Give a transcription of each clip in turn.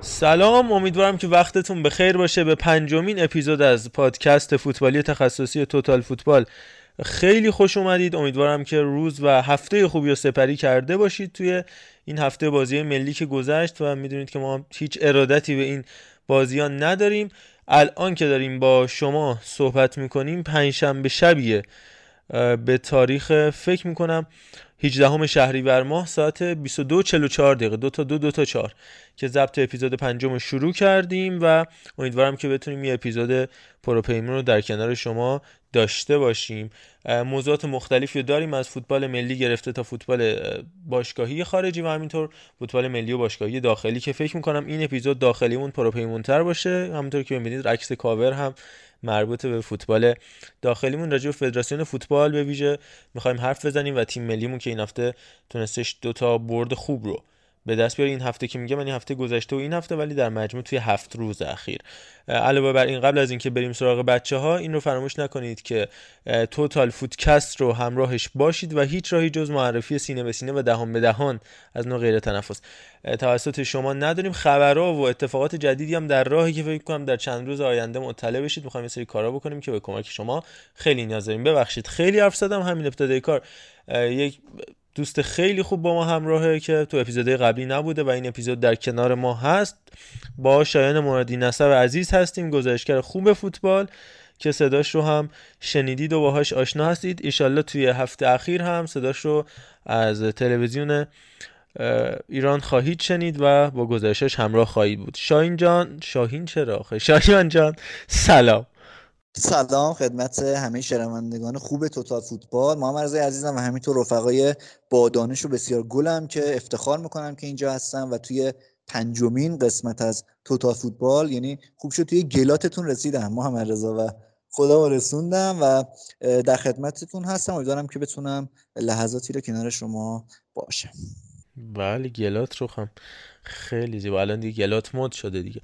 سلام امیدوارم که وقتتون به خیر باشه. به پنجمین اپیزود از پادکست فوتبالی تخصصی توتال فوتبال خیلی خوش اومدید. امیدوارم که روز و هفته خوبی رو سپری کرده باشید توی این هفته بازی ملی که گذشت و می‌دونید که ما هیچ ارادتی به این بازی ها نداریم. الان که داریم با شما صحبت می‌کنیم پنجشنبه شبیه به تاریخ فکر می‌کنم 18 شهریور ماه ساعت 22:44 دقیقه. دو تا دو دو تا چهار که ضبط اپیزود پنجم رو شروع کردیم و امیدوارم که بتونیم یه اپیزود پروپیمون رو در کنار شما داشته باشیم. موضوعات مختلفی داریم. از فوتبال ملی گرفته تا فوتبال باشگاهی خارجی و همینطور فوتبال ملی و باشگاهی داخلی که فکر می‌کنم این اپیزود داخلیمون پروپیمونتر باشه. همونطور که می‌بینید عکس کاور هم مربوط به فوتبال داخلیمون. راجع به فدراسیون فوتبال به ویژه می‌خوایم حرف بزنیم و تیم ملیمون که این هفته تونستش دوتا برد خوب رو به دست بیاره این هفته که میگم این هفته گذشته و این هفته ولی در مجموع توی هفت روز اخیر. علاوه بر این قبل از اینکه بریم سراغ بچه ها این رو فراموش نکنید که توتال فودکست رو همراهش باشید و هیچ راهی جز معرفی سینه به سینه و دهان به دهان از نوع غیر تنفس. توسط شما نداریم. خبرها و اتفاقات جدیدی هم در راهی که فکر کنم در چند روز آینده مطلع بشید. می‌خوایم یه سری کارا بکنیم که به کمک شما خیلی نیاز داریم. ببخشید خیلی حرف زدم همین ابتدای کار. یک دوست خیلی خوب با ما همراهه که تو اپیزود قبلی نبوده و این اپیزود در کنار ما هست. با شایان مرادی نصب عزیز هستیم گزارشگر خوب فوتبال که صداش رو هم شنیدید و باهاش آشنا هستید. ایشالله توی هفته اخیر هم صداش رو از تلویزیون ایران خواهید شنید و با گزارشش همراه خواهید بود. شاهین جان شاهین چرا شاهین جان سلام. سلام خدمت همه شنوندگان خوب توتال فوتبال. محمد رضای عزیزم و همینطور رفقای با دانش و بسیار گلم که افتخار می‌کنم که اینجا هستم و توی پنجمین قسمت از توتال فوتبال یعنی خوب شد توی گلاتتون رسیدم. محمد رضا و خدا رسوندم و در خدمتتون هستم. امیدوارم که بتونم لحظاتی رو کنار شما باشم. بله گلات رو هم خیلی زیبا. الان دیگه گلات مد شده دیگه.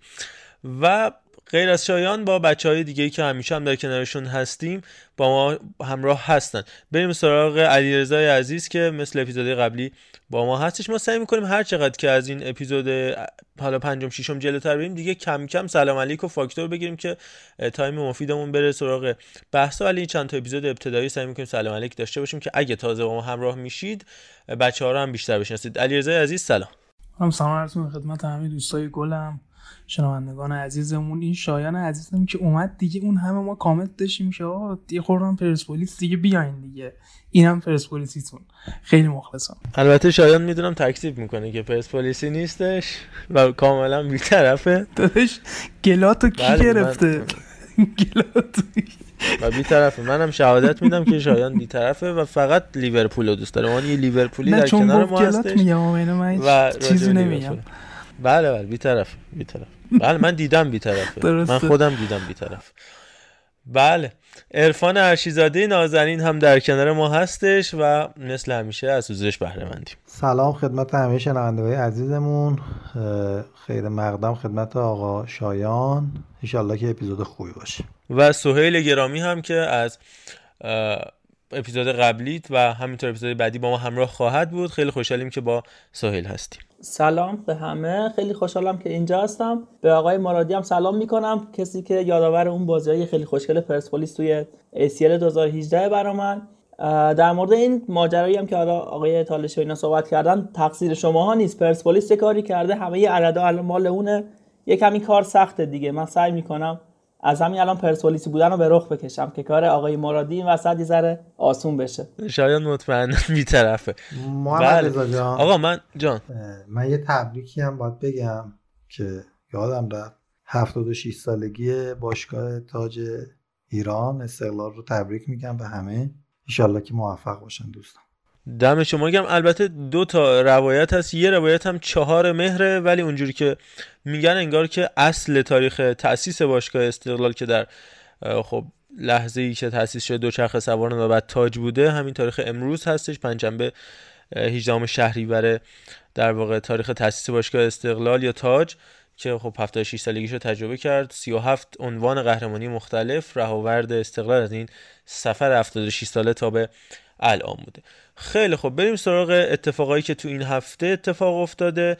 و غیر از شایان با بچه های دیگه که همیشه هم در کنارشون هستیم با ما همراه هستن. بریم سراغ علیرضای عزیز که مثل اپیزود قبلی با ما هستش. ما سعی می‌کنیم هر چقدر که از این اپیزود حالا پنجم ششم جلوتر بریم دیگه کم کم سلام علیک و فاکتور بگیریم که تایم مفیدمون بره سراغ بحث. ولی چند تا اپیزود ابتدایی سعی می‌کنیم سلام علیک داشته باشیم که اگه تازه با ما همراه میشید بچه ها رو هم بیشتر بشناسید. علیرضای عزیز سلام. هم سلام خدمت همه دوستای گلم. شنوندگان عزیزمون این شایان عزیزم که اومد دیگه اون همه ما کامنت داشتیم که آقا دیگه خوردم پرسپولیس دیگه بیاین دیگه. اینم پرسپولیسیتون خیلی مخلصم. البته شایان می‌دونم تکذیب می‌کنه که پرسپولیسی نیستش و کاملا بیطرفه. داداش گلاتو کی بله، گرفته؟ گلاتو. و بیطرفه. منم شهادت میدم که شایان بیطرفه و فقط لیورپول رو دوست داره. اون یه لیورپولی در کنار ما هستش. و چیزی نمیگم. بله بله بیطرف بیطرف بله من دیدم بیطرفه. من خودم دیدم بیطرف. بله عرفان ارشیزاده نازنین هم در کنار ما هستش و مثل همیشه از حضورش بهره مندیم سلام خدمت همه شنونده عزیزمون. خیر مقدم خدمت آقا شایان. انشالله که اپیزود خوبی باشه. و سهیل گرامی هم که از اپیزود قبلیت و همینطور اپیزود بعدی با ما همراه خواهد بود. خیلی خوشحالیم که با سهیل هستیم. سلام به همه. خیلی خوشحالم که اینجا هستم. به آقای مرادی هم سلام می‌کنم. کسی که یادآور اون بازی های خیلی خوشگل پرسپولیس توی ACL 2018 برا من. در مورد این ماجرایی هم که حالا آقای تالش و اینا صحبت کردن تقصیر شما ها نیست. پرسپولیس کاری کرده؟ همه عردا الان مال اونه. یه کمی کار سخته دیگه. من سعی می‌کنم از همین الان پرسپولیسی بودن رو به رخ بکشم که کار آقای مرادی این وسط یه ذره آسون بشه. شاید مطمئنا بیطرفه. محمد بله. جان. آقا من جان. من یه تبریکی هم باید بگم که یادم رفت 76 سالگی باشگاه تاج ایران استقلال رو تبریک میگم به همه. ایشالله که موفق باشن دوستان. دم شما گم البته دو تا روایت هست. یه روایت هم چهار مهره ولی اونجوری که میگن انگار که اصل تاریخ تأسیس باشگاه استقلال که در خب لحظه ای که تاسیس شده دوچرخه سواران و بعد تاج بوده همین تاریخ امروز هستش. پنجشنبه 18 شهریور در واقع تاریخ تاسیس باشگاه استقلال یا تاج که خب 76 سالگیشو تجربه کرد. 37 عنوان قهرمانی مختلف رهاورد استقلال از این سفر 76 ساله تا به الان بوده. خیلی خب بریم سراغ اتفاقایی که تو این هفته اتفاق افتاده.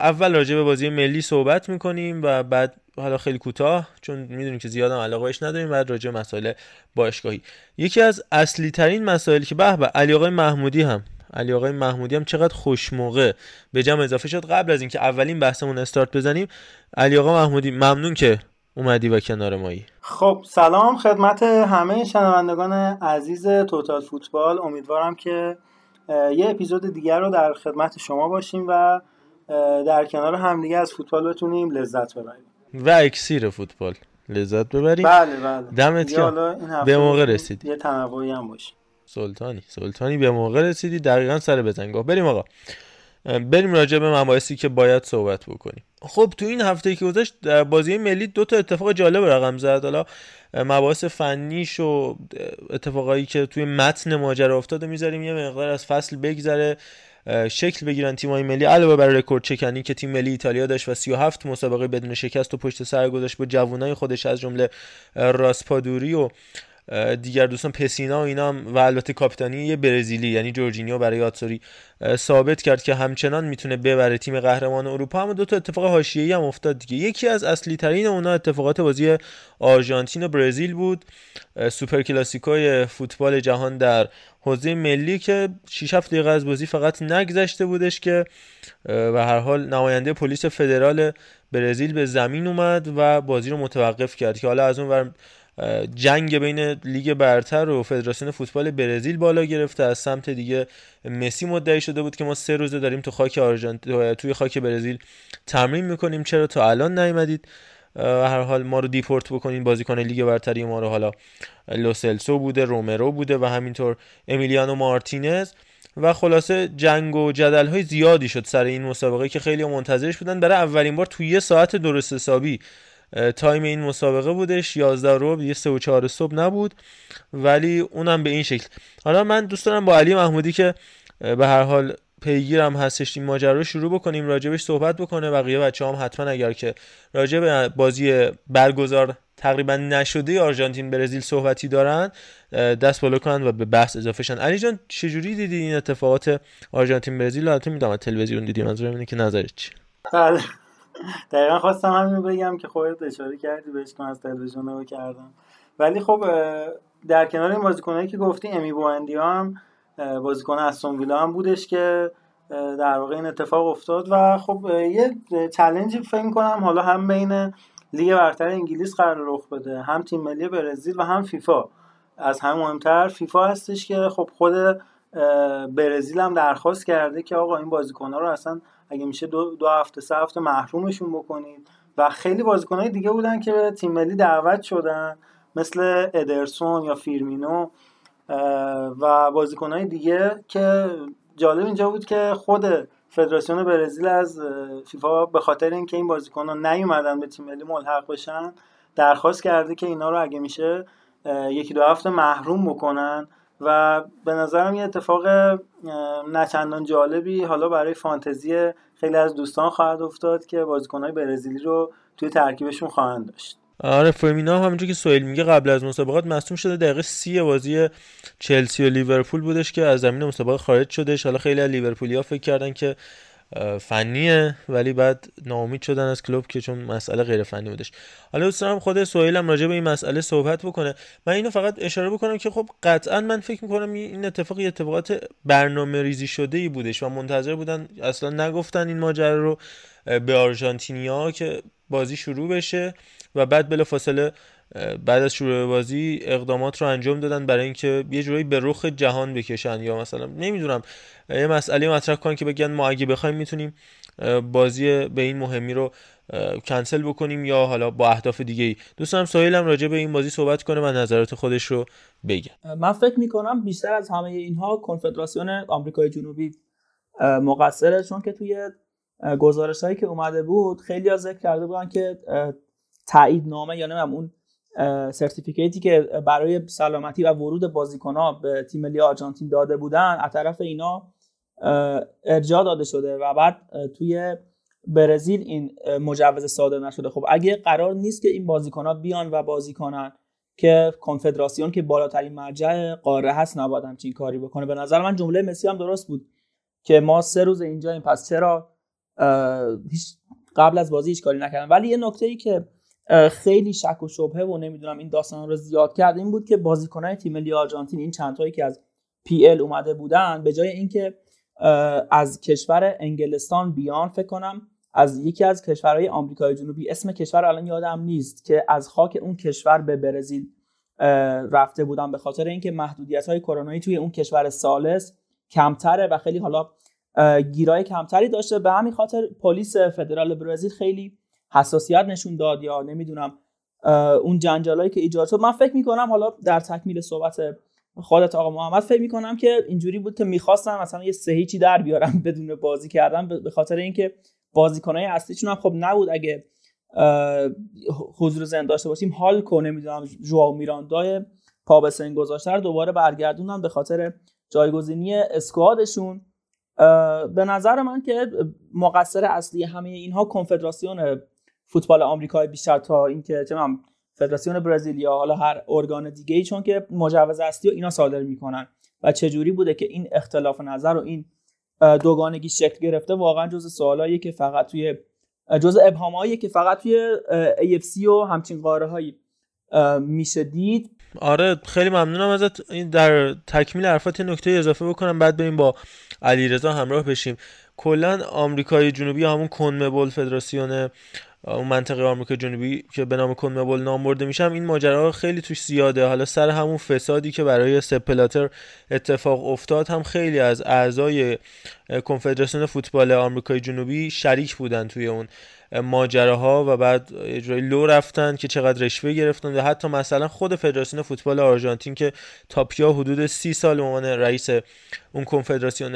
اول راجع به بازی ملی صحبت می‌کنیم و بعد حالا خیلی کوتاه چون می‌دونیم که زیادم علاقه بهش نداریم بعد راجع مسائل باشگاهی. یکی از اصلی ترین مسائل که به به علی آقای محمودی هم علی آقای محمودی هم چقدر خوش موقع به جمع اضافه شد. قبل از اینکه اولین بحثمون استارت بزنیم علی آقا محمودی ممنون که اومدی و کنار مایی. خب سلام خدمت همه شنوندگان عزیز توتال فوتبال. امیدوارم که یه اپیزود دیگر رو در خدمت شما باشیم و در کنار همدیگه از فوتبال بتونیم لذت ببریم. و اکسیر فوتبال. لذت ببریم. بله بله. دمت گرم. به موقع رسیدی. یه تنوعی هم باشه سلطانی. سلطانی به موقع رسیدی. دقیقا سر بزنگاه. بریم آقا. بریم راجع به مباحثی که باید صحبت بکنیم. خب تو این هفته که گذشت در بازی ملی دو تا اتفاق جالب رقم زد. حالا مباحث فنیش و اتفاقایی که توی متن ماجرا افتاده می‌ذاریم یه مقدار از فصل بگذره شکل بگیرن تیمای ملی علاوه بر رکورد چکنی که تیم ملی ایتالیا داشت و 37 مسابقه بدون شکست و پشت سر گذاشت با جوانای خودش از جمله راسپادوری و دیگر دوستان پسینا و اینا هم و البته کاپیتانی یه برزیلی یعنی جورجینیو برای آتسوری ثابت کرد که همچنان می‌تونه ببره تیم قهرمان اروپا. اما دو تا اتفاق حاشیه‌ای هم افتاد دیگه. یکی از اصلی ترین اونا اتفاقات بازی آرژانتین و برزیل بود. سوپر کلاسیکوی فوتبال جهان در حوزه ملی که 6 7 دقیقه از بازی فقط نگذشته بودش که و هر حال نماینده پلیس فدرال برزیل به زمین اومد و بازی رو متوقف کرد که حالا از اون جنگ بین لیگ برتر و فدراسیون فوتبال برزیل بالا گرفته. از سمت دیگه مسی مدعی شده بود که ما سه روزه داریم تو خاک آرژانتین توی خاک برزیل تمرین می‌کنیم. چرا تا الان نیومدید؟ هر حال ما رو deport بکنین. بازیکن لیگ برتری ما رو حالا لوسلسو بوده رومرو بوده و همینطور امیلیانو مارتینز. و خلاصه جنگ و جدل های زیادی شد سر این مسابقه که خیلی منتظرش بودن. برای اولین بار توی یه ساعت درست حسابی time این مسابقه بودش. 11 رو یه 3 و 4 صبح نبود. ولی اونم به این شکل. حالا من دوست دارم با علی محمودی که به هر حال پیگیرم هستش این ماجرا رو شروع بکنیم راجبش صحبت بکنه. بقیه بچه هم حتما اگر که راجع به بازی برگزار تقریبا نشده آرژانتین برزیل صحبتی دارن دست بالا کنن و به بحث اضافه شن. علی جان چجوری دیدی این اتفاقات آرژانتین برزیل؟ البته می‌دونم تلویزیون دیدی منظورم اینه که نظرت چیه؟ بله. دقیقا خواستم همین بگم که خودت اشاره کردی بهش که از تلویزیون رو کردم. ولی خب در کنار این بازیکنایی که گفتی امی بواندی هم بازیکن استون ویلا هم بودش که در واقع این اتفاق افتاد و خب یه چلنجی فکر کنم حالا هم بین لیگ برتر انگلیس قرار رخ بده هم تیم ملی برزیل و هم فیفا. از هم مهمتر فیفا هستش که خب خود برزیل هم درخواست کرده که آقا این بازیکن‌ها رو اصلا اگه میشه دو, دو هفته سه هفته محرومشون بکنید و خیلی بازیکنهای دیگه بودن که به تیم ملی دعوت شدن مثل ادرسون یا فیرمینو و بازیکنهای دیگه که جالب اینجا بود که خود فدراسیون برزیل از فیفا به خاطر اینکه این بازیکنها نیومدن به تیم ملی ملحق بشن درخواست کرده که اینا رو اگه میشه یکی دو هفته محروم بکنن. و به نظرم یه اتفاق نچندان جالبی حالا برای فانتزی خیلی از دوستان خواهد افتاد که بازیکنهای برزیلی رو توی ترکیبشون خواهند داشت. آره فرمینا همونجور که سوئیل میگه قبل از مسابقات مصدوم شده. دقیقه سی بازی چلسی و لیورپول بودش که از زمین مسابقه خارج شدش حالا خیلی از لیورپولیا فکر کردن که فنیه ولی بعد ناامید شدن از کلوب که چون مسئله غیر فنی بودش. حالا دوست دارم خود سهیل هم راجع به این مسئله صحبت بکنه. من اینو فقط اشاره بکنم که خب قطعا من فکر می‌کنم این اتفاقی اتفاقات برنامه ریزی شده ای بودش و منتظر بودن اصلا نگفتن این ماجرا رو به آرژانتینیا که بازی شروع بشه و بعد بلا فاصله بعد از شروع بازی اقدامات رو انجام دادن برای اینکه یه جورایی به رخ جهان بکشن یا مثلا نمی‌دونم یه مسئله مطرح کنن که بگن ما اگه بخوایم می‌تونیم بازی به این مهمی رو کنسل بکنیم یا حالا با اهداف دیگه ای دوستم هم راجع به این بازی صحبت کنه و نظرات خودش رو بگه. من فکر می‌کنم بیشتر از همه اینها کنفدراسیون آمریکای جنوبی مقصره چون که توی گزارش هایی که اومده بود خیلی ها ذکر کرده بودن که تایید نامه یا نمیم اون سرتیفیکیتی که برای سلامتی و ورود بازیکنها به تیم ملی آرژانتین داده بودن از طرف اینا ارجاع داده شده و بعد توی برزیل این مجوز صادر نشده. خب اگه قرار نیست که این بازیکنها بیان و بازی کنن که کنفدراسیون که بالاترین مرجع قاره هست نباید همچین کاری بکنه. به نظر من جمله مسی هم درست بود که ما سه روز اینجا این پس چرا هیچ قبل از بازی هیچ کاری نکردن. ولی یه نکته ای که خیلی شک و شبهه و نمی‌دونم این داستان رو زیاد کرد. این بود که بازیکنان تیم ملی آرژانتین این چند تایی که از پی ال اومده بودن به جای اینکه از کشور انگلستان بیان فکر کنم از یکی از کشورهای آمریکای جنوبی اسم کشور الان یادم نیست که از خاک اون کشور به برزیل رفته بودن. به خاطر اینکه محدودیت های کرونایی توی اون کشور سالس کمتره و خیلی حالا گیرای کمتری داشته. به همین خاطر پلیس فدرال برزیل خیلی حساسیت نشون داد یا نمی‌دونم اون جنجالایی که ایجاد شد. من فکر می‌کنم حالا در تکمیل صحبت خودت آقا محمد فکر می‌کنم که اینجوری بود که می‌خواستم مثلا یه سه در بیارم بدون بازی کردن به خاطر اینکه بازیکنهای اصلیشون هم خب نبود اگه حضور زن داشته باشیم. حال کنه نمی‌دونم ژواو میراندای پا به سن گذاشته رو دوباره برگردوندن به خاطر جایگزینی اسکوادشون. به نظر من که مقصر اصلی همه اینها کنفدراسیون فوتبال آمریکای بیشتر تا اینکه چه فدراسیون برزیل یا حالا هر ارگان دیگه ای چون که مجوز اصلی و اینا صادر می‌کنن. و چه جوری بوده که این اختلاف نظر و این دوگانگی شکل گرفته واقعا جز سوالایی که فقط توی جز ابهامایی که فقط توی AFC و همچین قاره هایی میشه دید. آره خیلی ممنونم ازت. این در تکمیل حرفات نکته اضافه بکنم بعد بریم با علیرضا همراه بشیم. کلا آمریکای جنوبی همون کنمبل فدراسیون اون منطقه آمریکا جنوبی که به نام کنمبل نام برده میشم این ماجرا خیلی توش زیاده. حالا سر همون فسادی که برای سپلاتر اتفاق افتاد هم خیلی از اعضای کنفدراسیون فوتبال آمریکای جنوبی شریک بودن توی اون ماجراها و بعد اجرای لو رفتن که چقدر رشوه گرفتن و حتی مثلا خود فدراسیون فوتبال آرژانتین که تاپیا حدود سی سال عنوان رئیس اون کنفدراسیون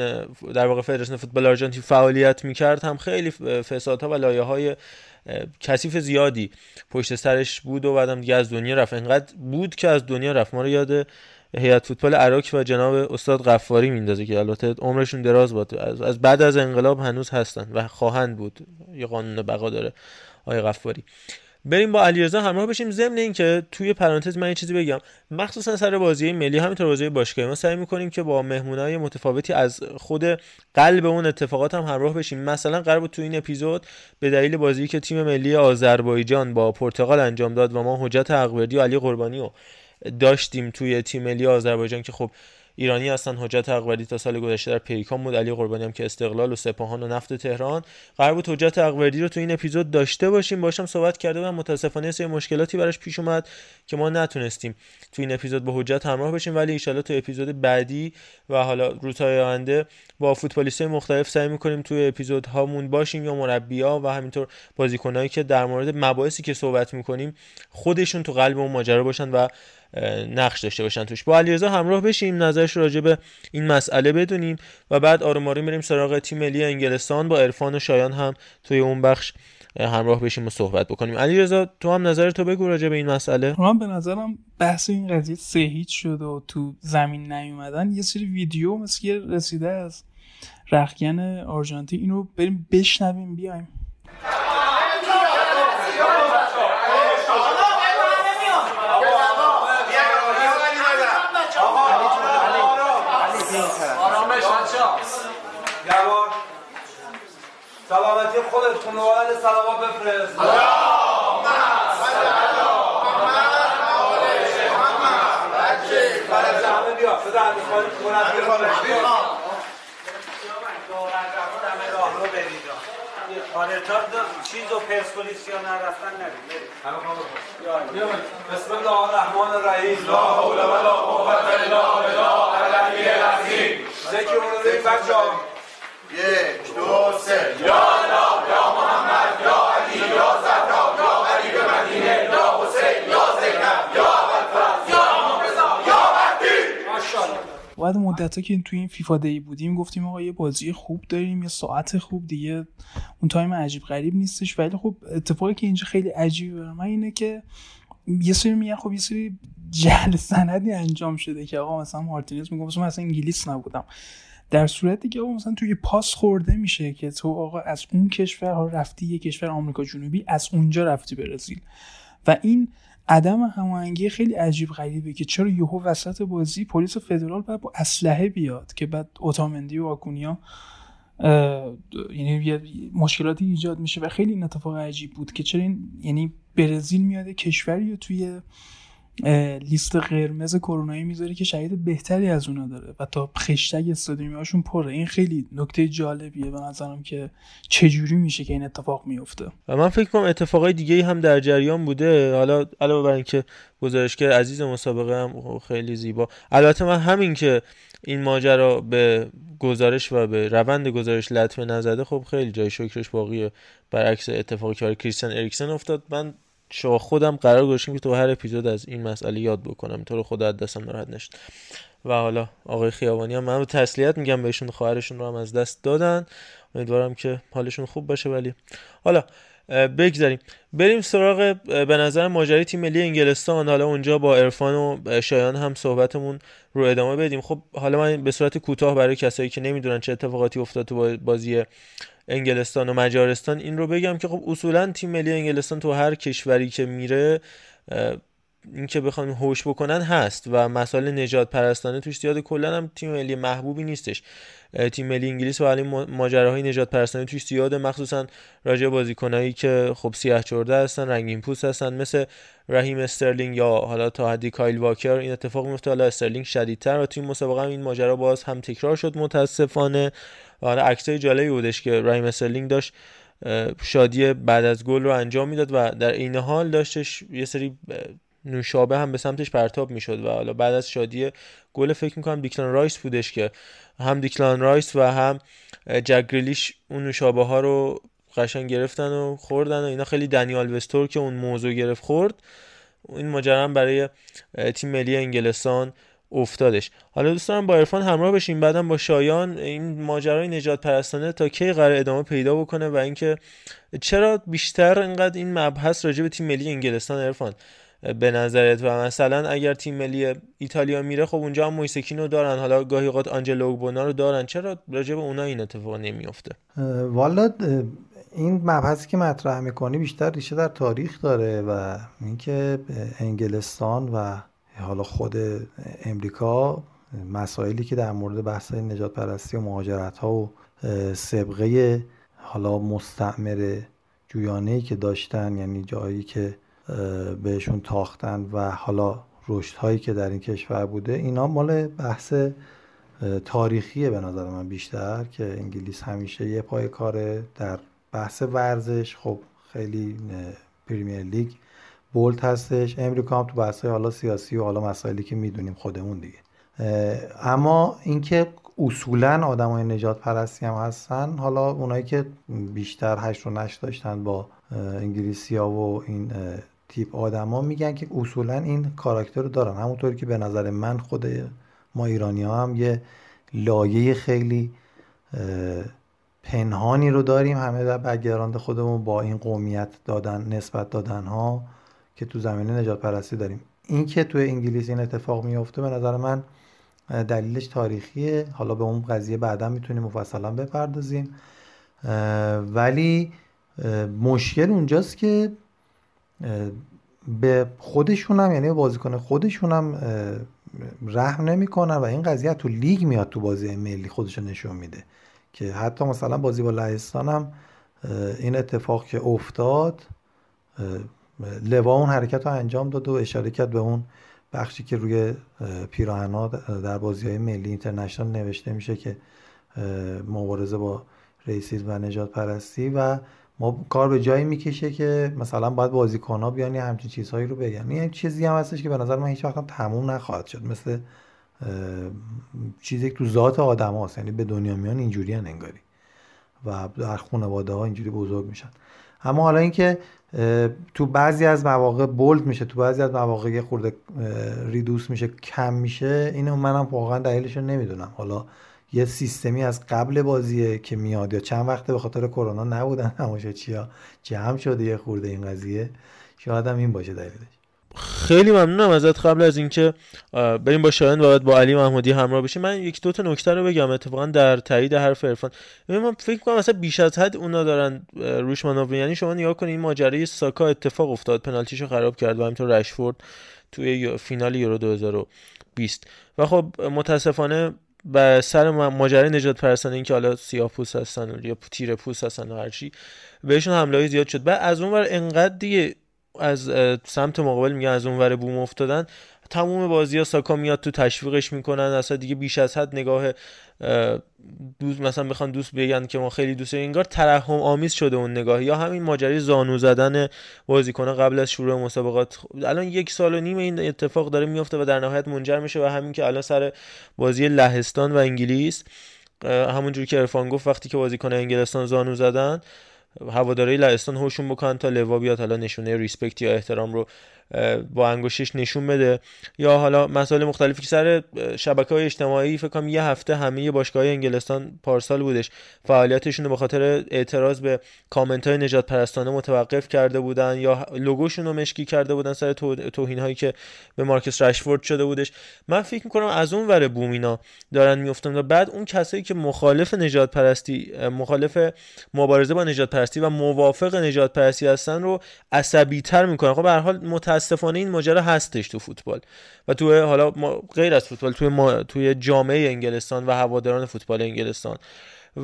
در واقع فدراسیون فوتبال آرژانتین فعالیت می‌کرد هم خیلی فسادها و لایه های کثیف زیادی پشت سرش بود و بعدم دیگه از دنیا رفت. انقدر بود که از دنیا رفت. ما رو یاد هیئت فوتبال عراق و جناب استاد غفاری میندازه که البته عمرشون دراز بود. از بعد از انقلاب هنوز هستن و خواهند بود. یه قانون بقا داره آقای غفاری. بریم با علیرضا همراه بشیم. ضمن اینکه توی پرانتز من یه چیزی بگم. مخصوصا سر بازی ملی همینطور بازی باشگاهی. ما سعی می‌کنیم که با مهمونای متفاوتی از خود قلب اون اتفاقات هم همراه بشیم. مثلا قرار بود تو این اپیزود به دلیل بازی که تیم ملی آذربایجان با پرتغال انجام داد و ما حجت حقوردی و علی قربانی رو داشتیم توی تیم ملی آذربایجان که خب ایرانی هستن حجت اقوری تا سال گذشته در پیکان بود علی قربانی هم که استقلال و سپاهان و نفت تهران. قرار بود حجت اقوری رو تو این اپیزود داشته باشیم. باشم صحبت کرده و متاسفانه سه مشکلاتی براش پیش اومد که ما نتونستیم تو این اپیزود با حجت همراه بشیم. ولی ان تو اپیزود بعدی و حالا روزهای آینده با فوتبالیست مختلف سعی می‌کنیم توی اپیزود هامون باشیم یا مربیا و همینطور بازیکنایی که در مورد مباحثی که صحبت می‌کنیم خودشون تو قلب اون ماجرا باشن و نقش داشته باشن توش. با علیرضا همراه بشیم نظرش راجع به این مسئله بدونیم و بعد آروم آروم بریم سراغ تیم ملی انگلستان. با عرفان و شایان هم توی اون بخش همراه بشیم و صحبت بکنیم. علیرضا تو هم نظر تو بگو راجع به این مسئله. من به نظرم بحث این قضیه سه هیچ شد و تو زمین نیومدن. یه سری ویدیو مثل رسیده از رخگن آرژانتین. اینو بریم بشنویم بیایم. سلامتی خودت خانواده سلامات بفرست آره تا چیز و پرسپولیس یا نرفتن نبید بسم الله الرحمن الرحیم لا حول ولا قوة الا بالله العلی العظیم ذکر اون رو بچه یک دو سه یا الله یا محمد یا علی یا زهرا یا غریب مدینه یا حسین یا زینب یا ابوالفضل یا امام رضا یا مهدی ماشاءالله بعد مدت که توی این فیفا دی بودیم گفتیم آقا یه بازی خوب داریم یه ساعت خوب دیگه. اون تایم عجیب غریب نیستش. ولی خب اتفاقی که اینجا خیلی عجیبه من اینه که یه سری میگن خب یه سری جهل سندی انجام شده که آقا مثلا مارتینز میگه مثلا مثلا انگلیس نبودم. در صورتی که آقا مثلا توی پاس خورده میشه که تو آقا از اون کشور ها رفتی یه کشور آمریکا جنوبی از اونجا رفتی برزیل. و این عدم هماهنگی خیلی عجیب غریبه که چرا یهو وسط بازی پلیس فدرال باید با اسلحه بیاد که بعد اوتامندی و آکونیا یعنی مشکلاتی ایجاد میشه و خیلی این اتفاق عجیب بود که چرا این یعنی برزیل میاده کشوری توی لیست قرمز کرونایی می‌ذاره که شهید بهتری از اونا داره و تا خشتگ استادیومی هاشون پره. این خیلی نکته جالبیه به نظرم که چجوری میشه که این اتفاق میفته. و من فکر کنم اتفاقای دیگه هم در جریان بوده. حالا علاوه بر اینکه گزارشگر عزیز مسابقه هم خیلی زیبا. البته من همین که این ماجرا به گزارش و به روند گزارش لطمه نزده خب خیلی جای شکرش باقیه. برعکس اتفاقی که کریستیان اریکسن افتاد. من شما خودم قرار گذاشتیم که تو هر اپیزود از این مسئله یاد بکنم. تو رو خدا از دستم ناراحت نشد. و حالا آقای خیابانی هم من رو تسلیت میگم بهشون خواهرشون رو هم از دست دادن. امیدوارم که حالشون خوب باشه. ولی حالا بگذاریم. بریم سراغ به نظر ماجرای تیم ملی انگلستان. حالا اونجا با ارفان و شایان هم صحبتمون رو ادامه بدیم. خب حالا من به صورت کوتاه برای کسایی که نمی‌دونن چه اتفاقاتی افتاد تو بازی انگلستان و مجارستان این رو بگم که خب اصولا تیم ملی انگلستان تو هر کشوری که میره اینکه بخوان هوش بکنن هست و مسائل نژادپرستانه توش زیاد کلا هم تیم ملی محبوبی نیستش. تیم ملی انگلیس و ولی ماجراهای نژادپرستانه توش زیاده. مخصوصا راجع بازیکنایی که خب سیاه چرده هستن رنگین پوست هستن. مثل رحیم استرلینگ یا حالا تا حدی کایل واکر. این اتفاق میفته. حالا استرلینگ شدیدتر و تو این مسابقه هم این ماجرا باز هم تکرار شد متاسفانه. و حالا عکسای جالبی بودش که رحیم استرلینگ داشت شادی بعد از گل رو انجام می‌داد و در این حال داشتش یه سری نوشابه هم به سمتش پرتاب می‌شد و حالا بعد از شادی گل فکر می‌کنم دیکلان رایس بودش که هم دیکلان رایس و هم جک گریلیش اون نوشابه ها رو قشنگ گرفتن و خوردن و اینا. خیلی دنی آلوز طور که اون موضوع گرفت خورد. این ماجرا برای تیم ملی انگلستان افتادش. حالا دوست دارم با عرفان همراه بشیم. بعدم با شایان این ماجرای نجات پرستانه تا کی قرار ادامه پیدا بکنه و اینکه چرا بیشتر اینقدر این مبحث راجع به تیم ملی انگلستان؟ عرفان به نظرت و مثلا اگر تیم ملی ایتالیا میره خب اونجا هم مویسکینو دارن. حالا گاهی اوقات آنجلو بونا رو دارن. چرا راجع به اونا این اتفاق نمیفته والا این مبحثی که مطرح می‌کنی بیشتر ریشه در تاریخ داره و اینکه انگلستان و حالا خود امریکا مسائلی که در مورد بحث نجات پرستی و مهاجرت ها و سبقه حالا مستعمر جویانه که داشتن یعنی جایی که بهشون تاختن و حالا رشد هایی که در این کشور بوده اینا مال بحث تاریخیه به نظر من بیشتر که انگلیس همیشه یه پای کاره در بحث ورزش. خب خیلی پریمیر لیگ بولت هستش. امریکا هم تو بحث حالا سیاسی و حالا مسائلی که می‌دونیم خودمون دیگه. اما اینکه اصولا آدمای نجات پرستی هم هستن حالا اونایی که بیشتر هشت و نشت داشتن با انگلیسی ها و این تیپ آدما میگن که اصولا این کاراکتر رو دارن. همونطوری که به نظر من خود ما ایرانی ها هم یه لایه خیلی پنهانی رو داریم. همه در بگراند خودمون با این قومیت دادن نسبت دادن ها که تو زمینه نجات پرستی داریم. این که تو انگلیس این اتفاق میفته به نظر من دلیلش تاریخیه. حالا به اون قضیه بعدا می‌تونیم مفصلا بپردازیم. ولی مشکل اونجاست که به خودشون هم یعنی بازیکن خودشون هم رحم نمی‌کنن و این قضیه تو لیگ میاد تو بازی ملی خودش نشون میده. که حتی مثلا بازی با لهستان هم این اتفاق که افتاد لوا اون حرکت رو انجام داد و اشاره کرد به اون بخشی که روی پیراهنا در بازی های ملی اینترنشنال نوشته میشه که مبارزه با ریسیزم و نجات پرستی و ما کار به جایی می‌کشه که مثلا باید بازیکن ها بیان همچین چیزهایی رو بگن. این چیزی هم هستش که به نظر من هیچ وقت تموم نخواهد شد. مثل چیزی که تو ذات آدم هاست. یعنی به دنیا میان اینجوری انگاری. و در خانواده ها اینجوری بزرگ میشن. اما حالا اینکه تو بعضی از مواقع بولد میشه تو بعضی از مواقع خورده ریدوس میشه کم میشه اینو منم واقعا دلیلش رو نمی‌دونم. حالا یه سیستمی از قبل بازیه که میاد یا چند وقته به خاطر کرونا نبودن چیا جمع شده یه خورده این قضیه. شاید هم این باشه دلیلش. خیلی ممنونم ازت. قبل از اینکه بریم با شایان و با علی محمودی همراه بشیم. من یک دو تا نکته رو بگم. اتفاقا در تایید حرف عرفان. من فکر کنم مثلا بیش از حد اونا دارن روش مانور یعنی شما نگاه کنید این ماجرای ساکا اتفاق افتاد. پنالتیشو خراب کرد و همینطور رشفورد توی فینال یورو 2020 و خب متاسفانه به سر ماجرای نجات پرستانه این که حالا سیاه پوست هستن یا تیر پوست هستن و هرچی بهشون حمله زیاد شد. بعد از اون ور انقدر دیگه از سمت مقابل میگن از اون ور بوم افتادن تموم بازی ها ساکا میاد تو تشویقش می‌کنن اصلا دیگه بیش از حد نگاه دوست مثلا بخوان دوست بگن که ما خیلی دوست انگار ترحم آمیز شده اون نگاه یا همین ماجرای زانو زدن بازیکن قبل از شروع مسابقات. الان یک سال و نیم این اتفاق داره میفته و در نهایت منجر میشه و همین که الان سر بازی لهستان و انگلیس همونجوری که ارفان گفت وقتی که بازیکن انگلستان زانو زدن هواداری لهستان هوشون بکنن تا لوا بیاد. حالا نشونه ریسپکت یا احترام رو با انگشتش نشون بده. یا حالا مسائل مختلفی که سر شبکه های اجتماعی فکر کنم یه هفته همه باشگاه انگلستان پارسال بودش. فعالیتشون رو به خاطر اعتراض به کامنت های نجات پرستانه متوقف کرده بودن یا لوگوشون رو مشکی کرده بودن سر توهین هایی که به مارکس رشفورد شده بودش. من فکر می‌کنم از اون ور بومینا دارن میفتن و بعد اون کسایی که مخالف نجات پرستی مخالف مبارزه با نجات پرستی و موافق نجات پرستی هستن رو عصبی تر می‌کنن. خب به هر حال متاسفانه این ماجرا هستش تو فوتبال. و تو حالا ما غیر از فوتبال توی ما توی جامعه انگلستان و هواداران فوتبال انگلستان.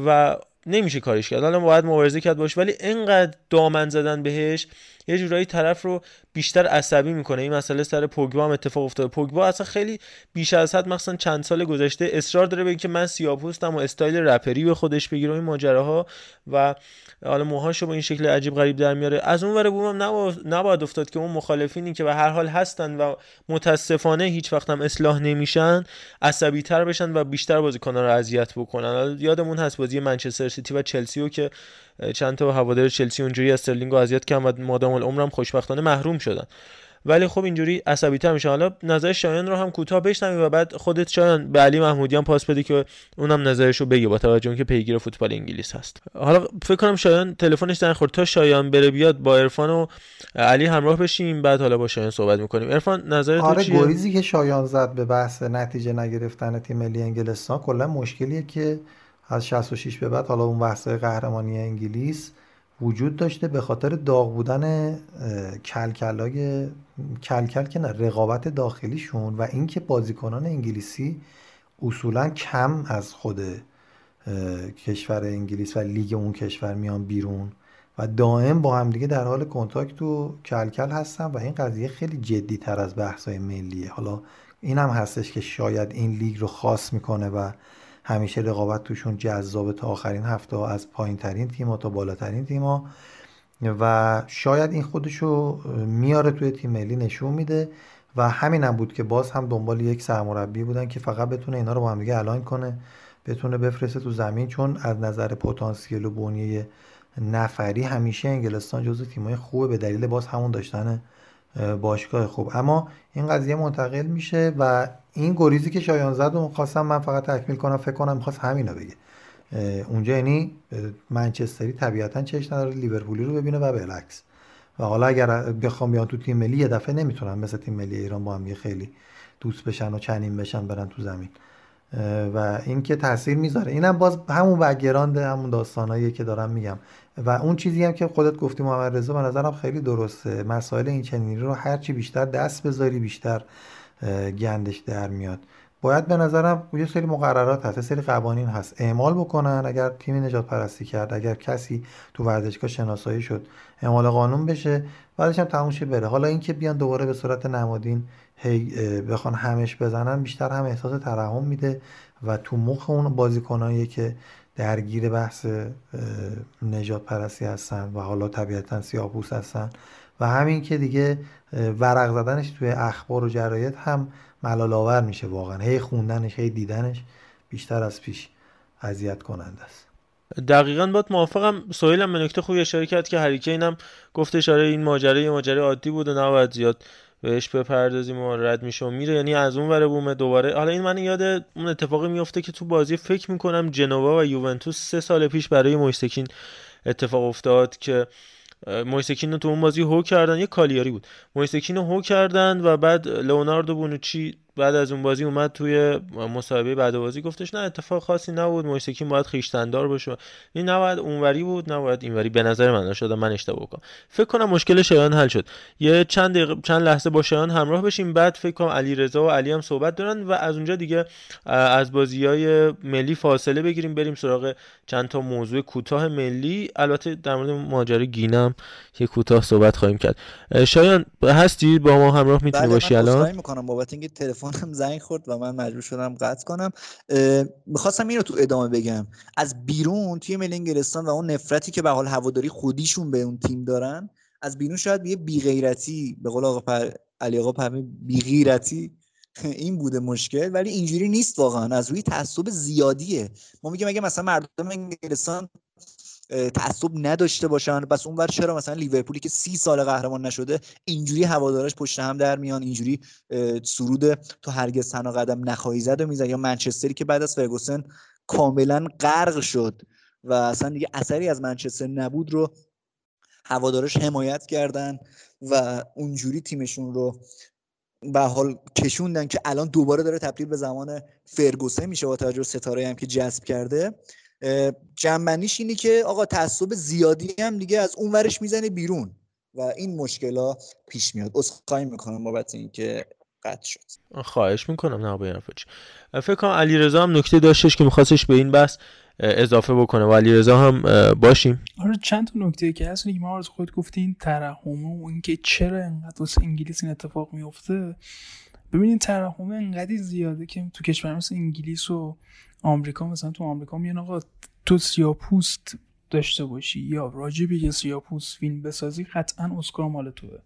و نمیشه کارش کرد. حالا باید مبارزه کرد باش ولی اینقدر دامن زدن بهش یه جورایی طرف رو بیشتر عصبی می‌کنه. این مسئله سر پوگبا هم اتفاق افتاده. پوگبا اصلا خیلی بیش از حد مثلا چند سال گذشته اصرار داره بگه که من سیاپوستم و استایل رپری به خودش بگیره این ماجراها و حالا موهاشو با این شکل عجیب غریب در میاره. از اون ور بومم نباید افتاد که اون مخالفینی که به هر حال هستن و متاسفانه هیچ وقت هم اصلاح نمیشن عصبی تر بشن و بیشتر بازیکنان رو اذیت بکنن. یادمون هست بازی منچستر سیتی و چلسی که چند تا هوادار چلسی اونجوری استرلینگ رو اذیت کردن و مادام العمرم خوشبختانه محروم شدن. ولی خب اینجوری عصبی تر میشه حالا نظر شایان رو هم کوتاه بشنویم و بعد خودت شایان به علی محمودیان پاس بده که اونم نظرش رو بگه با توجه که پیگیر فوتبال انگلیس هست. حالا فکر کنم شایان تلفنش در خورد تا شایان بره بیاد با عرفان و علی همراه بشیم بعد حالا با شایان صحبت می‌کنیم. عرفان نظر آره چیه؟ گریزی که شایان زد به بحث نتیجه نگرفتن تیم ملی انگلستان کلا مشکلیه که از 66 به بعد حالا اون بحث قهرمانی انگلیس وجود داشته به خاطر داغ بودن کلکلای کلکل که نه رقابت داخلیشون و اینکه بازیکنان انگلیسی اصولا کم از خود کشور انگلیس و لیگ اون کشور میان بیرون و دائم با همدیگه در حال کنتاکت و کلکل هستن و این قضیه خیلی جدی تر از بحثای ملیه. حالا این هم هستش که شاید این لیگ رو خاص می‌کنه و همیشه رقابت توشون جذاب تا آخرین هفته از پایین ترین تیم تا بالاترین تیم و شاید این خودشو میاره توی تیم ملی نشون میده. و همین هم بود که باز هم دنبال یک سرمربی بودن که فقط بتونه اینا رو با هم دیگه الاین کنه. بتونه بفرسته تو زمین چون از نظر پتانسیل و بنیه نفری همیشه انگلستان جزو تیمای خوبه. به دلیل باز همون داشتن باشگاه خوب. اما این قضیه منتقل میشه و این گریزی که شایان زد و خواستم من فقط تکمیل کنم فکر کنم می‌خواست همینو بگه. اونجا یعنی منچستری طبیعتا چش نداره لیورپولی رو ببینه و بالعکس و حالا اگر بخوام بیان تو تیم ملی یه دفعه نمی‌تونن مثل تیم ملی ایران با هم خیلی دوست بشن و چنین بشن برن تو زمین. و این که تاثیر می‌ذاره. اینم باز همون بگراند همون داستانایی که دارم میگم. و اون چیزی هم که خودت گفتی محمد رضا به نظرم خیلی درسته. مسائل این چنینی رو هرچی بیشتر دست بذاری بیشتر گندش در میاد. باید به نظرم یه سری مقررات هست یه سری قوانین هست. اعمال بکنن اگر تیمی نجات پرستی کرد اگر کسی تو ورزشگاه شناسایی شد اعمال قانون بشه بعدش هم تموم بره. حالا اینکه بیان دوباره به صورت نمادین هی بخوان همش بزنن بیشتر هم احساس ترحم میده و تو مخ اون بازیکنایی که درگیر بحث نجات پرستی هستن و حالا طبیعتا سیاپوس هستن. و همین که دیگه ورق زدنش توی اخبار و جراید هم ملال آور میشه واقعا. هی خوندنش هی دیدنش بیشتر از پیش اذیت کننده است. دقیقا باید موافقم. سهیل هم به نکته خوبی اشاره کرد که هریکین هم گفت اشاره این ماجرا ماجرا عادی بود و نباید زیاد بهش بپردازیم و رد میشه و میره. یعنی از اون ور بومه دوباره. حالا این من یاد اون اتفاقی میفته که تو بازی فکر می‌کنم جنوا و یوونتوس سه سال پیش برای مویسکین اتفاق افتاد که مویسکین رو تو اون بازی هو کردن. یه کالیاری بود. مویسکین رو هو کردن و بعد لئوناردو بونوچی بعد از اون بازی اومد توی مسابقه بعد بازی گفتش نه اتفاق خاصی نبود مویسکین باید خیشتندار باشه این نباید اونوری بود نباید اینوری. به نظر من شده من اشتباه کنم فکر کنم مشکل شایان حل شد. یه چند دقیقه چند لحظه با شایان همراه بشیم بعد فکر کنم علی رضا و علی هم صحبت دارن و از اونجا دیگه از بازی های ملی فاصله بگیریم بریم سراغ چند تا موضوع کوتاه ملی. البته در مورد ماجرای گینم یه کوتاه صحبت خواهیم کرد. شایان هستی؟ با ما همراه می‌تونی بله باشی الان؟ می‌کنم بابت اینکه تلفنم زنگ خورد و من مجبور شدم قطع کنم. می‌خواستم اینو تو ادامه بگم. از بیرون توی ملی انگلستان و اون نفرتی که به حال هواداری خودیشون به اون تیم دارن از بیرون شاید یه بیغیرتی به قول آقا پر... علی آقا پرمی بیغیرتی این بوده مشکل ولی اینجوری نیست واقعا. از روی تعصب زیادیه. ما میگیم اگه مثلا مردم انگلستان تعصب نداشته باشن. پس اونور چرا مثلا لیورپولی که سی سال قهرمان نشده اینجوری هوادارش پشت هم در میان اینجوری سرود تو هرگز تنها قدم نخواهی زد و میزن یا منچستری که بعد از فرگوسن کاملا غرق شد و اصلا دیگه اثری از منچستر نبود رو هوادارش حمایت کردن و اونجوری تیمشون رو به حال کشوندن که الان دوباره داره تبدیل به زمان فرگوسن میشه با توجه ستاره هم که جذب کرده. جنبندیش اینه که آقا تعصب زیادی هم دیگه از اون ورش می‌زنه بیرون. و این مشکل پیش میاد. عذرخواهی می‌کنم بابت اینکه قطع شد. خواهش می‌کنم نه با فکر کنم علیرضا هم نکته داشتش که میخواستش به این بحث اضافه بکنه. و علیرضا هم باشیم. آره چند تا نکته که هست. که ما از خود گفتین ترحم و اینکه چرا انقدر واسه انگلیس این اتفاق میفته ببینید ترحم انقدر زیاده که تو کشور مثل انگلیس و آمریکا مثلا تو آمریکا میگن آقا تو سیاپوست داشته باشی یا راجع به یه سیاپوست فیلم بسازی قطعا اسکار مال توه.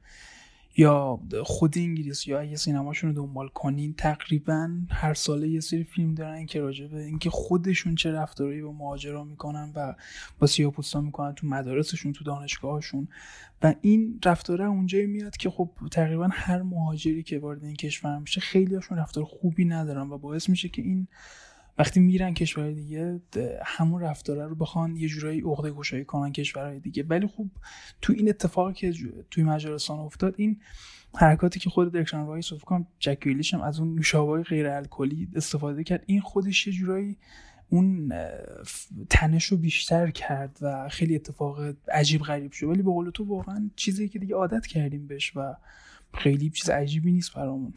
یا خود انگلیس یا اگه سینماشون رو دنبال کنین تقریبا هر ساله یه سری فیلم دارن که راجع به اینکه خودشون چه رفتاری با مهاجرا می‌کنن و با سیاپوستا می‌کنن تو مدارسشون تو دانشگاهشون و این رفتاره اونجایی میاد که خب تقریبا هر مهاجری که وارد این کشور میشه خیلی هاشون رفتار خوبی ندارن و باعث میشه که این وقتی میرن کشور دیگه همون رفتاره رو بخوان یه جورایی عقده گشایی کنن کشورهای دیگه. ولی خب تو این اتفاقی که توی مجارستان افتاد این حرکاتی که خود درکشن رایس فکر جک هم از اون نوشابه غیر الکلی استفاده کرد. این خودش یه جورایی اون تنش رو بیشتر کرد و خیلی اتفاق عجیب غریب شد. ولی به قول تو واقعا چیزی که دیگه عادت کردیم بهش و خیلی چیز عجیبی نیست برامون.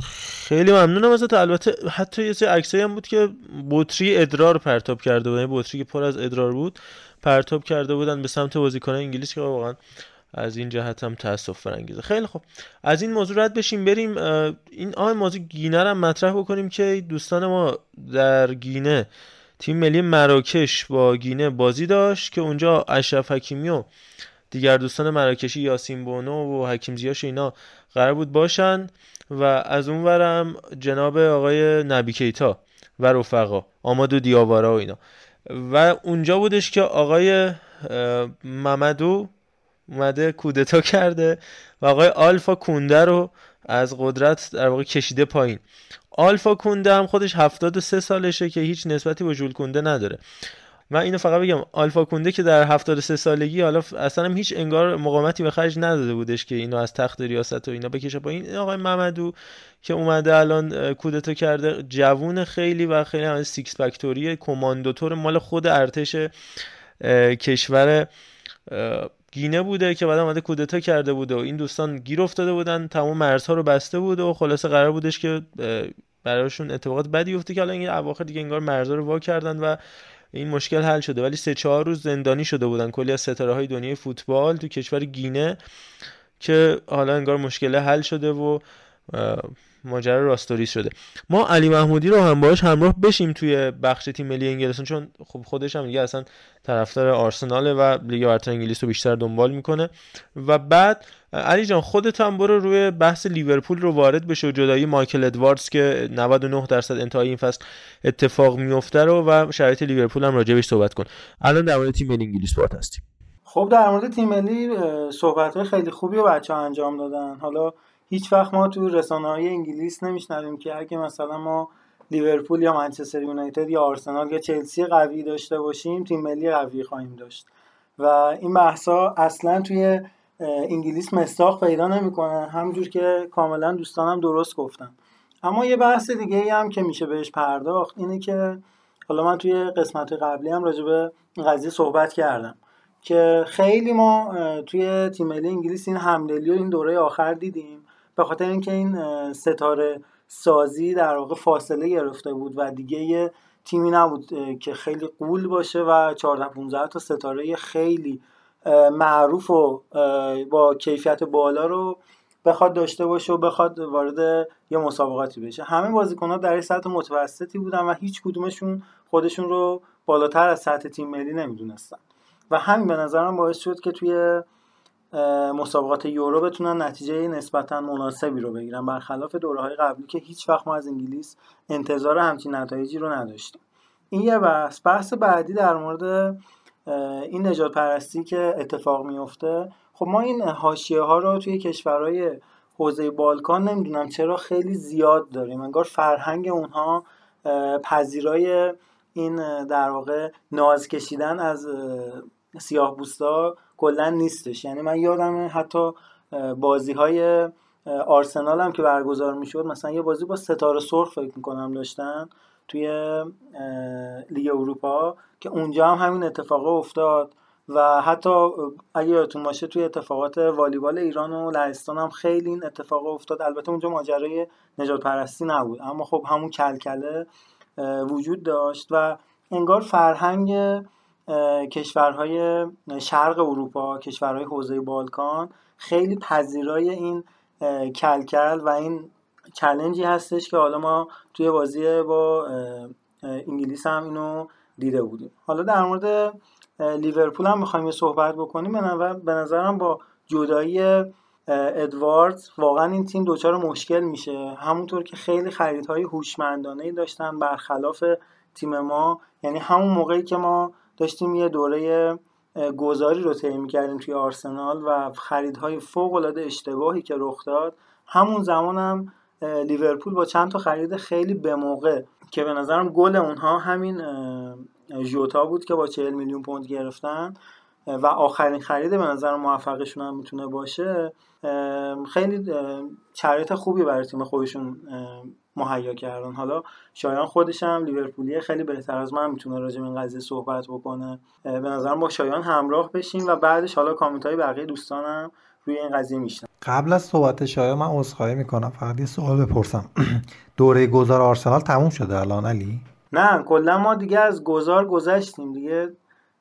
خیلی ممنونم ازت. البته حتی یه سری عکسایی هم بود که بطری ادرار پرتاب کرده بودن بطری که پر از ادرار بود پرتاب کرده بودن به سمت بازیکن انگلیس که واقعا از این جهت هم تاسف برانگیزه. خیلی خوب. از این موضوع رد بشیم. بریم این آه موضوع گینه رو مطرح بکنیم که دوستان ما در گینه تیم ملی مراکش با گینه بازی داشت که اونجا اشرف حکیمی و دیگر دوستان مراکشی یاسین بونو و حکیم زیاش اینا قرار بود باشن و از اون ورم جناب آقای نبی کیتا و رفقا آماد و دیاوارا و اینا. و اونجا بودش که آقای ممدو اومده کودتا کرده و آقای آلفا کونده رو از قدرت در واقع کشیده پایین. آلفا کونده هم خودش 73 سالشه که هیچ نسبتی با ژول کونده نداره. من اینو فقط بگم آلفا کونده که در 73 سالگی حالا اصلا هیچ انگار مقاومتی به خرج نداده بودش که اینو از تخت ریاست و اینا بکشه پایین. این آقای محمدو که اومده الان کودتا کرده جوون خیلی و خیلی هم six pack طوری کماندو طور مال خود ارتش کشور گینه بوده که بعد اومده کودتا کرده بوده و این دوستان گیر افتاده بودن تمام مرزها رو بسته بوده و خلاصه قرار بودش که براشون اتفاقات بدی افته که الان این اواخر دیگه انگار مرزها رو وا کردن و این مشکل حل شده. ولی سه چهار روز زندانی شده بودن. کلی از ستاره های دنیای فوتبال تو کشور گینه که حالا انگار مشکل حل شده و ماجرا راستوریز شده. ما علی محمودی رو هم باش همراه بشیم توی بخش تیم ملی انگلستان چون خب خودش هم دیگه اصلا طرفدار آرسنال و لیگ برتر انگلیس رو بیشتر دنبال می‌کنه. و بعد علی جان خودت هم برو روی بحث لیورپول رو وارد بشه و جدایی مایکل ادواردز که 99 درصد انتهای این فصل اتفاق میفته رو و شرایط لیورپول هم راجبش صحبت کن. الان در مورد تیم ملی انگلیس باهات هستیم. خب در مورد تیم ملی صحبت خیلی خوبی رو بچه ها انجام دادن. حالا هیچ وقت ما تو رسانه های انگلیس نمیشنویم که اگه مثلا ما لیورپول یا منچستر یونایتد یا آرسنال یا چلسی قوی داشته باشیم تیم ملی قوی خواهیم داشت. و این بحثا اصلا توی انگلیس مستاق پیدا نمی‌کنه. همونجور که کاملا دوستانم درست گفتم اما یه بحث دیگه ای هم که میشه بهش پرداخت اینه که حالا من توی قسمت قبلی هم راجع به قضیه صحبت کردم که خیلی ما توی تیم ملی انگلیس این همدلی و این دوره آخر دیدیم. به خاطر اینکه این ستاره سازی در واقع فاصله گرفته بود و دیگه یه تیمی نبود که خیلی قول باشه و 14 15 تا ستاره خیلی معروف و با کیفیت بالا رو بخواد داشته باشه و بخواد وارد یه مسابقاتی بشه. همه بازیکن‌ها در سطح متوسطی بودن و هیچ کدومشون خودشون رو بالاتر از سطح تیم ملی نمی‌دونستن. و همین به نظرم باعث شد که توی مسابقات یورو بتونن نتیجه نسبتا مناسبی رو بگیرن. برخلاف دوره های قبلی که هیچ وقت ما از انگلیس انتظار همچین نتایجی رو نداشتیم. این یه بحث. بحث بعدی در مورد این نجات پرستی که اتفاق میفته خب ما این حاشیه ها رو توی کشورهای حوزه بالکان نمی‌دونم چرا خیلی زیاد داریم. انگار فرهنگ اونها پذیرای این در واقع ناز کشیدن از سیاه بوستا کلا نیستش. یعنی من یادم حتی بازی های آرسنال هم که برگزار می‌شد مثلا یه بازی با ستاره سرخ فکر می‌کنم داشتن توی لیگ اروپا که اونجا هم همین اتفاق افتاد و حتی اگه یادتون باشه توی اتفاقات والیبال ایران و لهستان هم خیلی این اتفاق افتاد. البته اونجا ماجرای نجات پرستی نبود اما خب همون کلکله وجود داشت و انگار فرهنگ کشورهای شرق اروپا کشورهای حوزه بالکان خیلی پذیرای این کلکل و این چلنجی هستش که حالا ما توی بازی با انگلیس هم اینو دیده بودیم. حالا در مورد لیورپول هم می‌خوایم صحبت بکنیم. به نظرم با جدایی ادواردز واقعا این تیم دچار مشکل میشه. همونطور که خیلی خریدهای هوشمندانه داشتن برخلاف تیم ما. یعنی همون موقعی که ما داشتیم یه دوره گذاری رو طی می‌کردیم توی آرسنال و خریدهای فوق العاده اشتباهی که رخ داد. همون زمان هم لیورپول با چند تا خرید خیلی به موقع که به نظرم گل اونها همین ژوتا بود که با 40 میلیون پوند گرفتن. و آخرین خرید به نظر موفقشون هم می‌تونه باشه. خیلی شرایط خوبی برای تیم خودشون مهیا کردن. حالا شایان خودش هم لیورپولی خیلی بهتر از من می‌تونه راجع به این قضیه صحبت بکنه. به نظرم با شایان همراه بشیم و بعدش حالا کامنت های بقیه دوستانم روی این قضیه میشنم. قبل از صحبت شایان من عذرخواهی می‌کنم. فقط یه سوال بپرسم. دوره گذار آرسنال تموم شده الان علی؟ نه کلا ما دیگه از گذار گذشتیم. دیگه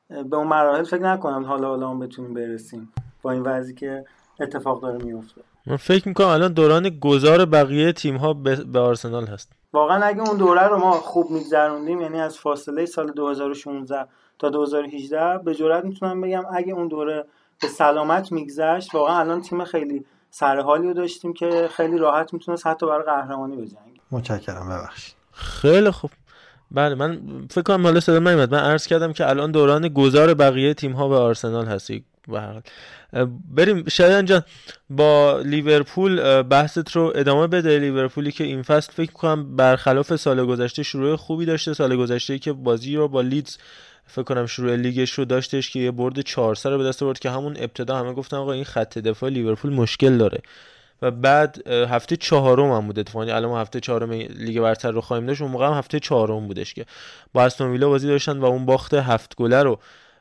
به اون مراحل فکر نکنم حالا هم بتونیم برسیم با این وضعی که اتفاق داره میفته من فکر می‌کنم الان دوران گذار بقیه تیم ها به آرسنال هست. واقعا اگه اون دوره رو ما خوب میگذروندیم یعنی از فاصله سال 2016 تا 2018 به جرات می‌تونم بگم اگه اون دوره به سلامت میگذشت واقعا الان تیم خیلی سرحالی رو داشتیم که خیلی راحت می‌تونست حتی برای قهرمانی بجنگه. متشکرم ببخشید. خیلی خوب. بله من فکر کنم حالا صدا من عرض کردم که الان دوران گذار بقیه تیم ها به آرسنال هستی. به بریم. شایان جان با لیورپول بحثت رو ادامه بده. لیورپولی که این فصل فکر کنم برخلاف سال گذشته شروع خوبی داشته. سال گذشته که بازی رو با لیدز فکر کنم شروع لیگش رو داشتش که یه برد 4 رو به دست آورد که همون ابتدا همه گفتن آقا این خط دفاع لیورپول مشکل داره. و بعد هفته چهارم هم بود اتفاقی الان هفته چهارم لیگ برتر رو خواهیم داشت. اون موقع هم هفته چهارم بودش که با استون ویلا بازی داشتن و اون باخت هفت گله رو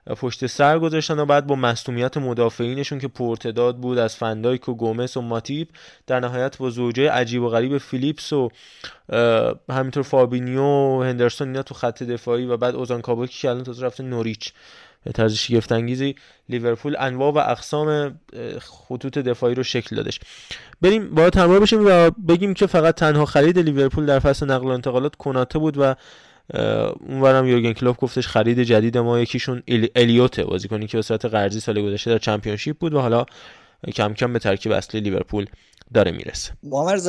پشت سر گذاشتن و بعد با مصدومیت مدافعینشون که پرتعداد بود از فن دایک و گومس و ماتیب در نهایت با زوج های عجیب و غریب فیلیپس و همینطور فابینیو و هندرسون اینا تو خط دفاعی و بعد اوزان کاباک که الان تازه رفته نوریچ. به طرز شگفت انگیزی لیورپول انواع و اقسام خطوط دفاعی رو شکل دادش. بریم با همراه بشیم و بگیم که فقط تنها خرید لیورپول در فصل نقل و انتقالات کناته بود و اونورم یورگن کلوپ گفتش خرید جدید ما یکیشون الیوته بازیکنی که به صورت قرضی سال گذشته در چمپیونشیپ بود و حالا کم کم به ترکیب اصلی لیورپول داره می‌رسه. محمد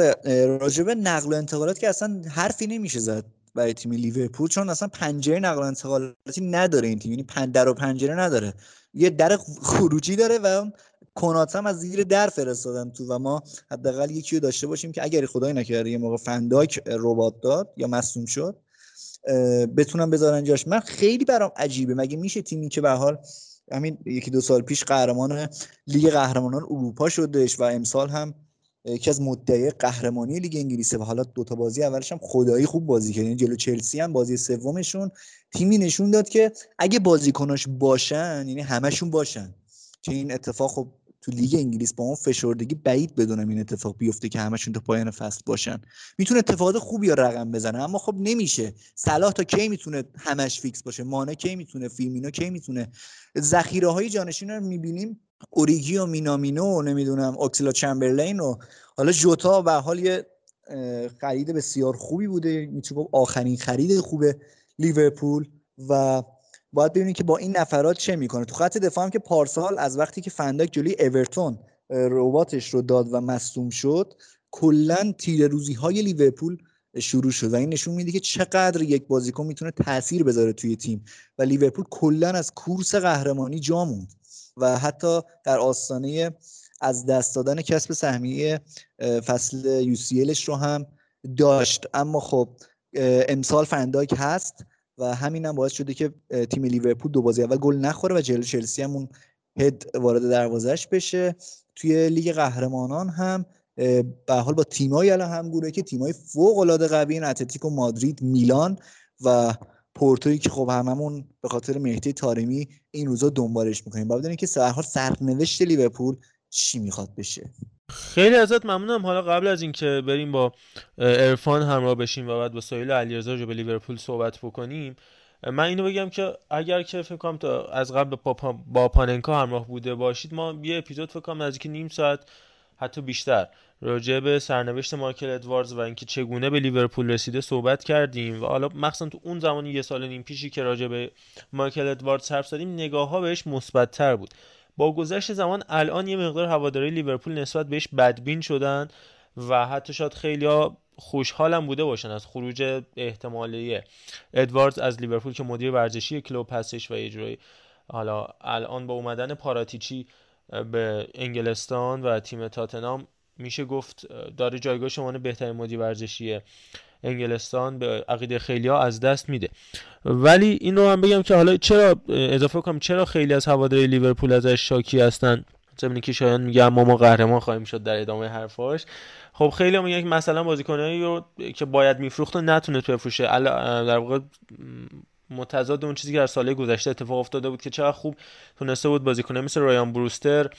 راجب نقل و انتقالات که اصلا حرفی نمیشه زد برای تیم لیورپول چون اصلا پنجره نقل و انتقالاتی نداره این تیم یعنی در و پنجره نداره. یه در خروجی داره و کنات هم از زیر در فرستادن تو و ما حداقل یکی رو داشته باشیم که اگر خدای نکرده یه موقع فنداک ربات داد یا مصوم شد. بتونم بذارن جاش. من خیلی برام عجیبه. مگه میشه تیمی که به حال همین یکی دو سال پیش قهرمان لیگ قهرمانان اروپا شدش و امسال هم یکی از مدعی قهرمانی لیگ انگلیسه و حالا دوتا بازی اولش هم خدایی خوب بازی کرد. یعنی جلو چلسی هم بازی سومشون تیمی نشون داد که اگه بازیکناش باشن یعنی همشون باشن که این اتفاق خب تو لیگ انگلیس با اون فشردگی بعید بدونم این اتفاق بیفته که همشون تا پایان فصل باشن. می‌تونه اتفاقات خوبی رقم بزنه اما خب نمیشه. صلاح تا کی می‌تونه همش fix باشه؟ مانه کی می‌تونه؟ فیرمینو کی می‌تونه؟ ذخیره های جانشین رو می‌بینیم. اوریگی و مینامینو و نمی‌دونم اکسلید چمبرلین و حالا جوتا به حال یه خرید بسیار خوبی بوده. می‌تونه آخرین خرید خوب لیورپول و باید ببینیم که با این نفرات چه می‌کنه. تو خط دفاع هم که پارسال از وقتی که فن دایک جلوی اورتون رباتش رو داد و مصدوم شد کلا تیر روزی های لیورپول شروع شد و این نشون میده که چقدر یک بازیکن می‌تونه تاثیر بذاره توی تیم و لیورپول کلا از کورس قهرمانی جا موند و حتی در آستانه از دست دادن کسب سهمیه فصل یو رو هم داشت. اما خب امسال فنداک هست. و همین هم باعث شده که تیم لیورپول دو بازی اول گل نخوره و جلو چلسی هم اون هد وارد دروازش بشه. توی لیگ قهرمانان هم به حال با تیمایی الان همگوره که تیمای فوق العاده قوی اتلتیکو مادرید میلان و پورتویی که خب هممون به خاطر مهدی تارمی این روزا دنبالش می‌کنیم. بعد که سرحال سرنوشت لیورپول چی می‌خواد بشه. خیلی ازت ممنونم. حالا قبل از اینکه بریم با ارفان همراه بشیم و بعد با سایل علیرضا رو به لیورپول صحبت بکنیم من اینو بگم که اگر که فکر کنم تا از قبل با پاننکا همراه بوده باشید ما یه اپیزود فکر کنم نزدیک نیم ساعت حتی بیشتر راجع به سرنوشت مایکل ادواردز و اینکه چگونه به لیورپول رسیده صحبت کردیم و حالا مخصوصا تو اون زمانی یه سال نیم پیشی که راجع به مایکل ادواردز حرف زدیم نگاه ها بهش مثبتتر بود. با گذشت زمان الان یه مقدار هواداری لیورپول نسبت بهش بدبین شدن و حتی شاید خیلیا خوشحالم بوده باشن از خروج احتمالی ادواردز از لیورپول که مدیر ورزشی کلوب هستش و اجرای حالا الان با اومدن پاراتیچی به انگلستان و تیم تاتنام میشه گفت داره جایگاه شمانه بهترین مدیر ورزشی انگلستان به عقیده خیلی ها از دست میده. ولی این رو هم بگم که حالا چرا اضافه کنم چرا خیلی از هواداری لیورپول ازش شاکی هستن؟ زمینی که شایان میگه ما ما قهرمان خواهیم شد در ادامه حرفاش. خب خیلی میگن که مثلا بازیکنایی رو که باید میفروخت و نتونست بفروشه. در واقع متضاد اون چیزی که در سال گذشته اتفاق افتاده بود که چقدر خوب تونسته بود بازیکنه مثل رایان بروستر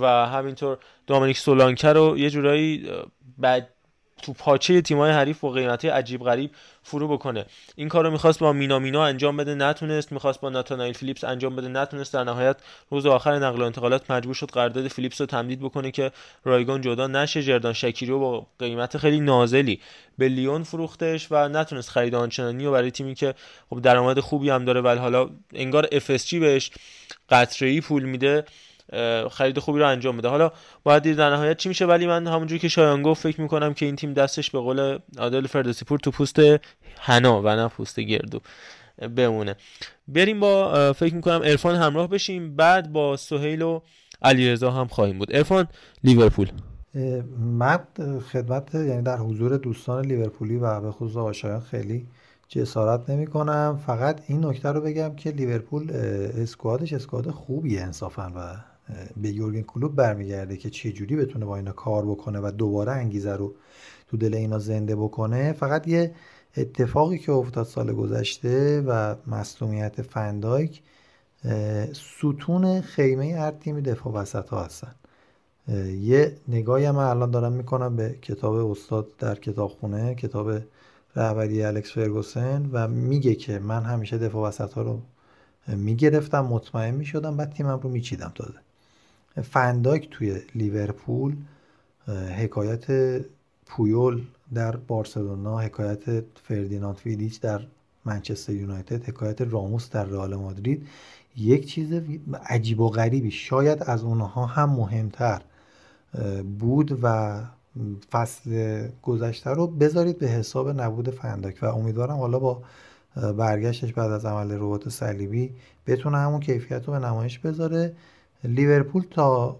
و همینطور دومینیک سولانکر رو یه جورایی بعد تو پاچه تیمای حریف با قیمت عجیب غریب فرو بکنه. این کارو می‌خواست با مینامینا انجام بده نتونست. می‌خواست با ناتانایل فیلیپس انجام بده نتونست. در نهایت روز آخر نقل و انتقالات مجبور شد قرارداد فیلیپس رو تمدید بکنه که رایگان جدا نشه. جردان شکیری با قیمت خیلی نازلی به لیون فروختش و نتونست خرید آنچنانی و برای تیمی که خب درآمد خوبی هم داره ولی حالا انگار اف بهش قطره پول میده. خرید خوبی رو انجام بده. حالا باید دید در نهایت چی میشه ولی من همونجوری که شایان گفت فکر می‌کنم که این تیم دستش به قول عادل فردوسی پور تو پوست حنا و نه پوست گردو بمونه. بریم با فکر می‌کنم ارفان همراه بشیم. بعد با سهیل و علیرضا هم خواهیم بود. ارفان لیورپول. من خدمت یعنی در حضور دوستان لیورپولی و به خصوص آشایان خیلی جسارت نمی کنم فقط این نکته رو بگم که لیورپول اسکوادش اسکواد خوبیه انصافا و به یورگن کلوب برمیگرده که چه جوری بتونه با اینا کار بکنه و دوباره انگیزه رو تو دل اینا زنده بکنه فقط یه اتفاقی که افتاد سال گذشته و مصومیت فندایک ستون خیمه هر تیمی دفاع وسط ها هستن یه نگاهی من الان دارم می‌کنم به کتاب استاد در کتابخونه کتاب رهبری الکس فرگوسن و میگه که من همیشه دفاع وسط ها رو می‌گرفتم مطمئن می‌شدم بعد تیمم رو میچیدم تازه. فنداک توی لیورپول حکایت پویول در بارسلونا حکایت فردیناند ویلیچ در منچستر یونایتد حکایت راموس در رئال مادرید. یک چیز عجیب و غریبی شاید از اونها هم مهمتر بود و فصل گذشته رو بذارید به حساب نبود فنداک و امیدوارم حالا با برگشتش بعد از عمل ربات صلیبی بتونه همون کیفیت رو به نمایش بذاره. لیورپول تا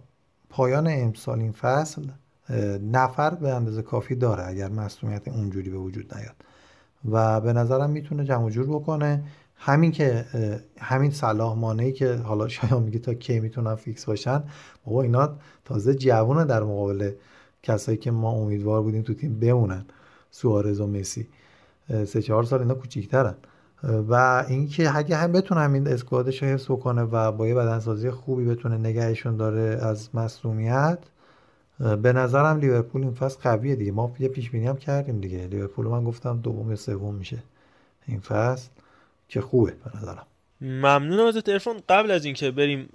پایان امسال این فصل نفر به اندازه کافی داره اگر مصومیت اونجوری به وجود نیاد. و به نظرم می‌تونه جمع جور بکنه. همین که همین صلاح مانه ای که حالا شاید میگه تا کی می‌تونن fix باشن بابا اینا تازه جوونه در مقابل کسایی که ما امیدوار بودیم تو تیم بمونن. سوارز و مسی. سه چهار سال اینا کوچیکترن. و اینکه اگه هم بتونه همین squad ش رو حفظ بکنه و با یه بدنسازی خوبی بتونه نگهشون داره از مصدومیت به نظرم لیورپول این فصل قویه دیگه. ما یه پیش بینی هم کردیم دیگه. لیورپول من گفتم دوم یا سوم میشه این فصل که خوبه به نظرم. ممنون ازت ارفان. قبل از اینکه بریم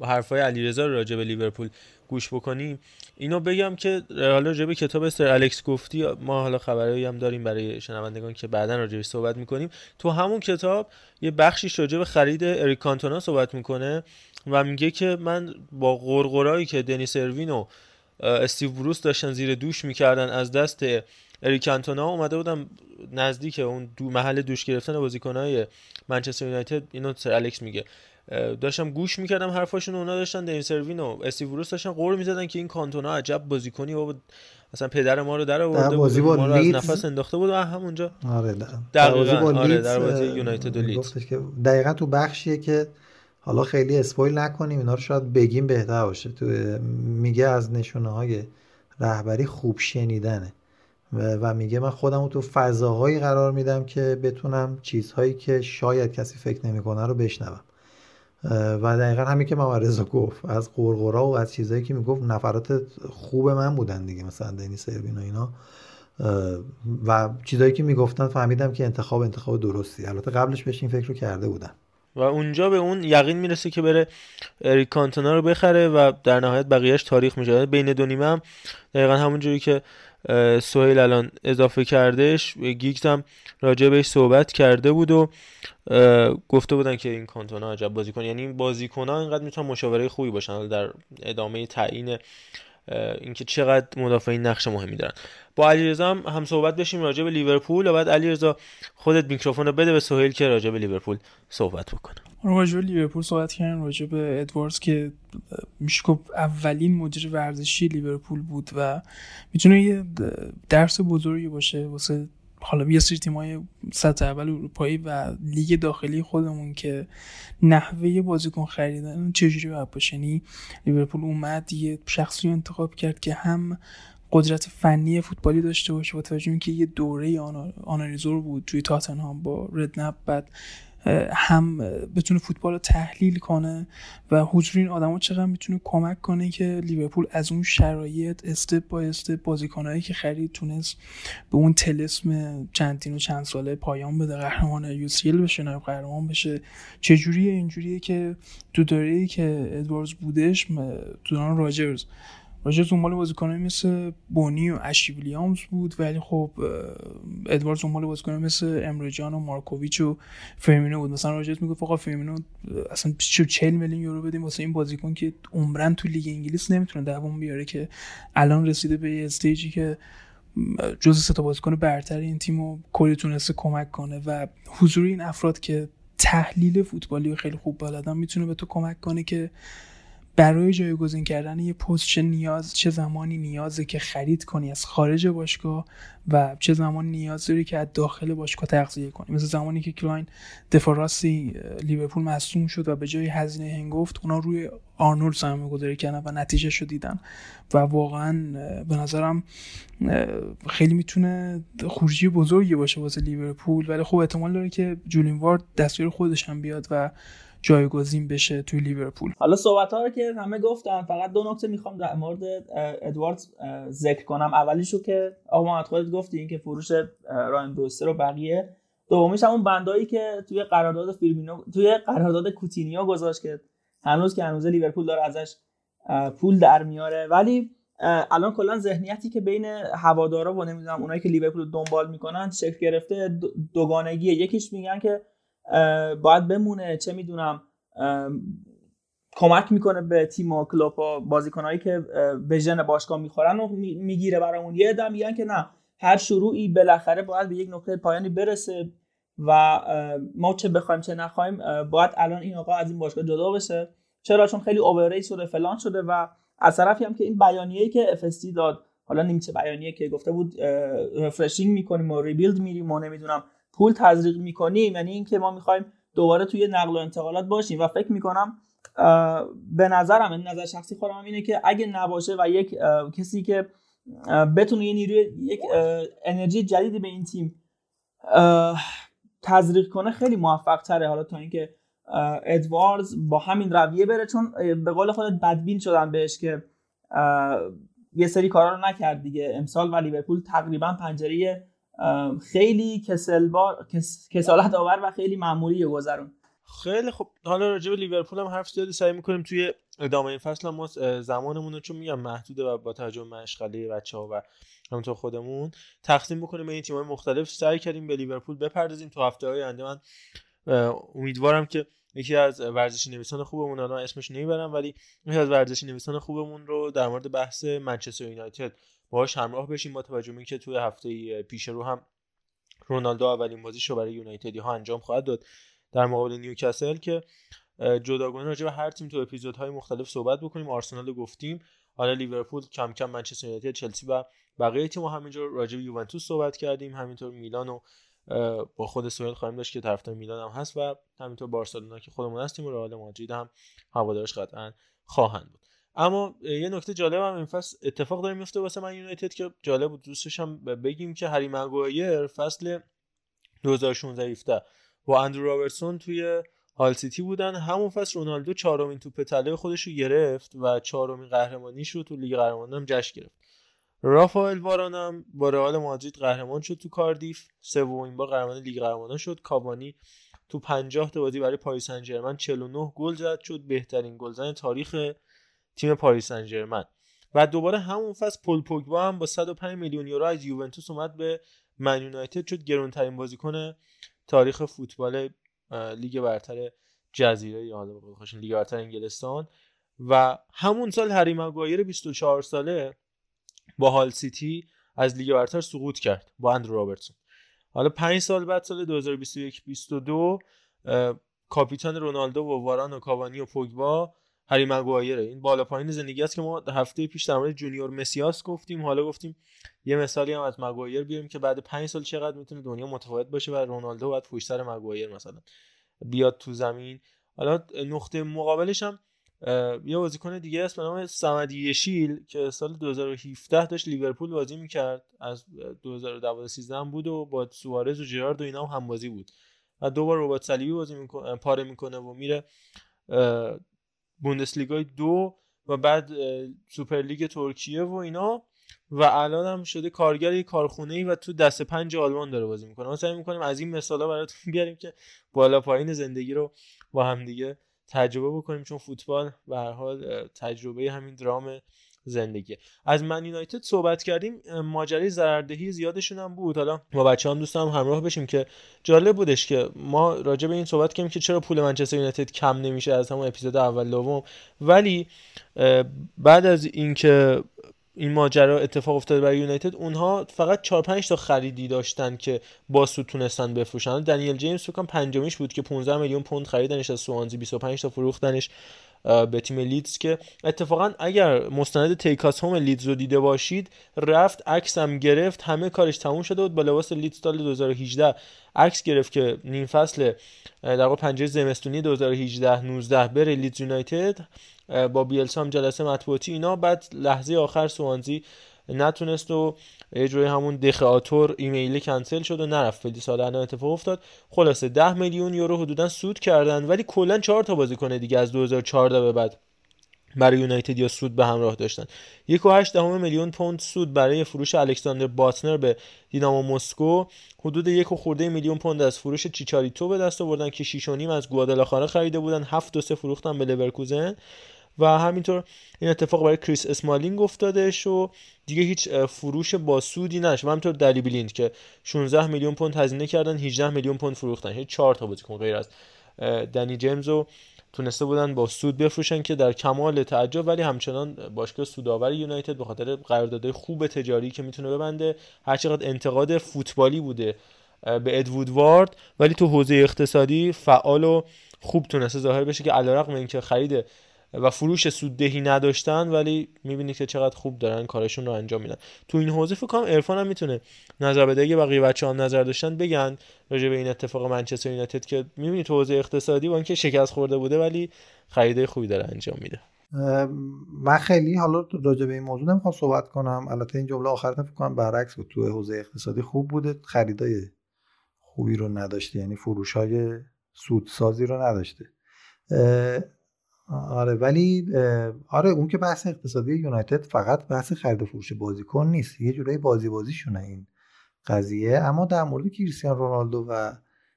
حرفای علیرضا راجع به لیورپول گوش بکنیم اینو بگم که حالا راجع به کتاب سر الکس گفتی ما حالا خبرایی هم داریم برای شنوندگان که بعدا راجع صحبت می‌کنیم. تو همون کتاب یه بخشی راجع به خرید اریک کانتونا صحبت می‌کنه و میگه که من با غرغرایی که دنیس اروین و استیو بروس داشتن زیر دوش می‌کردن از دست اریک کانتونا اومده بودم نزدیک اون دو محل دوش گرفتن بازیکنهای منچستر یونایتد. اینو سر الکس میگه. داشتم گوش می‌کردم حرفاشون اونا داشتن دین سروین و استیوروس داشتن قور می‌زدن که این کانتونا عجب بازیکنی بابا. مثلا پدر ما رو در آورده بود ما رو از نفس انداخته بود و همونجا آره دقیقاً آره در بازی یونایتد و لیدز. که دقیقاً تو بخشیه که حالا خیلی اسپویل نکنیم اینا رو شاید بگیم بهتر باشه. تو میگه از نشونه های رهبری خوب شنیدنه و میگه من خودم رو تو فضاهایی قرار میدم که بتونم چیزهایی که شاید کسی فکر نمی‌کنه رو بشنوم. و دقیقا همین که ممرزا گفت از قرقرا و از چیزهایی که می‌گفت نفرات خوب من بودن دیگه مثلا دنی سروین و اینا. و چیزهایی که می‌گفتن فهمیدم که انتخاب انتخاب درستی. البته قبلش بهش این فکر رو کرده بودن و اونجا به اون یقین می‌رسه که بره اریک کانتونا رو بخره و در نهایت بقیهش تاریخ میشه. بین دو نیمه هم دقیقا همونجوری که سوهیل الان اضافه کردش گیگز هم راجع بهش صحبت کرده بود و گفته بودن که این کانتونا عجب بازیکن یعنی این بازیکن ها اینقدر می‌تونن مشاوره خوبی باشن. در ادامه تعیین اینکه چقدر مدافعین نقش مهمی دارن. با علیرضا هم, هم صحبت بشیم راجع به لیورپول و بعد علیرضا خودت میکروفون رو بده به سهیل که راجع به لیورپول صحبت بکنه. راجع به لیورپول صحبت کردن راجع به ادواردز که میشه اولین مدیر ورزشی لیورپول بود و می‌تونه یه درس بزرگی باشه واسه حالا یه سری تیمای سطح اول اروپایی و لیگ داخلی خودمون که نحوه بازیکن خریدن چجوری باید باشه. یعنی لیورپول اومد یه شخصی انتخاب کرد که هم قدرت فنی فوتبالی داشته باشه با توجه که یه دوره آنالیزور بود توی تاتنهام با ردنپ بعد هم بتونه فوتبال رو تحلیل کنه و حضور این آدما چقدر می‌تونه کمک کنه که لیورپول از اون شرایط استپ با استپ بازیکنایی که خرید تونست به اون تلسم چندین و چند ساله پایان بده قهرمان یوسیل بشه نایب قهرمان بشه. چجوریه؟ اینجوریه که تو که ادواردز بودش دوران راجرز راجر دنبال بازیکنایی مثل بونی و اشی ویلیامز بود ولی خب ادوارد دنبال بازیکنایی مثل امرجان و مارکوویچ و فرمینو بود. مثلا راجر می‌گفت آقا فرمینو اصلا 40 میلیون یورو بدیم واسه این بازیکن که عمرن تو لیگ انگلیس نمی‌تونه دوام بیاره که الان رسیده به استیجی که جز سه تا بازیکن برتر این تیم رو کلی تونسته کمک کنه و حضور این افراد که تحلیل فوتبالی خیلی خوب بلدن می‌تونه به تو کمک کنه که برای جایگزین کردن یه پست چه نیاز چه زمانی نیازه که خرید کنی از خارج باشگاه و چه زمان نیاز داری که از داخل باشگاه تغذیه کنی. مثل زمانی که کلاین دفاع راستی لیورپول مصدوم شد و به جای هزینه هنگفت اونا روی آرنولد سرمایه گذاری کردن و نتیجه شو دیدن. و واقعا به نظرم خیلی می‌تونه خروجی بزرگی باشه واسه لیورپول. ولی خب احتمال داره که جولین وارد دستیار خودش هم بیاد و جایگزین بشه توی لیورپول. حالا صحبت ها رو که همه گفتن فقط دو نکته می‌خوام در مورد ادواردز ذکر کنم. اولیشو که آقا محمد خودت گفتی این که فروش راین بروستر و بقیه. دومیش همون بندایی که توی قرارداد فیرمینو توی قرارداد کوتینیو گذاشت که هنوز که هنوز لیورپول داره ازش پول در میاره. ولی الان کلا ذهنیتی که بین هوادارا و نمی‌دونم اونایی که لیورپول دنبال می‌کنن شکل گرفته دوگانگیه. یکیش میگن که باید بمونه چه می‌دونم کمک می‌کنه به تیم و کلوب و بازیکنهایی که به ژن باشگاه می‌خورن و می‌گیره برامون. یه دم میگن که نه هر شروعی بالاخره باید به یک نقطه پایانی برسه و ما چه بخوایم چه نخوایم باید الان این آقا از این باشگاه جدا بشه. چرا؟ چون خیلی اوورریت شده فلان شده و از طرفی هم که این بیانیه‌ای که افستی داد حالا نیمچه بیانیه که گفته بود رفرشینگ می‌کنیم و ریبیلد میریم و نمی‌دونم پول تزریق می‌کنیم یعنی اینکه ما می‌خوایم دوباره توی نقل و انتقالات باشیم. و فکر می‌کنم به نظرم این نظر شخصی خودم اینه که اگه نباشه و یک کسی که بتونه یه نیروی یک انرژی جدیدی به این تیم تزریق کنه خیلی موفق تره حالا تا اینکه ادواردز با همین رویه بره چون به قول خودت بدبین شدن بهش که یه سری کارا رو نکرد دیگه امسال. و لیورپول تقریبا پنجره خیلی کسلبار کسالت آور و خیلی معمولی گذرون. خیلی خب حالا راجع به لیورپول هم حرف زیادی سعی می‌کنیم توی ادامه این فصل. ما زمانمون رو چون میگم محدوده و با توجه به مشغله بچه ها و همونطور خودمون تقسیم بکنیم به این تیم‌های مختلف. سعی کردیم به لیورپول بپردازیم. تو هفته های آینده من امیدوارم که یکی از ورزشی نویسان خوبمون الان اسمش نمی‌برم ولی یکی از ورزشی نویسان خوبمون رو در مورد بحث منچستر یونایتد باهاش همراه بشیم با توجه به اینکه توی هفته پیش رو هم رونالدو اولین بازیش رو برای یونایتدی ها انجام خواهد داد. در مقابل نیوکاسل که جداگانه راجع به هر تیم تو اپیزودهای مختلف صحبت بکنیم. آرسنال رو گفتیم. حالا لیورپول کم کم منچستر یونایتد چلسی و بقیه تیم همینجور راجع به یوونتوس صحبت کردیم. همینطور میلان و با خود سوئیل خواهیم داشت که طرفدار میلان هم هست و همینطور بارسلونا که خودمون هستیم و رئال مادرید هم هوادارش قطعا خواهند بود. اما یه نکته جالب هم این فصل اتفاق داره میفته واسه من یونایتد که جالب بود. دوستش هم بگیم که هری مگوایر فصل 2016 17 با اندرو رابرتسون توی هال سیتی بودن. همون فصل رونالدو چهارمین توپ طلای خودش رو گرفت و چهارمین قهرمانیش رو تو لیگ قهرمانان هم جشن گرفت. رافائل واران با رئال مادرید قهرمان شد تو کاردیف. سومین بار قهرمان لیگ قهرمانان شد. کاوانی تو 50 تا بازی برای پاریس سن ژرمن 49 گل زد. شد بهترین گلزن تاریخ تیم پاریس سن و دوباره همون فصل پول پوگبا هم با 105 میلیون یورو از یوونتوس اومد به من یونایتد. شد گرونترین بازیکن تاریخ فوتبال لیگ برتر جزیره یا حالا لیگ برتر انگلستان. و همون سال هری مگایر 24 ساله با هال سیتی از لیگ برتر سقوط کرد با اندرو رابرتسون. حالا پنج سال بعد سال 2021 22 کاپیتان رونالدو و واران و کاوانی و پوگبا هری مگوایره این بالا پایین زندگی است که ما هفته پیش در مورد جونیور مسیاس گفتیم. حالا گفتیم یه مثالی هم از مگوایر بیاریم که بعد پنج سال چقدر می‌تونه دنیا متفاوت باشه و رونالدو باید پشت سر مگوایر مثلا بیاد تو زمین. حالا نقطه مقابلش هم یه بازیکن دیگه است به نام سمدی شیل که سال 2017 داشت لیورپول بازی می‌کرد. از 2012 هم بود و با سوارز و جرارد و اینا هم همبازی بود. و دوبار ربات صلیبی بازی می‌کنه پاره می‌کنه و میره بوندسلیگای دو و بعد سوپرلیگ ترکیه و اینا. و الان هم شده کارگر یک کارخونه ای و تو دست پنج آلمان داره بازی می‌کنه. ما سعی می‌کنیم از این مثالا براتون بیاریم که بالا پایین زندگی رو با هم دیگه تجربه بکنیم. چون فوتبال به هر حال تجربه همین درام زندگی. از من یونایتد صحبت کردیم ماجرای ضرردهی زیادشون هم بود. حالا با بچه هم دوستم همراه بشیم که جالب بودش که ما راجع به این صحبت کردیم که چرا پول منچستر یونایتد کم نمیشه از همون اپیزود اول دوم. ولی بعد از اینکه این ماجرا اتفاق افتاده برای یونایتد اونها فقط 4 5 تا خریدی داشتن که با سود تونستن بفروشن. دنیل جیمز فکر کنم پنجمیش بود که 15 میلیون پوند خریدنش از سوانزی 25 تا فروختنش. به تیم لیدز که اتفاقا اگر مستند Take Us Home لیدز رو دیده باشید رفت عکس هم گرفت همه کارش تموم شده بود. با لباس لیدز سال 2018 عکس گرفت که نیم فصل در واقع پنجره زمستونی 2018 19 بره لیدز یونایتد با بیلسا هم جلسه مطبوعاتی اینا. بعد لحظه آخر سوانزی نتونست و یه جوری همون به خاطر ایمیلی کنسل شد و نرفت. ولی امسال الان اتفاق افتاد. خلاصه 10 میلیون یورو حدودا سود کردن ولی کلا 4 تا بازیکن دیگه از 2014 به بعد برای یونایتد یا سود به همراه داشتن. یک و میلیون پوند سود برای فروش الکساندر باتنر به دینامو مسکو. حدود یک و خورده میلیون پوند از فروش چیچاریتو به دست آوردن که 6 از گوادالاخارا خریده بودن. 7 و 3 فروختن به لورکوزن. و همینطور این اتفاق برای کریس اسمالینگ افتادش و دیگه هیچ فروش با سودی نش و همینطور دلی بلیند که 16 میلیون پوند هزینه کردن 18 میلیون پوند فروختن. هیچ 4 تا بازیکن غیر از دنی جیمز رو تونسته بودن با سود بفروشن که در کمال تعجب. ولی همچنان باشگاه سودآور یونایتد به خاطر قراردادهای خوب تجاری که می‌تونه ببنده هرچقدر انتقاد فوتبالی بوده به ادوود وارد ولی تو حوزه اقتصادی فعال و خوب تونسته ظاهر بشه که علیرغم اینکه خرید و فروش سوددهی نداشتن ولی می‌بینید که چقدر خوب دارن کارشون رو انجام میدن. تو این حوزه فکر کنم عرفان هم می‌تونه نظر بده. اگه بقیه بچه هم نظر داشتن بگن راجع به این اتفاق منچستر یونایتد که می‌بینید تو حوزه اقتصادی با اینکه شکست خورده بوده ولی خریده خوبی داره انجام میده. من خیلی حالا راجع به این موضوع نمی‌خوام صحبت کنم. البته این جمله آخرت فکر کنم برعکس تو حوزه اقتصادی خوب بوده خریدای خوبی رو نداشته یعنی فروش های سودسازی رو نداشته. آره ولی آره اون که بحث اقتصادی یونایتد فقط بحث خرید و فروش بازیکن نیست. یه جورایی بازی بازیشونه این قضیه. اما در مورد کریستیان رونالدو و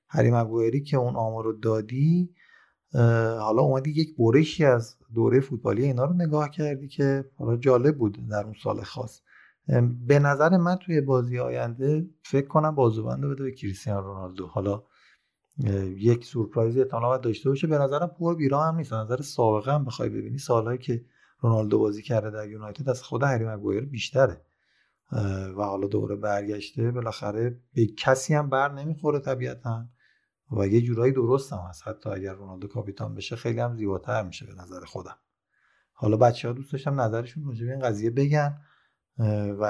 هری مگوئری که اون آمار رو دادی حالا اومدی یک برشی از دوره فوتبالی اینا رو نگاه کردی که حالا جالب بود در اون سال خاص. به نظر من توی بازی آینده فکر کنم بازوبند بده به کریستیان رونالدو. حالا یک سورپرایز احتمالاً داشته باشه. به نظرم پور بیرا هم نیست. نظر سابقه هم بخوای ببینی. سالهایی که رونالدو بازی کرده در یونایتد از خود هری مگوایر بیشتره. و حالا دوره برگشته. بالاخره به کسی هم بر نمی‌خوره طبیعتا. و یه جورایی درست هم هست. حتی اگر رونالدو کاپیتان بشه خیلی هم زیباتر میشه به نظر خودم. حالا بچه ها دوست داشتم نظرشون راجع به این قضیه بگن. و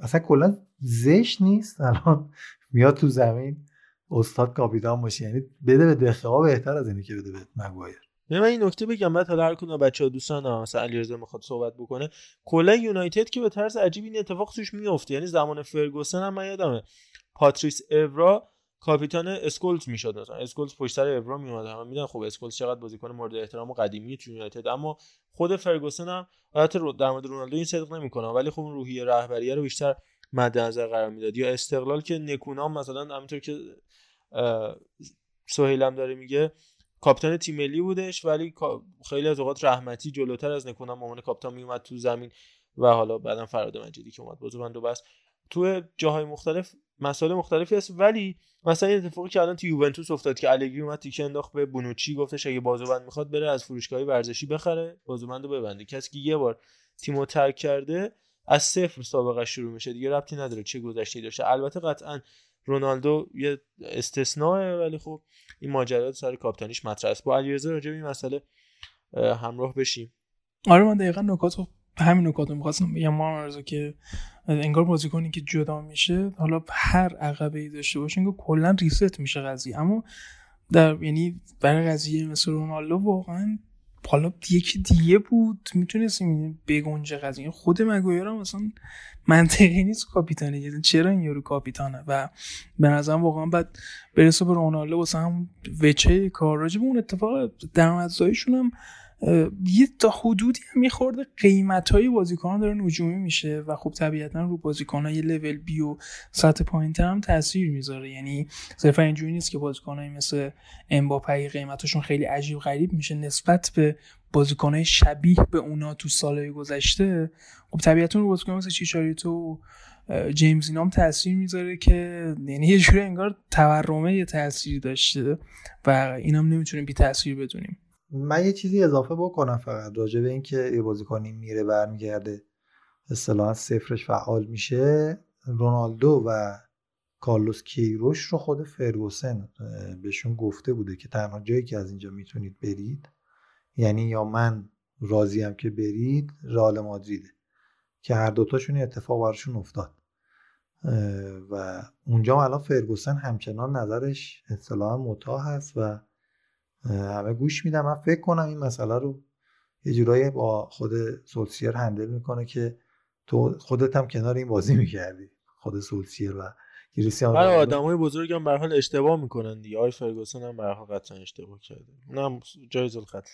اصلا کلا زشت نیست. الان میاد تو زمین. استاد کاپیتان باشه. یعنی بده به دخه بهتر از اینه که بده به مگوایر. من این نکته بگم بعد حالا هر کدوم بچه‌ها دوستان مثلا علیرضا می‌خواد صحبت بکنه. کلا یونایتد که به طرز عجیبی این اتفاق توش میفته یعنی زمان فرگوسن هم من یادمه. پاتریس اورا کاپیتان اسکولز می‌شد. مثلا اسکولز پشت سر اورا میومد هم میدن خب اسکولز چقدر بازیکن مورد احترام و قدیمی تو یونایتد. اما خود فرگوسن هم البته در مورد رونالدو این صدق نمی‌کنه. ولی خب اون روحیه رهبری رو بیشتر مد نظر قرار می‌داد. یا استقلال که نکونام مثلا همینطور که سهیلم داره میگه کاپیتان تیم ملی بودش ولی خیلی از اوقات رحمتی جلوتر از نکونام مامان کاپیتان میومد تو زمین و حالا بعدم فراد مجیدی که اومد بازوبند و بس تو جاهای مختلف مسائل مختلفی هست ولی مثلا این اتفاقی که الان تو یوونتوس افتاد که الگری اومد تیکه انداخت به بونوچی گفتش اگه بازوبند می‌خواد بره از فروشگاه ورزشی بخره بازوبند رو ببنده. کسی که یه بار تیمو ترک کرده از صفر سابقه شروع میشه دیگه ربطی نداره چه گذشته داشته. البته قطعا رونالدو یه استثناء ولی خب این ماجرات سر کاپتانیش مطرح است. با علیرضا راجع به این مسئله همراه بشیم. آره من دقیقا نکات همین نکات رو می‌خواستم بگم ما که انگار بازیکنی که جدا میشه حالا هر عقبه ای داشته باشه انگار کلا ریست میشه قضیه. اما در یعنی برای قضیه مثل رونالدو واقعا حالا یکی دیگه بود می‌تونستیم بگنجه قضیه. خود مگویر هم مثلا منطقی نیست کاپیتانه چرا این یورو کاپیتانه؟ و به نظرم واقعا بعد برسه به رونالدو واسه هم وچه کار راجب اون اتفاق درآمدزاییشون هم یه تا حدودی هم میخورده. قیمت های داره نجومی میشه و خب طبیعتا رو بازیکن های لول بی و سطح پایین هم تاثیر می‌ذاره. یعنی صرفا اینجوری نیست که بازیکن مثل امباپه قیمتشون خیلی عجیب غریب میشه. نسبت به بازیکن های شبیه به اونا تو سالهای گذشته خب طبیعتا رو بازیکن مثل چیچاریتو جیمز اینام تاثیر می‌ذاره که یعنی یه جوری انگار تورمه یه تاثیر داشته و اینم نمی‌تونیم بی تاثیر بدونیم. من یه چیزی اضافه بکنم فقط راجع به اینکه یه بازیکنی میره برمیگرده اصطلاحا صفرش فعال میشه. رونالدو و کارلوس کیروش رو خود فرگوسن بهشون گفته بوده که تنها جایی که از اینجا می‌تونید برید یعنی یا من راضیم که برید رئال مادریده که هر دوتاشون اتفاق براشون افتاد. و اونجا الان فرگوسن همچنان نظرش اصطلاحا متاه هست و همه گوش میدم من فکر کنم این مسئله رو یه جورایی با خود سولسیر هندل می‌کنه که تو خودت هم کنار این بازی می‌کردی. خود سولسیر و کریستیانو آره آدم های بزرگ هم حال اشتباه می‌کنن دیگه. آی فرگوسن هم حال قطعا اشتباه کرده. اونم جایز القتل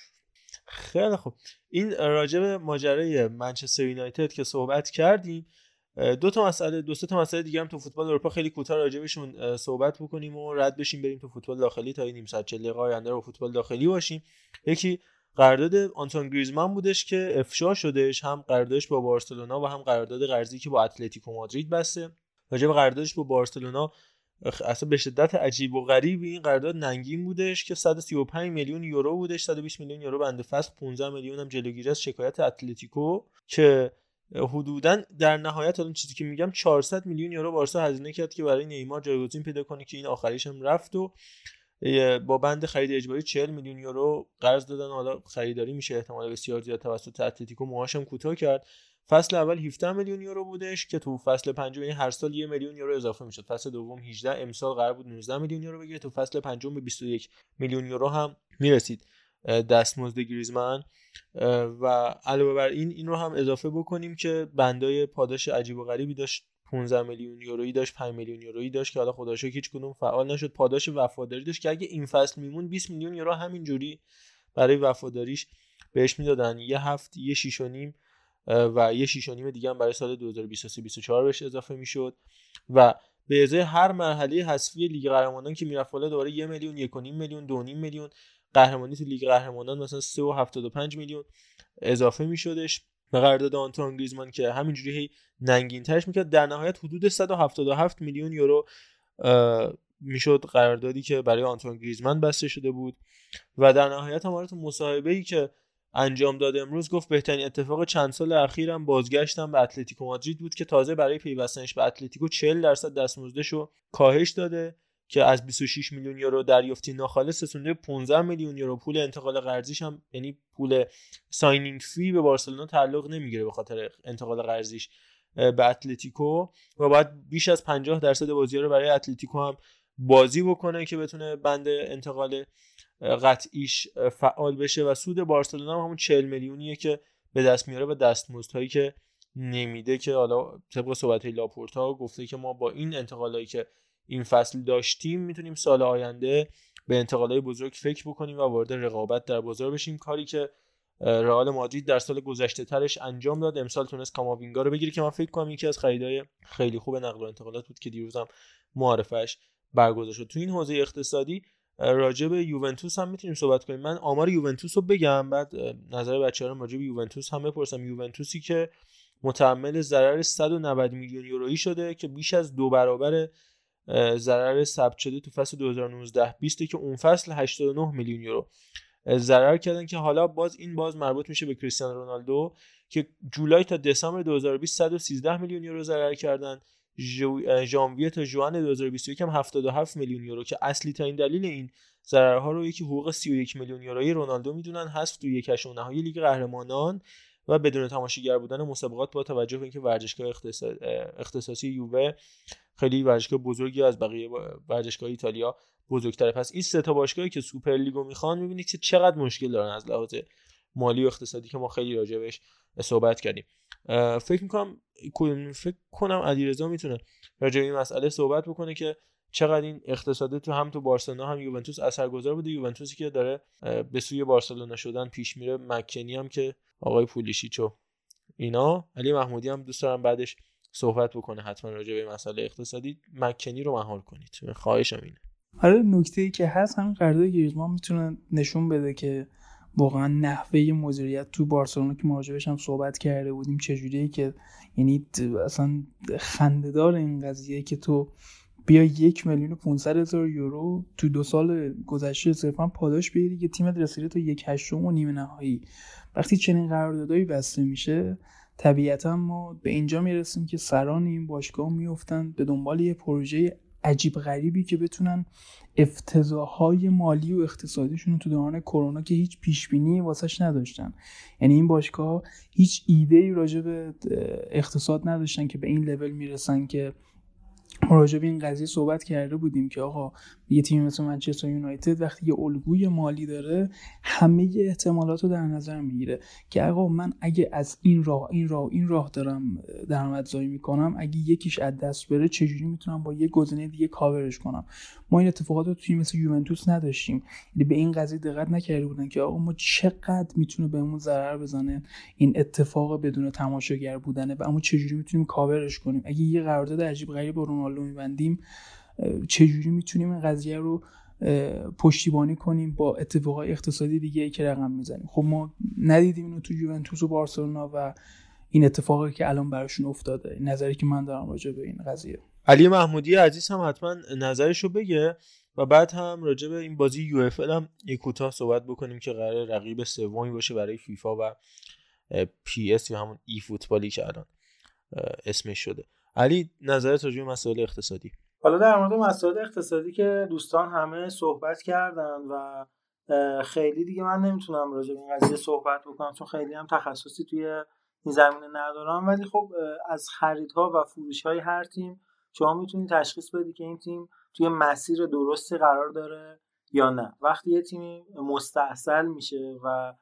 خیلی خوب. این راجب ماجرای منچستر یونایتد که صحبت کردیم دو تا مسئله دو تا مسئله دیگه هم تو فوتبال اروپا خیلی کوتاه راجبشون صحبت بکنیم و رد بشیم بریم تو فوتبال داخلی تا این نیم ساعت 40 دقیقه آینده رو فوتبال داخلی باشیم. یکی قرارداد آنتون گریزمان بودش که افشا شدهش هم قراردادش با بارسلونا و هم قرارداد قرضی که با اتلتیکو مادرید بسته. راجب قراردادش با بارسلونا اصلا به شدت عجیب و غریب این قرارداد ننگین بودش که 135 میلیون یورو بودش 120 میلیون یورو بنده فسخ 15 میلیون هم جلوگیری از شکایت اتلتیکو که حدودا در نهایت اون چیزی که میگم 400 میلیون یورو بارسا هزینه کرد که برای نیمار جایگزین پیدا کنه که این آخریش هم رفت و با بند خرید اجباری 40 میلیون یورو قرض دادن. حالا خریداری میشه احتمال بسیار زیاد توسط اتلتیکو موهاشم کوتاه کرد. فصل اول 17 میلیون یورو بودش که تو فصل پنجم یعنی هر سال یه میلیون یورو اضافه می‌شد. فصل دوم 18 امسال قرار بود 19 میلیون یورو بگیره. تو فصل پنجم به 21 میلیون یورو هم می‌رسید. دستمزد گریزمن. و علاوه بر این این رو هم اضافه بکنیم که بندای پاداش عجیب و غریبی داشت. 15 میلیون یورویی داشت 5 میلیون یورویی داشت که حالا خدا هیچ کدوم فعال نشد. پاداش وفاداری داشت که اگه این فصل میمون 20 میلیون یورو همینجوری برای وفاداریش بهش می‌دادن. یه هفت یه شیش و نیم و یه شیش و نیم دیگه هم برای سال 2023 24 بهش اضافه می‌شد. و به ازای هر مرحله حذفی لیگ قهرمانان که می‌رفت بالا دوباره یه میلیون یک و نیم میلیون دو نیم میلیون. قهرمانی تو لیگ قهرمانان مثلا 3 و 75 میلیون اضافه میشدش به قرارداد آنتوان گریزمان که همینجوری هی ننگین ترش می‌کرد. در نهایت حدود 177 میلیون یورو می‌شد قراردادی که برای آنتوان گریزمان بسته شده بود. و در نهایت هم تو مصاحبه ای که انجام داد امروز گفت بهترین اتفاق چند سال اخیرم بازگشتم به اتلتیکو مادرید بود که تازه برای پیوستنش به اتلتیکو 40 درصد دستمزدش رو کاهش داده. که از 26 میلیون یورو دریافتی ناخالص رسونده 15 میلیون یورو. پول انتقال قرضیش هم یعنی پول signing fee به بارسلونا تعلق نمی‌گیره به خاطر انتقال قرضیش به اتلتیکو. و باید بیش از 50 درصد بازی رو برای اتلتیکو هم بازی بکنه که بتونه بند انتقال قطعیش فعال بشه. و سود بارسلونا هم همون 40 میلیونیه که به دست میاره و دستمزدهایی که نمیده که حالا طبق صحبت لاپورتا گفته که ما با این انتقالایی که این فصل داشتیم می‌تونیم سال آینده به انتقالای بزرگ فکر بکنیم و وارد رقابت در بازار بشیم. کاری که رئال مادرید در سال گذشته ترش انجام داد. امسال تونست کاماوینگا رو بگیره که من فکر کنم یکی از خریدای خیلی خوب نقل و انتقالات بود که دیروزم معرفش برگزار شد. تو این حوزه اقتصادی راجع به یوونتوس هم می‌تونیم صحبت کنیم. من آمار یوونتوس رو بگم بعد نظر بچه‌ها راجع به یوونتوس هم بپرسم. یوونتوسی که متحمل ضرر 190 میلیون یورویی شده که بیش از دو برابر ضرر ثبت شده تو فصل 2019 20 که اون فصل 89 میلیون یورو. ضرر کردن که حالا باز این باز مربوط میشه به کریستیانو رونالدو که جولای تا دسامبر 2020 113 میلیون یورو ضرر کردن. ژانویه تا ژوئن 2021 هم 77 میلیون یورو که اصلی تا این دلیل این ضررها رو یکی حقوق 31 میلیون یورویی رونالدو می‌دونن هست تو یک نهایی لیگ قهرمانان. و بدون تماشاگر بودن مسابقات با توجه به اینکه ورزشگاه اختصاصی یووه خیلی ورزشگاه بزرگی از بقیه ورزشگاه ایتالیا بزرگتره. پس این سه تا باشگاهی که سوپر لیگو می‌خوان می‌بینید که چقدر مشکل دارن از لحاظ مالی و اقتصادی که ما خیلی راجع صحبت کردیم. فکر می‌کنم فکر کنم علیرضا می‌تونه راجع این مسئله صحبت بکنه که چقدر این اقتصادی تو هم تو بارسلونا هم یوونتوس اثرگذار بوده. یوونتوسی که داره به سوی بارسلونا شدن پیش میره. مکنی هم که آقای پولیشیچو. اینا علی محمودی هم دوست دارم بعدش صحبت بکنه حتما راجع به مسئله اقتصادی. مکنی رو مهار کنید. خواهشم اینه. آره نکته ای که هست همین قرارداد گریزمان می‌تونه نشون بده که واقعا نحوه مدیریت تو بارسلونا که مراجعش هم صحبت کرده بودیم چجوریه که یعنی اصلا خندهدار این قضیه که تو بیا یک میلیون و 500 هزار یورو تو دو سال گذشته صرفا پاداش بگیری که تیمت رسیده تا یک هشتم و نیمه نهایی. وقتی چنین قراردادایی بسته میشه طبیعتا ما به اینجا می‌رسیم که سران این باشگاه میفتن به دنبال یه پروژه عجیب غریبی که بتونن افتضاحهای مالی و اقتصادیشون تو دوران کرونا که هیچ پیش بینی واسش نداشتن. یعنی این باشگاه هیچ ایده ای راجع به اقتصاد نداشتن که به این لول می‌رسن که راجع به این قضیه صحبت کرده بودیم که آقا یه تیم مثل منچستر یونایتد وقتی یه الگوی مالی داره همه احتمالات رو در نظر می‌گیره که آقا من اگه از این راه این راه این راه دارم درآمدزایی می‌کنم اگه یکیش از دست بره چجوری می‌تونم با یه گزینه دیگه کاورش کنم؟ ما این اتفاقات رو توی مثل یوونتوس نداشتیم. یعنی به این قضیه دقت نکرده بودن که آقا ما چقدر می‌تونه بهمون ضرر بزنه این اتفاق بدون تماشاگر بودنه و اما چجوری می‌تونیم کاورش کنیم؟ اگه یه قرارداد عجیب غریب با رونالدو میبندیم چجوری می‌تونیم این قضیه رو پشتیبانی کنیم با اتفاقای اقتصادی دیگه که رقم می‌زنیم؟ خب ما ندیدیم اینو تو یوونتوس و بارسلونا و این اتفاقی که الان براشون افتاده. نظری که من دارم راجع به این قضیه. علی محمودی عزیز هم حتما نظرش رو بگه و بعد هم راجع به این بازی UFL هم یک کوتاه صحبت بکنیم که قرار رقیب سومی باشه برای فیفا و PES یا همون eFootball ی که الان اسمش شده. علی نظرت راجع به مسائل اقتصادی؟ حالا در مورد مسائل اقتصادی که دوستان همه صحبت کردن و خیلی دیگه من نمی‌تونم راجع به این قضیه صحبت بکنم چون خیلی هم تخصصی توی این زمینه ندارم. ولی خب از خریدها و فروش های هر تیم شما می‌تونید تشخیص بدی که این تیم توی مسیر درستی قرار داره یا نه. وقتی یه تیمی مستحصل میشه و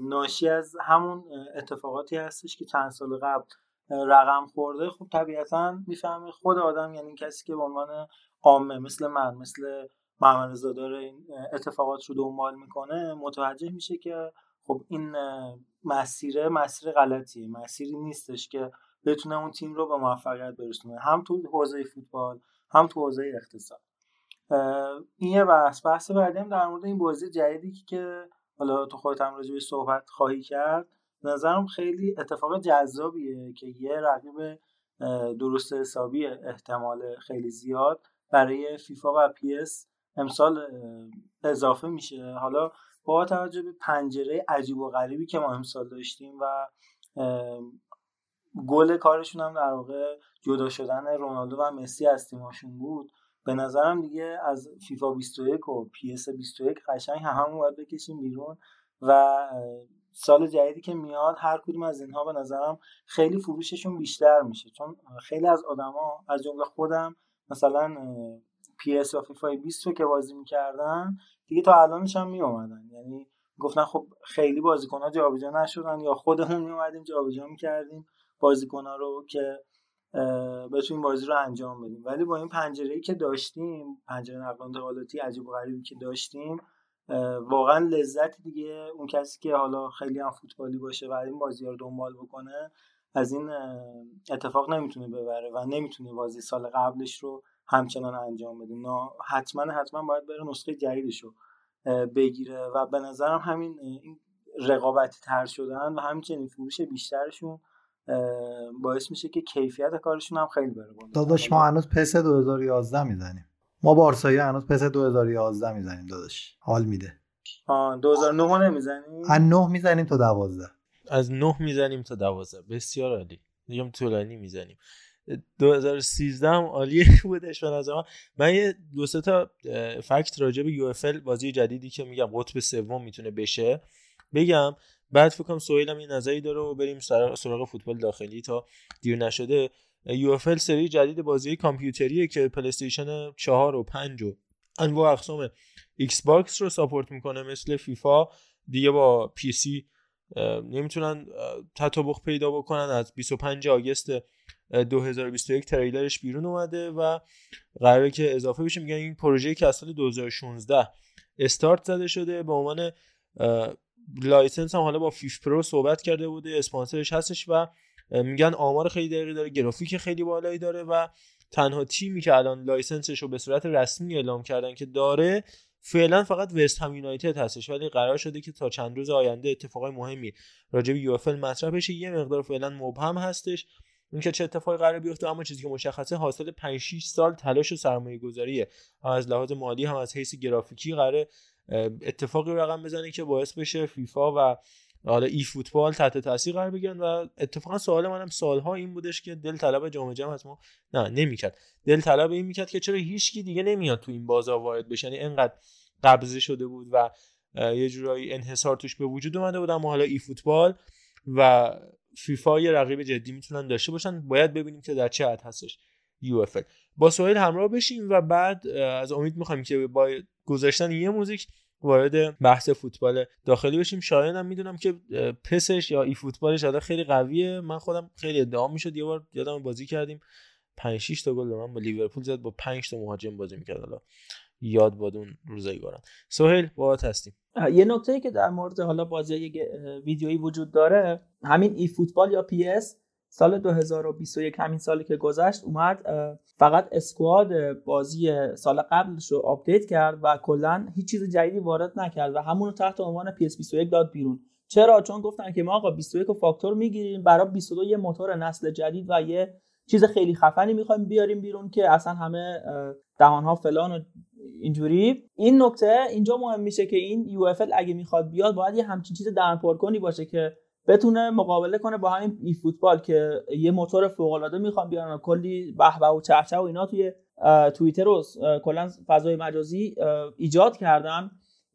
ناشی از همون اتفاقاتی هستش که چند سال قبل رقم خورده خب طبیعتا می‌فهمه خود آدم یعنی کسی که به عنوان عامه مثل من مثل محمد رضا داره این اتفاقات رو دنبال می‌کنه متوجه میشه که خب این مسیره مسیر غلطیه مسیری نیستش که بتونه اون تیم رو به موفقیت برسونه. هم تو حوزه فوتبال هم تو حوزه اقتصاد. این یه بحث. بحث بعدی هم در مورد این بازی جدیدی که حالا تو خودت هم راجع صحبت خواهی کرد. نظرم خیلی اتفاق جذابیه که یه رقیب درست حسابی احتمال خیلی زیاد برای فیفا و پی اس امسال اضافه میشه. حالا با توجه به پنجره عجیب و غریبی که ما امسال داشتیم و گل کارشون هم در واقع جدا شدن رونالدو و مسی از تیماشون بود به نظرم دیگه از فیفا 21 و PES 21 قشنگ همون باید بکشیم بیرون و سال جدیدی که میاد هر کدوم از اینها به نظرم خیلی فروششون بیشتر میشه. چون خیلی از آدما از جمله خودم مثلا PES و فیفا 20 رو که بازی می‌کردن دیگه تا الانش هم میومدن یعنی گفتن خب خیلی بازیکن ها جابجا نشدن یا خودمون میومدیم جابجا می‌کردیم بازیکن ها رو که بتونیم بازی رو انجام بدیم. ولی با این پنجره که داشتیم پنجره نقل انتقالاتی عجیب و غریبی که داشتیم واقعا لذت دیگه. اون کسی که حالا خیلی هم فوتبالی باشه و این بازی رو دنبال بکنه از این اتفاق نمی‌تونه ببره و نمی‌تونه بازی سال قبلش رو همچنان انجام بده. نه حتما حتما باید بره نسخه جدیدش رو بگیره و به نظرم همین این رقابتی تر شدن و همچنین فروش بیشترشون باعث میشه که کیفیت کارشون هم خیلی بره داداش ما هنوز پس 2011 می‌زنیم. ما بارسایی هنوز پس 2011 می‌زنیم داداش. حال میده. آه 2009 نمی‌زنیم؟ از 9 می‌زنیم تا 12 از 9 می‌زنیم تا 12 بسیار عالی. میگم طولانی می‌زنیم. 2013 هم عالی بودش به نظر من. من یه دو سه تا fact راجع به UFL بازی جدیدی که میگم قطب سوم می‌تونه بشه بگم. بعد فکر کنم سهیل هم این نظری داره و بریم سراغ فوتبال داخلی تا دیر نشده. UFL سری جدید بازی کامپیوتریه که PlayStation 4 و 5 و انواع اقسام Xbox رو support می‌کنه مثل فیفا. دیگه با PC نمی‌تونن تطابق پیدا بکنن. از 25 August 2021 تریلرش بیرون اومده و قراره که اضافه بشه. میگن این پروژه که از سال 2016 استارت زده شده. به عنوان license هم حالا با FIFPro صحبت کرده بوده. اسپانسرش هستش و میگن آمار خیلی دقیقی داره گرافیک خیلی بالایی داره و تنها تیمی که الان license ش رو به صورت رسمی اعلام کردن که داره فعلا فقط وست هم یونایتد هستش ولی قرار شده که تا چند روز آینده اتفاقای مهمی راجع به UFL مطرح بشه. یه مقدار فعلا مبهم هستش. اینکه چه اتفاقی قرار بیفته اما چیزی که مشخصه حاصل 5 6 سال تلاش و سرمایه گذاریه از لحاظ مالی هم از حیث گرافیکی قرار اتفاقی رقم بزنه که باعث بشه فیفا و حالا ای فوتبال تحت تاثیر قرار بگیرن و اتفاقا سوال منم سالها این بودش که دل طلب جام جهانی ما نه نمی‌کرد. دل طلب این می‌کرد که چرا هیچکی دیگه نمیاد تو این بازار وارد بشه. یعنی انقدر قبضه شده بود و یه جورایی انحصار توش به وجود اومده بود. اما حالا ای فوتبال و فیفا یه رقیب جدی می‌تونن داشته باشن. باید ببینیم که در چه حد هستش یو با سوال همراه بشیم و بعد از امید می‌خوایم که با گذاشتن یه موزیک وارد بحث فوتبال داخلی بشیم. شایان هم می‌دونم که پسش یا ای فوتبالش الان خیلی قویه. من خودم خیلی ادعا می‌شد. یه بار یادم بازی کردیم. 5 6 تا گل من با لیورپول زد. با 5 تا مهاجم بازی می‌کرد. حالا یاد باد اون روزگاران سهیل باهات هستیم. یه نکته که در مورد حالا بازی ویدیویی وجود داره. همین eFootball یا PES سال 2021 همین سالی که گذشت اومد فقط squad بازی سال قبلش رو update کرد و کلا هیچ چیز جدیدی وارد نکرد و همون تحت عنوان PES21 داد بیرون. چرا؟ چون گفتن که ما آقا 21 و فاکتور می‌گیریم برای 22 یه موتور نسل جدید و یه چیز خیلی خفنی می‌خوایم بیاریم بیرون که اصلا همه دهانها فلان و اینجوری. این نکته اینجا مهم میشه که این یو اگه می‌خواد بیاد باید یه همچین چیز دهن پرکنی باشه که بتونه مقابله کنه با همین ای فوتبال که یه موتور فوق العاده می‌خوان بیارن کلی به و چهچه و اینا توی توییتر رو کلا فضای مجازی ایجاد کردن.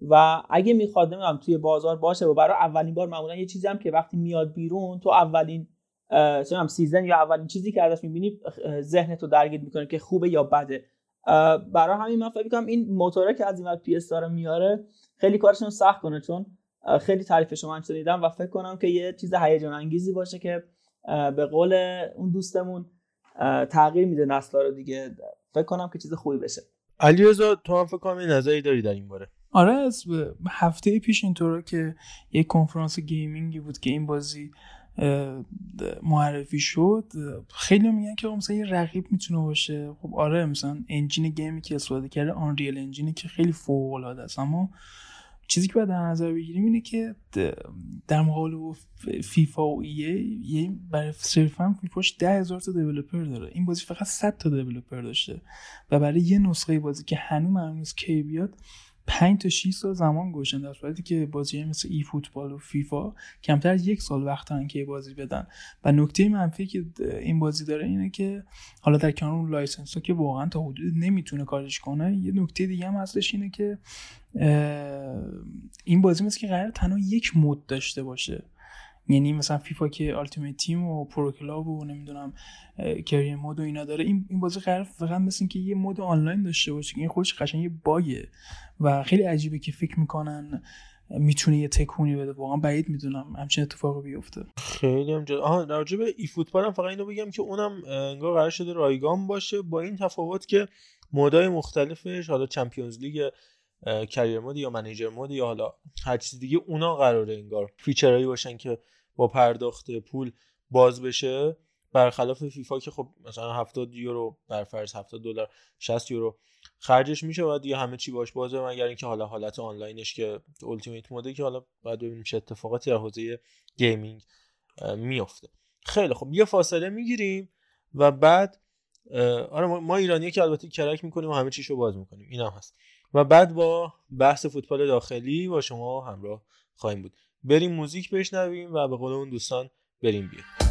و اگه می‌خواد نمی‌دونم توی بازار باشه و برای اولین بار معمولا یه چیزی هم که وقتی میاد بیرون تو اولین چون season یا اولین چیزی که ازش می‌بینی ذهنت رو درگیر می‌کنه که خوبه یا بده. برای همین من فکر این موتوره که از این PES میاره خیلی کارشون سخت کنه چون خیلی تعریفش رو من شنیدم و فکر کنم که یه چیز هیجان انگیزی باشه که به قول اون دوستمون تغییر میده نسلا رو دیگه. فکر کنم که چیز خوبی بشه. علیرضا تو هم فکر کنم نظری داری در این باره. آره از هفته پیش اینطوره که یک کنفرانس gaming ی بود که این بازی معرفی شد خیلی میگن که مثلا یه رقیب می‌تونه باشه. خب آره مثلا engine game ی که استفاده کرده Unreal Engine ی که خیلی فوق العاده است. اما چیزی که باید در نظر بگیریم اینه که در مقابل فیفا و EA برای صرفا فیفاش ده هزار تا developer داره. این بازی فقط 100 تا developer داشته و برای یه نسخه بازی که هنوز معلوم کی بیاد 5 تا 6 سال زمان گذاشتن در صورتی که بازی مثل eFootball و فیفا کمتر از یک سال وقت دارن که بازی بدن. و نکته منفی که این بازی داره اینه که حالا در کنار اون license ها که واقعا تا حدود نمی‌تونه کاریش کنه یه نکته دیگه هم هستش اینه که این بازی مثل که قرار تنها یک mode داشته باشه. یعنی مثلا فیفا که Ultimate Team و Pro Club و نمی‌دونم career mode و اینا داره این این بازی قرار فقط مثل که یه mode آنلاین داشته باشه این خودش قشنگ یه bug ه و خیلی عجیبه که فکر می‌کنن می‌تونه یه تکونی بده. واقعا بعید می‌دونم همچین اتفاقی بیفته. خیلی هم جد... آها راجع به eFootball هم فقط اینو بگم که اونم انگار قرار شده رایگان باشه با این تفاوت که mode ای مختلفش حالا Champions League career mode یا manager mode یا حالا هر چیز دیگه اونا قراره انگار feature هایی باشن که با پرداخت پول باز بشه. برخلاف فیفا که خب مثلا 70 یورو بر فرض 70 دلار 60 یورو خرجش میشه و دیگه همه چی باش بازه مگر اینکه حالا حالت آنلاینش که Ultimate mode ه که حالا باید ببینیم چه اتفاقاتی در حوزه gaming میفته خیلی خب یه فاصله می‌گیریم و بعد آره ما ایرانی که البته crack می‌کنیم و همه چیشو باز می‌کنیم. اینم هست. و بعد با بحث فوتبال داخلی با شما همراه خواهیم بود. بریم موزیک بشنویم و به قول اون دوستان بریم بیایم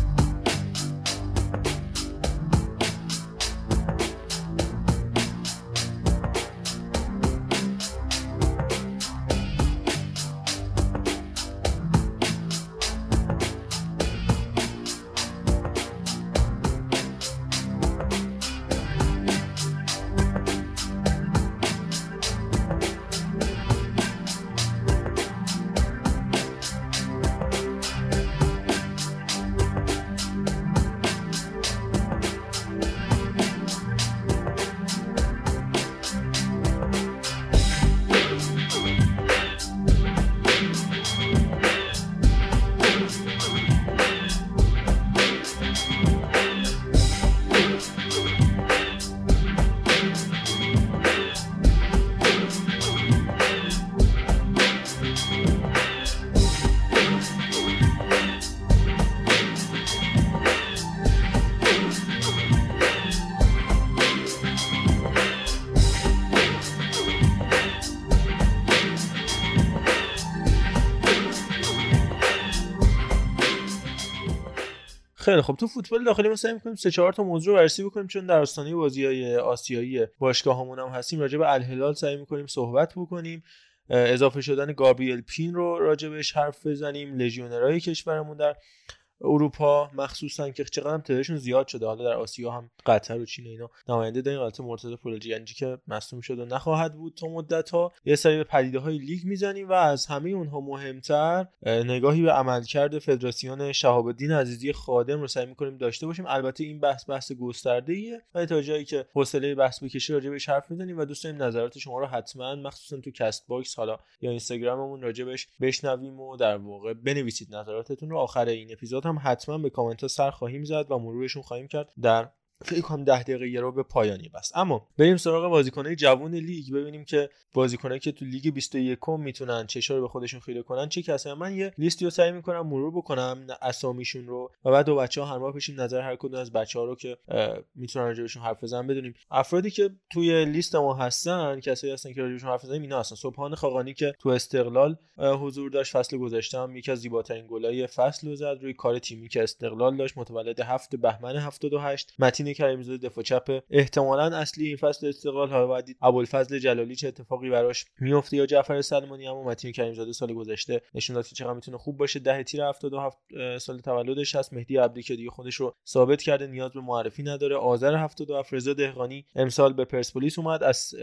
خیلی خب تو فوتبال داخلی ما سعی می‌کنیم سه چهار تا موضوع رو بررسی بکنیم چون در آستانه بازی‌های آسیایی باشگاه‌هامون هم هستیم. راجع به الهلال سعی می‌کنیم صحبت بکنیم. اضافه شدن گابریل پین رو راجع بهش حرف بزنیم. لژیونرهای کشورمون در اروپا مخصوصا که چقدر تعدادشون زیاد شده. حالا در آسیا هم قطر و چین و اینا نماینده داریم. البته مرتضی یعنی که مصدوم شده و نخواهد بود تا مدت ها یه سری به پدیده های لیگ می‌زنیم و از همه اونها مهمتر نگاهی به عملکرد فدراسیون شهاب الدین عزیزی خادم رو سعی می‌کنیم داشته باشیم. البته این بحث بحث گسترده ایه و تا جایی که حوصله بحث بکشه راجع بهش حرف می‌زنیم و دوست داریم نظرات شما رو حتما مخصوصا تو Castbox حالا یا اینستاگراممون راجع بهش بشنویم و در واقع بنویسید نظراتتون رو. آخر این اپیزود حتما به کامنت ها سر خواهیم زد و مرورشون خواهیم کرد در فکر کنم ده دقیقه رو به پایانی بس. اما بریم سراغ بازیکنهای جوان لیگ. ببینیم که بازیکنایی که تو لیگ 21 می‌تونن چه رو به خودشون خیره کنن چه کسایی. من یه لیستی رو سعی می‌کنم مرور بکنم اسامیشون رو و بعد دو بچه ها همراه بشیم نظر هر کدوم از بچه ها رو که می‌تونن راجبشون حرف بزنن بدونیم. افرادی که توی لیست ما هستن کسایی هستن که راجبشون حرف بزنیم اینا هستن. سبحان خاقانی که تو استقلال حضور داشت فصل گذشته هم یکی از زیباترین گلای فصل رو زد. روی کار تیمی که استقلال داشت متولد 7 بهمن 78 متین متین کریمزاده دفاع چپ. احتمالا اصلی این فصل استقلاله دید ابوالفضل جلالی چه اتفاقی براش میفته یا جعفر سلمانی اما متین کریمزاده سال گذشته. نشون داد که چقدر می‌تونه خوب باشه. ده تیر 77 سال تولدش هست مهدی عبدی که دیگه خودش رو ثابت کرده نیاز به معرفی نداره. آذر 77 رضا دهقانی امسال به پرسپولیس اومد. از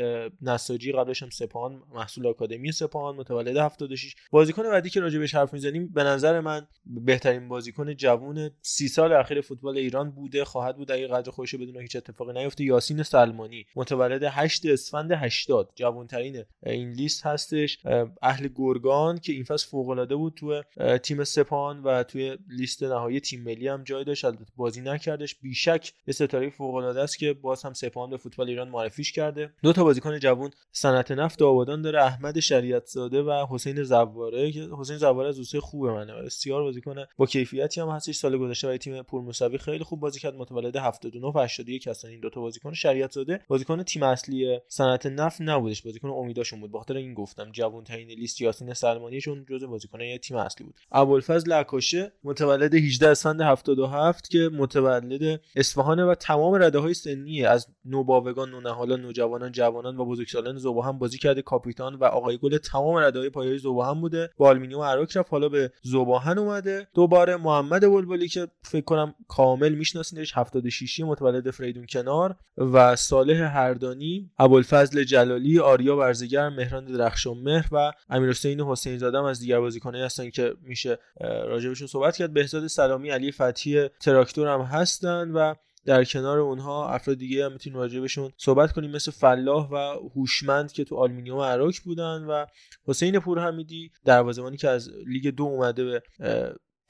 نساجی قبلش هم سپاهان محصول آکادمی سپاهان متولد 76 بازیکن بعدی که راجع بهش حرف می‌زنیم به نظر من بهترین بازیکن جوون سی سال اخیر فوتبال ایران بوده خواهد بود. اگه قدر خودش بدون هیچ اتفاقی نیفته. یاسین سلمانی متولد 8 اسفند 80 جوانترین این لیست هستش. اهل گرگان که این فصل فوق العاده بود تو تیم سپاهان و توی لیست نهایی تیم ملی هم جای داشت. البته بازی نکردش. بیشک یه ستاره فوق العاده است که باز هم سپاهان به فوتبال ایران معرفیش کرده. دو تا بازیکن جوان صنعت نفت آبادان داره احمد شریعت زاده و حسین زواره. که حسین زواره از دوستای خوب منه. بسیار بازیکن با کیفیتی هم هستش. سال گذشته برای تیم پورموسوی خیلی خوب بازی کرد. متولد 79 و 81 هستن این دو تا بازیکن شریعت زاده. بازیکن تیم اصلی صنعت نفت نبودش. بازیکن امیداشون بود. بخاطر این گفتم جوان ترین لیست یاسین سلمانی چون جزء بازیکنان تیم اصلی بود. ابوالفضل عکاشه متولد 18 اسفند 77 که متولد اصفهان و تمام رده های سنی از نوباوگان نونهالان نوجوانان جوانان و بزرگسالان ذوب‌آهن بازی کرده. کاپیتان و آقای گل تمام رده های پایه ذوب‌آهن بوده. با آلومینیوم اراک رفت. حالا به ذوب‌آهن اومده. دوباره محمد بلبلی که فکر کنم کامل میشناسینش 76 متولد فریدون کنار و صالح هردانی ابوالفضل جلالی آریا برزگر مهران درخشان مهر و امیرحسین حسین زاده از دیگر بازیکنایی هستن که میشه راجبشون صحبت کرد. بهزاد سلامی علی فتحی تراکتور هم هستن و در کنار اونها افراد دیگه هم می‌تونیم راجع بهشون صحبت کنیم. مثل فلاح و هوشمند که تو آلومینیوم اراک بودن و حسین پورحمیدی دروازه‌بانی که از لیگ دو اومده به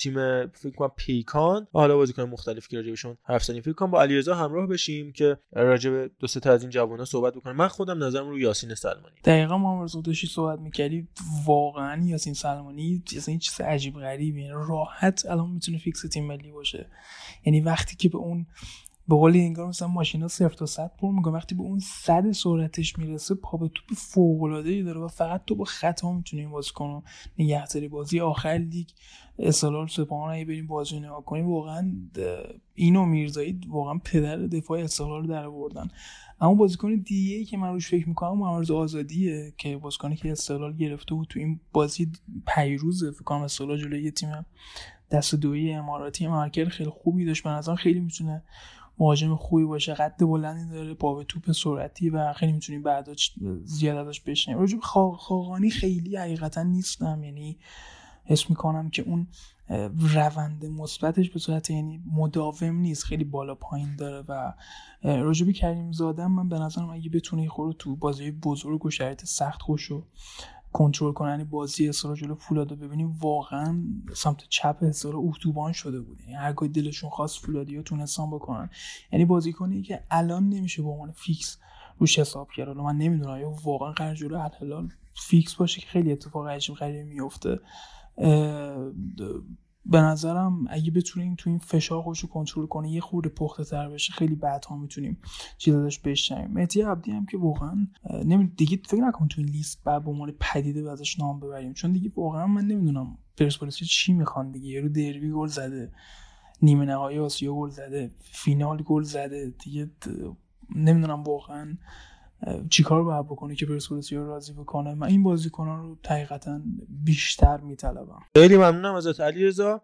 تیم فکر کنم پیکان. حالا بازیکن مختلف که راجبشون حرف زدیم. فکر کنم با علیرضا همراه بشیم که راجب دو سه تا از این جوونا صحبت بکنیم. من خودم نظرم رو یاسین سلمانی. دقیقا ما داشتی صحبت می‌کردی. واقعا یاسین سلمانی این چیز عجیب غریبی راحت الان می‌تونه fix تیم ملی باشه. یعنی وقتی که به اون به قول انگار مثلا ماشینا صفر تا صد پر می‌کنه. وقتی به اون صد سرعتش می‌رسه پا به توپ فوق العاده داره و فقط تو با خطا می‌تونی این بازیکن نگهداری بازی آخر لیگ اصالال سپاهان اگه بریم بازی نگاه کنیم. واقعا اینو میرزایی واقعا پدر دفاع اصالال در آوردن. اما بازیکن دیگه ای که من روش فکر می‌کنم محمد آزادیه که بازیکنی که استقلال گرفته بود تو این بازی پیروز فکر کنم استقلال جلوی تیم دست دوی اماراتی مارکر خیلی خوبی داشت. به نظرم خیلی می‌تونه مهاجم خوبی باشه قد بلندی داره با توپ سرعتی و خیلی می‌تونیم بعدا زیاد ازش بشنیم راجب خاقانی خیلی حقیقتا نیستم. یعنی حس می‌کنم که اون روند مثبتش به صورت یعنی مداوم نیست خیلی بالا پایین داره و راجبی کریم زادم من به نظرم اگه بتونه خورو تو بازی بزرگ و شرایط سخت خوشو کنترل کنن بازی اصرار جلو فولادو ببینیم واقعا سمت چپ اصرار اتوبان شده بود. یعنی هر دلشون خواست فولادیو تونستان بکنن. یعنی بازیکنی که الان نمیشه به عنوان fix روش حساب کرد. من نمی‌دونم یا واقعا قرار جلو الهلال fix باشه که خیلی اتفاق عجیب غریبی میفته به نظرم اگه بتونیم تو این فشار خودش رو کنترل کنه یه خورده پخته تر بشه خیلی بعدها می‌تونیم چیز ازش مهدی عبدی هم که واقعا نمی دیگه فکر نکنم تو این لیست بعد به عنوان پدیده ازش نام ببریم. چون دیگه واقعا من نمی‌دونم پرسپولیس چی می‌خوان دیگه. یارو دربی گل زده نیمه نهایی آسیا گل زده فینال گل زده. دیگه نمی‌دونم واقعا چیکار باید بکنه که پرسپولیس رو راضی بکنه؟ من این بازیکنان رو حقیقتا بیشتر میطلبم. خیلی ممنونم ازت علیرضا.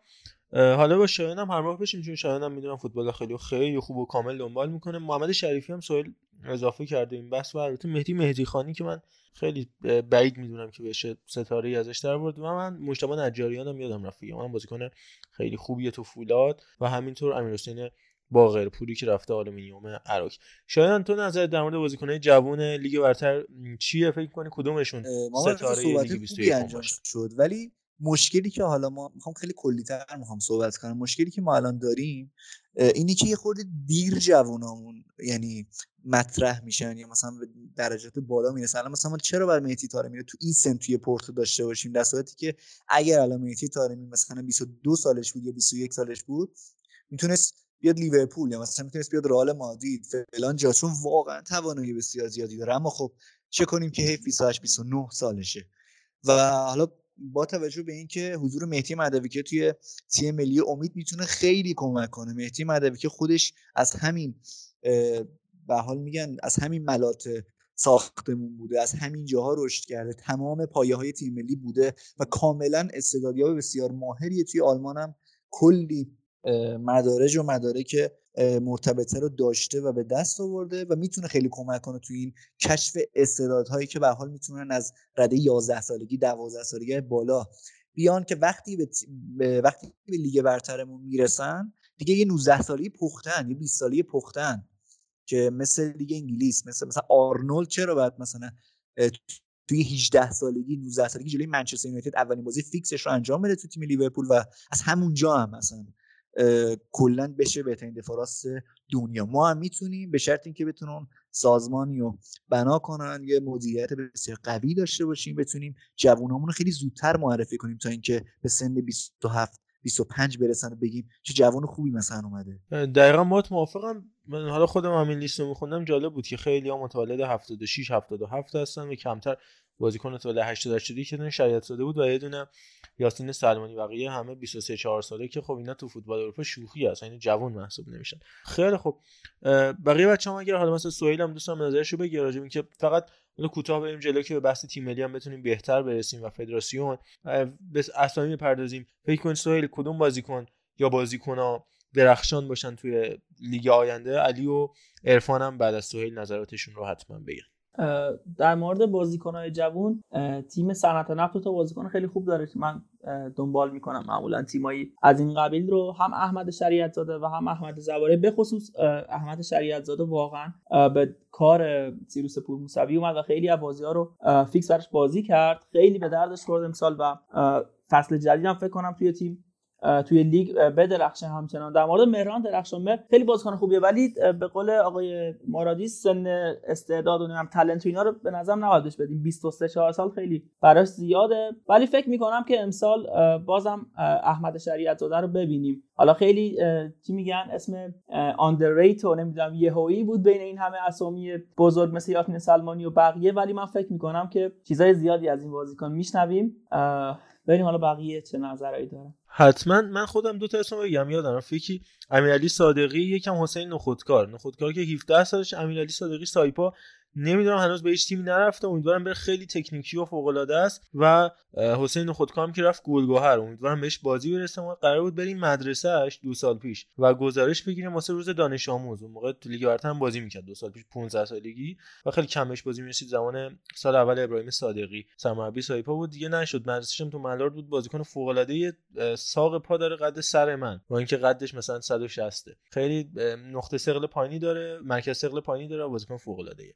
حالا با شایان هم همراه بشیم چون شایان هم می‌دونم فوتبال خیلی خیلی خوب و کامل دنبال می‌کنه. محمد شریفی هم سوال اضافه کرده. این بحث و البته مهدی مهدی خانی که من خیلی بعید می‌دونم که بشه ستاره ای ازش در برد و من مجتبی نجاریان هم یادم رفت. من بازیکن خیلی خوبیه تو فولاد و همینطور امیر باقر پوری که رفته آلومینیوم اراک. شایان تو نظرت در مورد بازیکن‌های جوون لیگ برتر چیه؟ فکر کنی کدومشون ستاره لیگ 21 شد. ولی مشکلی که حالا ما می‌خوام خیلی کلیتر می‌خوام صحبت کنم. مشکلی که ما الان داریم اینی که یه خورده دیر جوونامون یعنی مطرح میشن یا مثلا به درجات بالا می‌رسن. الان مثلا چرا بر مهدی طارمی تو این سن توی پورتو داشته باشیم؟ در صورتی که اگر الان مهدی طارمی مثلا 22 سالش بود یا 21 سالش بود می‌تونست بیاد لیورپول یا مثلا می‌تونست بیاد رئال مادرید فلان جا. چون واقعا توانایی بسیار زیادی داره. اما خب چه کنیم که هی 28 29 سالشه. و حالا با توجه به اینکه حضور مهدی مدوی توی تیم ملی امید می‌تونه خیلی کمک کنه. مهدی مدوی خودش از همین به حال میگن از همین ملات ساختمون بوده از همین جاها رشد کرده تمام پایه های تیم ملی بوده و کاملا استعدادیاب بسیار ماهریه. توی آلمان هم کلی مدارج و مدارک مرتبطه رو داشته و به دست آورده و می‌تونه خیلی کمک کنه توی این کشف استعدادهایی که به حال می‌تونن از رده 11 سالگی 12 سالگی بالا. بیان که وقتی به, وقتی به لیگ برترمون می‌رسن دیگه یه 19 سالی پختن یه 20 سالی پختن که مثل لیگ انگلیس مثل مثلا آرنولد چرا باید مثلا توی 18 سالگی 19 سالگی جلوی منچستر یونایتد اولین بازی فیکسش رو انجام بده تو تیم لیورپول و از همونجا هم مثلا کلا بشه بهترین دفاع راست دنیا. ما هم می‌تونیم به شرط اینکه بتونن سازمانی رو بنا کنن یه مدیریت بسیار قوی داشته باشیم بتونیم جوونامون رو خیلی زودتر معرفی کنیم تا اینکه به سن 27 25 برسن و بگیم چه جوان خوبی مثلا اومده. دقیقا ما موافقم. من حالا خودم همین لیست رو میخوندم جالب بود که خیلی ها متولد 76 77 هستن و کمتر. بازیکن 80 80 که شریعت ساده بود و یه دونه یاسین سلمانی بقیه همه 23 4 ساله که خب اینا تو فوتبال اروپا شوخی هست یعنی جوان محسوب نمیشن. خیلی خب بقیه بچه‌ها اگر حالا مثلا سهیل هم دوستم نظرشو بگی راجع که فقط حالا کوتاه بریم جلو که به بحث تیم ملی هم بتونیم بهتر برسیم و فدراسیون. به اسامی بپردازیم. فکر کن سهیل کدوم بازیکن یا بازیکن‌ها درخشان باشن توی لیگ آینده؟ علی و عرفان هم بعد از سهیل نظراتشون رو حتما بگن. در مورد بازیکنهای جوون تیم صنعت نفت تا بازیکن خیلی خوب داره من دنبال می‌کنم. معمولا تیمایی از این قبیل رو هم احمد شریعت زاده و هم احمد زواره به خصوص احمد شریعت زاده واقعا به کار سیروس پور موسوی اومد و خیلی از بازی ها رو فیکس برش بازی کرد. خیلی به دردش خورد امسال و فصل جدید هم فکر کنم توی تیم توی لیگ بدرخشه همچنان. در مورد مهران درخشانبر خیلی بازیکن خوبیه ولی به قول آقای مرادی سن استعداد و نمی‌دونم تالنت و اینا رو به نظرم نباید بهش بدیم. 23 4 سال خیلی براش زیاده. ولی فکر می‌کنم که امسال بازم احمد شریعت زاده رو ببینیم. حالا خیلی چی میگن؟ اسم آندرریت و نمی‌دونم یهویی بود بین این همه اسامی بزرگ مثل یاسین سلمانی و بقیه. ولی من فکر می‌کنم که چیزای زیادی از این بازیکن میشنویم. ببینیم حالا بقیه چه نظرایی دارن. حتما. من خودم دو تا اسم بگم یادم فکری امیرعلی صادقی یکم حسین نخودکار. نخودکار که 17 سالش امیرعلی صادقی سایپا نمی‌دونم هنوز به هیچ تیمی نرفته. امیدوارم بره خیلی تکنیکی و فوق العاده است و حسین خودکام که رفت گلگهر امیدوارم بهش بازی برسه. ما قرار بود بریم مدرسهش دو سال پیش و گزارش بگیریم واسه روز دانش آموز. اون موقع تو لیگ برتر هم بازی می‌کرد. دو سال پیش 15 سالگی و خیلی کمش بازی می‌رسید. زمان سال اول ابراهیم صادقی سرمربی سایپا بود. دیگه نشد. مدرسهش تو ملارد بود. بازیکن فوق العاده ساق پا داره قد سر من. و اینکه قدش مثلا 160 خیلی نقطه ثقل پایینی داره. مرکز ثقل پایینی داره. بازیکن فوق العاده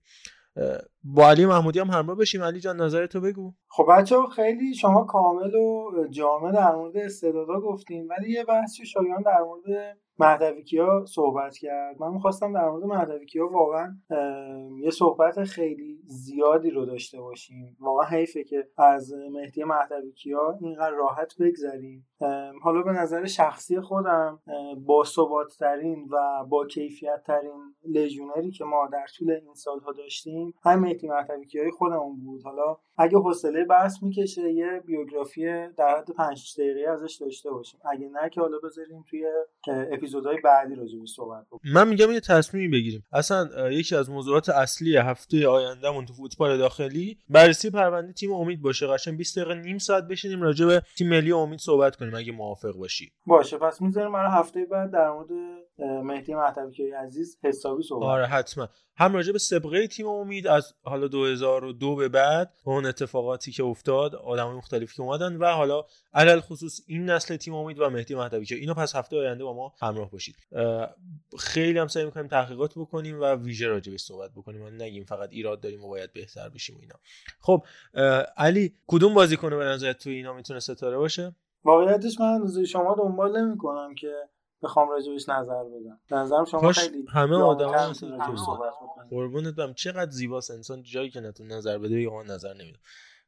با علی محمودی هم همراه بشیم. علی جان نظرتو بگو. خب بچه خیلی شما کامل و جامع در مورد استعدادا گفتیم ولی یه بحثی شایان در مورد مهدوی کیا صحبت کرد. من می‌خواستم در مورد مهدوی کیا واقعا یه صحبت خیلی زیادی رو داشته باشیم. واقعا حیفه که از مهدی مهدوی کیا اینقدر راحت بگذریم. حالا به نظر شخصی خودم با ثبات ترین و با کیفیت ترین لژیونری که ما در طول این سالها داشتیم هم مهدی مهدوی کیای خودمون بود. حالا اگه حوصله بحث می‌کشه یه بیوگرافی در حد 5 دقیقه ازش داشته باشیم. اگه نه که حالا بذاریم توی اپیزودهای بعدی راجع صحبت کنیم من میگم یه تصمیمی بگیریم. اصلا یکی از موضوعات اصلی هفته آیندهمون تو فوتبال داخلی بررسی پرونده تیم امید باشه. قشنگ 20 دقیقه نیم ساعت بشینیم راجع به تیم ملی امید صحبت کنیم اگه موافق باشی. باشه پس می‌ذاریم برای هفته بعد در مورد مهدی مهدوی عزیز حسابی صحبت آره حتما. هم راجع به سابقه تیم امید از حالا 2002 به بعد اون اتفاقاتی که افتاد آدمای مختلفی که اومدن و حالا علل خصوص این نسل تیم امید و مهدی مهدوی که اینو پس هفته آینده با ما همراه باشید. خیلی هم سعی می‌کنیم تحقیقات بکنیم و ویژه راجع صحبت بکنیم. و نگیم فقط ایراد داریم و باید بهتر بشیم و اینا. خب علی کدوم بازیکن به نظرت تو اینا می‌تونه ستاره باشه؟ واقعیتش من شما دنبال نمی‌کنم که بخوام راجبش نظر بدم. به نظرم شما خیلی همه آدما مثل قربونت برم. چقدر زیباست انسان جایی که نتون نظر بده یا نظر نمیده.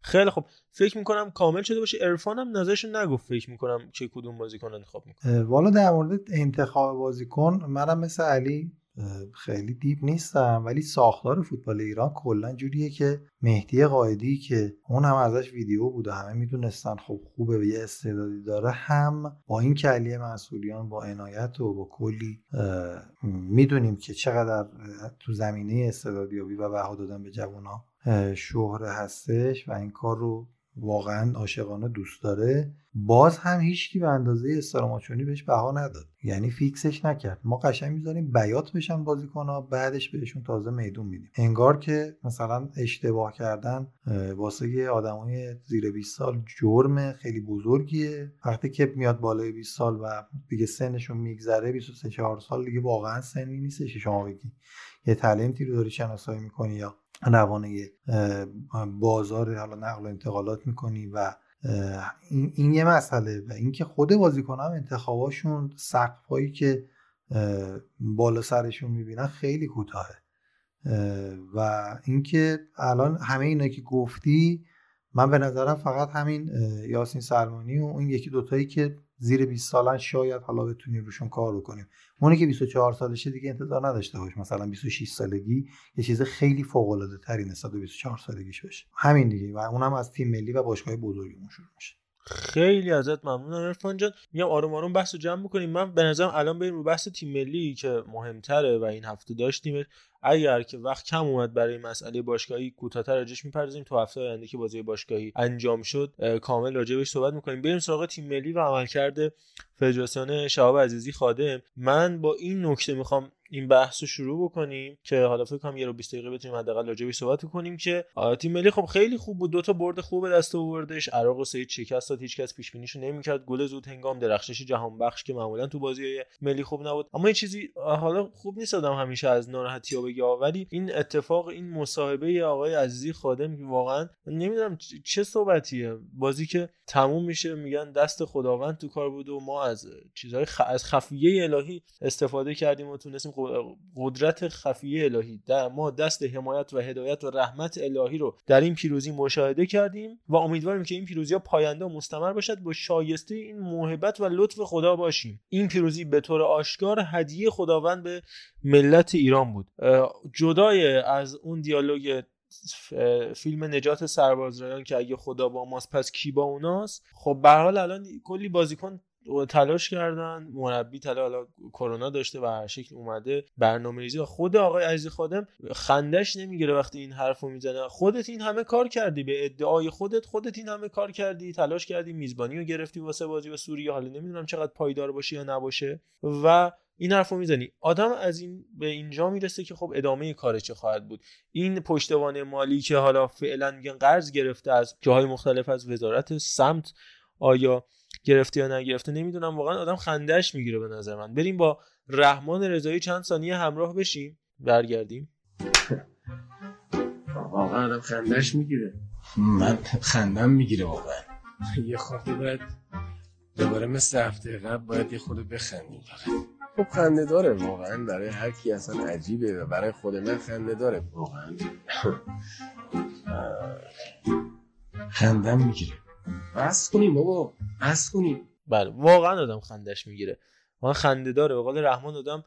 خیلی خب فکر می‌کنم کامل شده باشه. عرفان هم نظرش نگفت. فکر می‌کنم چه کدوم بازیکن انتخاب می‌کنه. والا در مورد انتخاب بازیکن منم مثل علی خیلی دیپ نیستم ولی ساختار فوتبال ایران کلا جوریه که مهدی قائدی که اون هم ازش ویدیو بود و همه می‌دونستن خب خوبه و یه استعدادی داره هم با این که علی منصوریان با عنایت و با کلی می‌دونیم که چقدر تو زمینه استعدادیابی و بها دادن به جوونا شهره هستش و این کار رو واقعا عاشقانه دوست داره. باز هم هیچکی به اندازه استراماچونی بهش بها نداد. یعنی فیکسش نکرد. ما قشنگ می‌ذاریم بیات بشن بازیکنها بعدش بهشون تازه میدون میدیم. انگار که مثلا اشتباه کردن واسه آدمای زیر 20 سال جرم خیلی بزرگیه. وقتی که میاد بالای 20 سال و دیگه سنشون میگذره 23 4 سال دیگه واقعا سنی نیستش شما بگی. یه تلنتی رو داری شناسایی می‌کنی یا روانه بازار حالا نقل و انتقالات می‌کنی و این, یه مسئله و اینکه خود بازیکن هم انتخاباشون که بالا سرشون می‌بینن خیلی کوتاهه. و اینکه الان همه اینا که گفتی من به نظرم فقط همین یاسین سلمانی و اون یکی دوتایی که زیر 20 سالن شاید حالا بتونیم روشون کار بکنیم. اونی که 24 سالشه دیگه انتظار نداشته باش مثلا 26 سالگی یه چیز خیلی فوق العاده تری نسبت به 24 سالگیش بشه همین دیگه. و اونم از تیم ملی و باشگاه بزرگمون شروع میشه. خیلی ازت ممنونم. عرفان جان میام آروم آروم بحث رو جمع بکنیم. من به نظرم الان بریم رو بحث تیم ملی که مهمتره و این هفته داشتیم اگر که وقت کم اومد برای مسئله باشگاهی کوتاه‌تر راجعش می‌پردازیم. تو هفته آینده که بازی باشگاهی انجام شد کامل راجع صحبت می‌کنیم. بریم سراغ تیم ملی و عملکرد فدراسیون شهاب عزیزی خادم. من با این نکته می‌خوام این بحث رو شروع بکنیم که حالا فکر کنم یه رو 20 دقیقه بتونیم حداقل راجع بهش صحبت کنیم که تیم ملی خب خیلی خوب بود. دو تا برد خوب دست آوردش. عراق و سید شکست داد. هیچکس پیش بینیشو نمی‌کرد. گل زود هنگام درخشش جهان بخش که معمولا تو بازی ملی خوب نبود. اما این چیزی حالا خوب نیست آدم همیشه از ناراحتی ها بگه ولی این اتفاق این مصاحبه آقای عزیزی خادم که واقعا نمی‌دونم چه صحبتیه. بازی که تموم میشه میگن دست خداوند تو کار بود و ما از چیزهای خ... از خفیه الهی استفاده کردیم و تونستیم قدرت خفیه الهی در ما دست حمایت و هدایت و رحمت الهی رو در این پیروزی مشاهده کردیم و امیدواریم که این پیروزی ها پاینده و مستمر باشد. با شایسته این محبت و لطف خدا باشیم. این پیروزی به طور آشکار هدیه خداوند به ملت ایران بود. جدای از اون دیالوگ فیلم نجات سربازرایان که اگه خدا با ماست پس کی با اوناست؟ خب به حال الان کلی بازیکن تلاش کردن مربی تلا حالا کرونا داشته و هر شکل اومده برنامه ریزی و خود آقای عزیز خادم خندش نمی‌گیره وقتی این حرفو می‌زنه. خودت این همه کار کردی به ادعای خودت خودت این همه کار کردی تلاش کردی میزبانی رو گرفتی واسه بازی و سوریه. حالا نمی‌دونم چقدر پایدار باشه یا نباشه. و این حرفو می‌زنی. آدم از این به اینجا می‌رسه که خب ادامه کار چه خواهد بود. این پشتوانه مالی که حالا فعلا میگن قرض گرفته از جاهای مختلف از وزارت سمت آیا گرفته یا نگرفته نمی‌دونم. واقعا آدم خندهش می‌گیره به نظر من. بریم با رحمان رضایی چند ثانیه همراه بشیم. برگردیم. واقعا آدم خندهش می‌گیره. من خندم می‌گیره واقعا. یه خورده باید دوباره مثل هفته قبل باید یه خورده بخندیم خب خنده داره. واقعا برای هر کی اصلا عجیبه و برای خود من خنده داره. واقعا. خندم می‌گیره. بس کنیم بابا. بس کنیم. بله. واقعا آدم خندش می‌گیره. واقعا خنده داره. به رحمان آدم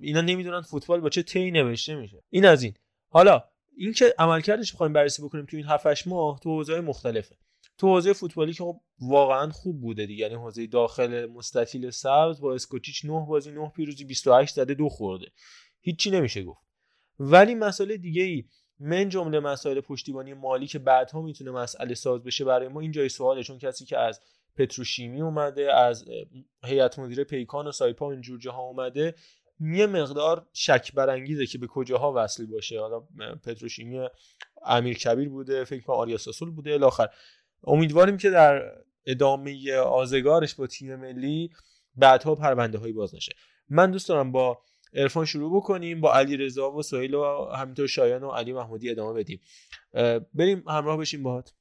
اینا نمی‌دونن فوتبال با چه تی نوشته میشه. این از این. حالا اینکه عملکردش بخوایم بررسی بکنیم تو این 7 ماه تو حوزه‌های مختلفه. تو حوزه فوتبالی که خب واقعا خوب بوده دیگه. یعنی حوزه داخل مستطیل سبز با اسکوچیچ 9 بازی 9 پیروزی 28 زده دو خورده. هیچی نمیشه گفت. ولی مسئله دیگه ای من جمله مسائل پشتیبانی مالی که بعدها می‌تونه مسئله ساز بشه برای ما این جای سواله. چون کسی که از پتروشیمی اومده از هیئت مدیره پیکان و سایپا اینجور جاها اومده یه مقدار شک برانگیزه که به کجاها وصل باشه. حالا پتروشیمی امیر کبیر بوده فکر کنم آریا ساسول بوده الاخر امیدواریم که در ادامه آزگارش با تیم ملی بعدها پرونده هایی باز نشه. من دوست دارم با ارفان شروع بکنیم با علی رضا و سهیل و همینطور شایان و علی محمودی ادامه بدیم. بریم همراه بشیم باهات.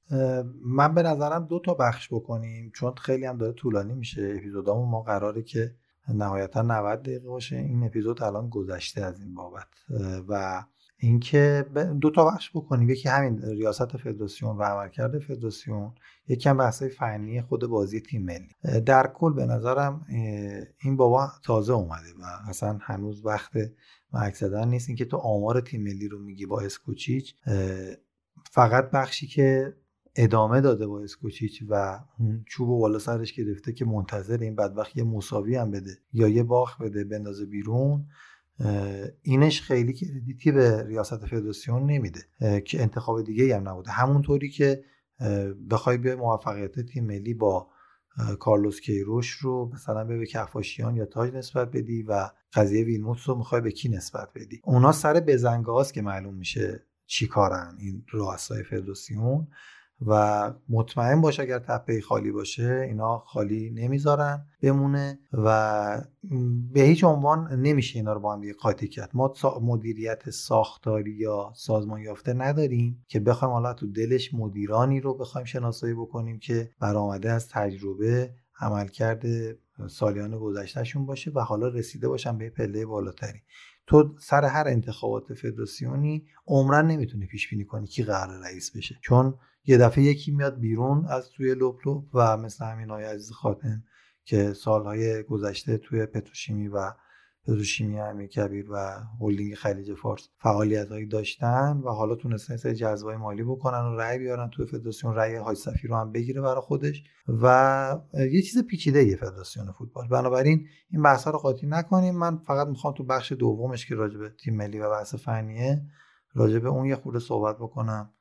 من به نظرم دو تا بخش بکنیم چون خیلی هم داره طولانی میشه اپیزودامون. ما قراره که نهایتا 90 دقیقه باشه. این اپیزود الان گذشته از این بابت. و اینکه دو تا بخش بکنیم. یکی همین ریاست فدراسیون و عملکرد فدراسیون یکی هم بحث فنی خود بازی تیم ملی. در کل به نظرم این بابا تازه اومده و اصلا هنوز وقت محک زدن نیست. اینکه تو آمار تیم ملی رو میگی با اسکوچیچ فقط بخشی که ادامه داده با اسکوچیچ و چوب و بالا سرش گرفته که منتظر این بدبخت یه مساوی هم بده یا یه باخ بده بندازه بیرون. اینش خیلی کردیتی به ریاست فدراسیون نمیده که انتخاب دیگه هم نبوده. همونطوری که بخوای به موفقیت تیم ملی با کارلوس کیروش رو مثلا به کفاشیان یا تاج نسبت بدی و قضیه ویلموتس رو می‌خوای به کی نسبت بدی. اونا سر بزنگاه که معلوم میشه چی کارن این رؤسای فدراسیون. و مطمئن باش اگر تپه خالی باشه اینا خالی نمی‌ذارن بمونه و به هیچ عنوان نمیشه اینا رو با هم قاطی کرد. ما مدیریت ساختاری یا سازمان یافته نداریم که بخوایم حالا تو دلش مدیرانی رو بخوایم شناسایی بکنیم که برآمده از تجربه عملکرد سالیان گذشتهشون باشه و حالا رسیده باشن به پله بالاتری. تو سر هر انتخابات فدراسیونی عمرن نمی‌تونی پیش بینی کنی کی قرار رئیس بشه. چون یه دفعه یکی میاد بیرون از توی لپ و مثل همین های عزیز خاتم که سالهای گذشته توی پتروشیمی و پتروشیمی امیر کبیر و هلدینگ خلیج فارس فعالیت هایی داشتن و حالا تونستن سری جذبای مالی بکنن و رأی بیارن توی فدراسیون. رأی های سفیر رو هم بگیره برای خودش و یه چیز پیچیده یه فدراسیون فوتبال. بنابراین این بحث رو قاطی نکنیم. من فقط می‌خوام تو بخش دومش که راجع به تیم ملی و بحث فنیه راجع به اون یه خورده صحبت بکنم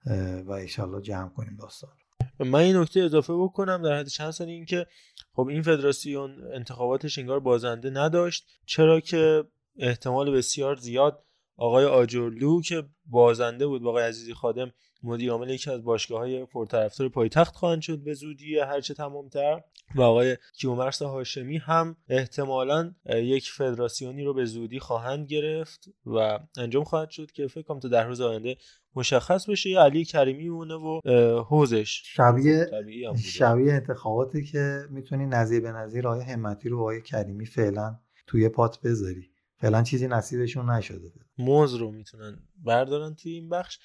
و ایشالله جمع کنیم داستان من این نکته اضافه بکنم در حد چند سال اینکه خب این فدراسیون انتخاباتش انگار بازنده نداشت. چرا که احتمال بسیار زیاد آقای آجرلو که بازنده بود با آقای عزیزی خادم مدیر عامل یکی از باشگاه های پرطرفدار پایتخت خواهند شد به زودی هرچه تمامتر. و آقای کیومرس هاشمی هم احتمالا یک فدراسیونی رو به زودی خواهند گرفت و انجام خواهد شد که فکر کنم تا در روز آینده مشخص بشه یه علی کریمی مونه و حوزش شبیه شبیه انتخاباتی که می‌تونی نظیر به نظیر آقای همتی رو آقای کریمی فعلا توی پات بذاری. فعلا چیزی نصیبشون نشده. موز رو می‌تونن بردارن توی این بخش.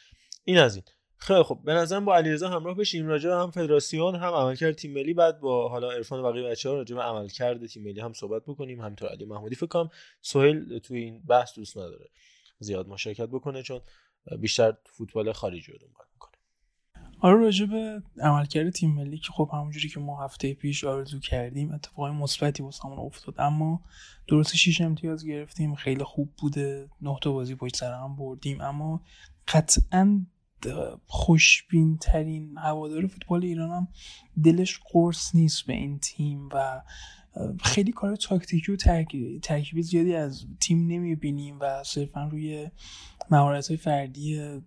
این از این. خیلی خب به نظرم با علیرضا همراه بشیم. راجع هم فدراسیون هم عملکرد تیم ملی بعد با حالا عرفان و بقیه بچه‌ها راجع به عملکرد تیم ملی هم صحبت بکنیم. همینطور علی محمودی. فکر کنم سهیل تو این بحث دوست نداره زیاد مشارکت بکنه چون بیشتر فوتبال خارجی رو دنبال می‌کنه. آره راجع به عملکرد تیم ملی که خب همونجوری که ما هفته پیش آرزو کردیم اتفاقای مثبتی واسمون افتاد. اما درست شیش امتیاز گرفتیم. خیلی خوب بوده. نه تا بازی پشت سر هم بردیم. اما قطعا خوشبین ترین هوادار فوتبال ایران هم دلش قرص نیست به این تیم و خیلی کار تاکتیکی و ترکیبی زیادی از تیم نمی‌بینیم و صرفا روی مهارت های فردی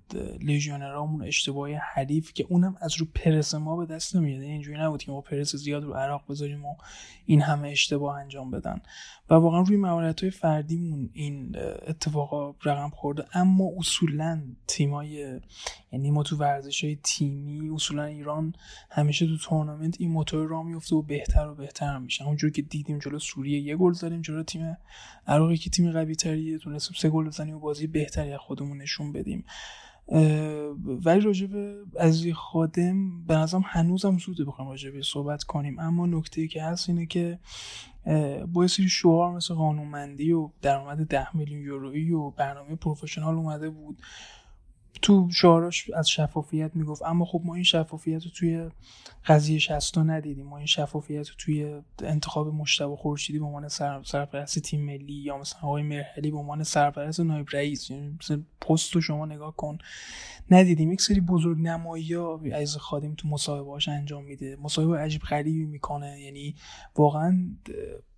لژیونرامون اشتباه حریف که اونم از رو پرس ما به دست نمیاد. یعنی اینجوری نبود که ما پرس زیاد رو عراق بذاریم و این همه اشتباه انجام بدن. و واقعا روی مهارت های فردیمون این اتفاقا رقم خورده. اما اصولا تیمای یعنی ما تو ورزش های تیمی اصولا ایران همیشه تو تورنمنت این موتور را میفته و بهتر و بهتر میشه اونجوری که دیدیم جلو سوریه یه گل زدیم جلو تیم عراقی که تیم قوی تریه تونستیم سه گل بزنیم و بازی بهتری خودمون نشون بدیم. ولی راجع به عزیزی خادم به نظرم هنوزم زوده بخوایم راجع به صحبت کنیم. اما نکته که هست اینه که با سری شعار مثل قانونمندی و درآمد ده میلیون یورویی و برنامه پروفشنال اومده بود. تو شعاراش از شفافیت می‌گفت. اما خب ما این شفافیت رو توی قضیه شستا ندیدیم ما این شفافیت رو توی انتخاب مشتبه خورشیدی به عنوان سر، سرپرست تیم ملی یا مثلا آقای مرحلی به عنوان سرپرست نایب رئیس یعنی مثلا پست رو شما نگاه کن. ندیدیم. یک سری بزرگ نمایی ها از خادم تو مصاحبه انجام میده. مصاحبه عجیب غریبی می‌کنه. یعنی واقعا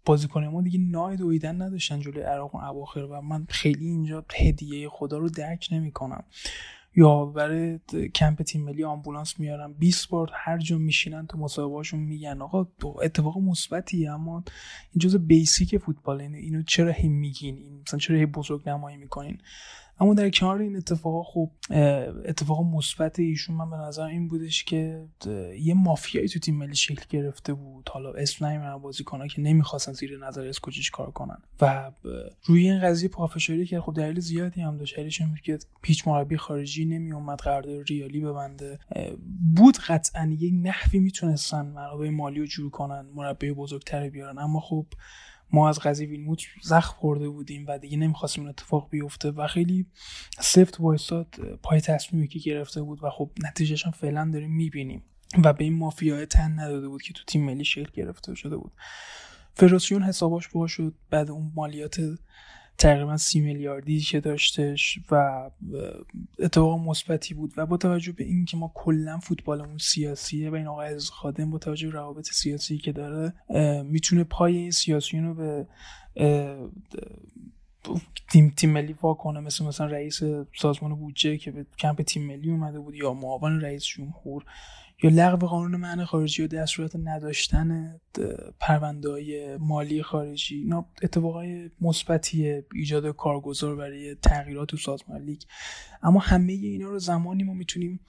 بازیکن ما دیگه نای دویدن نداشتن جلوی عراق اواخر و من خیلی اینجا هدیه خدا رو درک نمی‌کنم. یا برای کمپ تیم ملی آمبولانس میارن 20 بار هر جا میشینن تو مصاحبهاشون میگن آقا اتفاق مثبتی اما این جزء بیسیک فوتبال اینو چرا هی میگین؟ این مثلا چرا هی بزرگ نمایی می‌کنین؟ اما در کنار این اتفاق خب اتفاق مثبت ایشون من به نظر این بودش که یه مافیایی تو تیم ملی شکل گرفته بود. حالا اسم نمی‌برم بازیکن‌ها که نمی‌خواستن زیر نظر اسکوچیچ کار کنن. و روی این قضیه پافشاری که خب دلیل زیادی هم داشت. دلیلش که پیچ مربی خارجی نمی اومد قرارداد ریالی ببنده. بود قطعا یه نحوی می‌تونستن منابع مالی رو جور کنن مربی بزرگتری بیارن. اما خب ما از قضیه ویلموت زخم خورده بودیم و دیگه نمی‌خواستیم اون اتفاق بیفته و خیلی سفت وایستاد پای تصمیمی که گرفته بود و خب نتیجهش فعلا داریم می‌بینیم و به این مافیای تن نداده بود که تو تیم ملی شکل گرفته شده بود. فدراسیون حساباش باز شد بعد اون مالیات تقریبا سی میلیاردی که داشتش و اتفاق مثبتی بود. و با توجه به اینکه ما کلا فوتبالمون سیاسیه و این آقای عزیز خادم با توجه به روابط سیاسی که داره می‌تونه پای این سیاسیون رو به تیم تیم ملی وا کنه. مثل مثلا رئیس سازمان بودجه که به کمپ تیم ملی اومده بود یا معاون رئیس جمهور. یا لغو قانون معنی خارجی و در صورت نداشتن پرونده مالی خارجی اینا اتفاقای مثبتی ایجاد کارگزار برای تغییرات تو سازمان لیگ. اما همه اینا رو زمانی ما می‌تونیم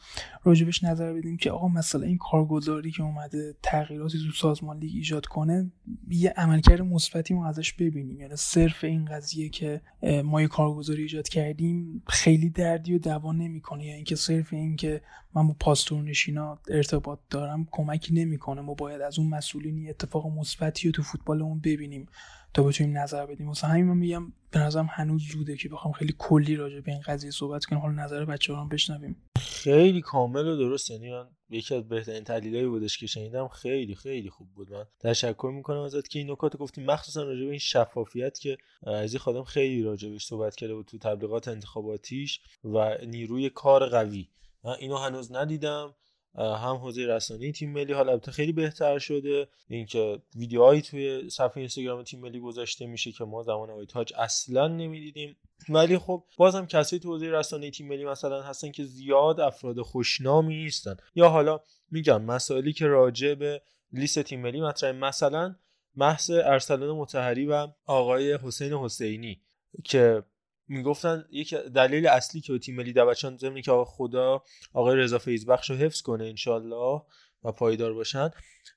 راجبش نظر بدیم که آقا مثلا این کارگزاری که اومده تغییراتی تو سازمان لیگ ایجاد کنه یه عملکرد مثبتی ما ازش ببینیم. یعنی صرف این قضیه که ما یه کارگزاری ایجاد کردیم خیلی دردی و دوا نمی‌کنه. یا اینکه صرف این که من با پاستور نشینا ارتباط دارم کمکی نمی‌کنه ما باید از اون مسئولینی اتفاق مثبتی رو تو فوتبالمون ببینیم تا بتونیم نظر بدیم. واسه همین من میگم به نظرم هنوز زوده که بخوام خیلی کلی راجع به این قضیه صحبت کنیم حالا نظر بچه هم بشنویم. خیلی کامل و درست. یعنی من یکی از بهترین تحلیلایی بودش که شنیدم. خیلی خیلی خوب بود. من تشکر می‌کنم ازت که این نکات گفتیم مخصوصا راجع به این شفافیت که عزیز خادم خیلی راجع صحبت کرده بود تو تبلیغات انتخاباتیش و نیروی کار قوی. من اینو هنوز ندیدم. هم حوزه رسانه تیم ملی حالا البته خیلی بهتر شده. اینکه ویدیوهایی توی صفحه اینستاگرام تیم ملی گذاشته میشه که ما زمان آقای تاج اصلا نمی‌دیدیم. ولی خب بازم کسایی تو حوزه رسانه تیم ملی مثلا هستن که زیاد افراد خوشنامی نیستن. یا حالا میگم مسائلی که راجع به لیست تیم ملی مطرح مثلا محض ارسلان متحری و آقای حسین حسینی که می‌گفتن یک دلیل اصلی که تیم ملی دعوت شدن ضمن که آقا خدا آقای رضا فیضبخش رو حفظ کنه انشالله و پایدار باشن.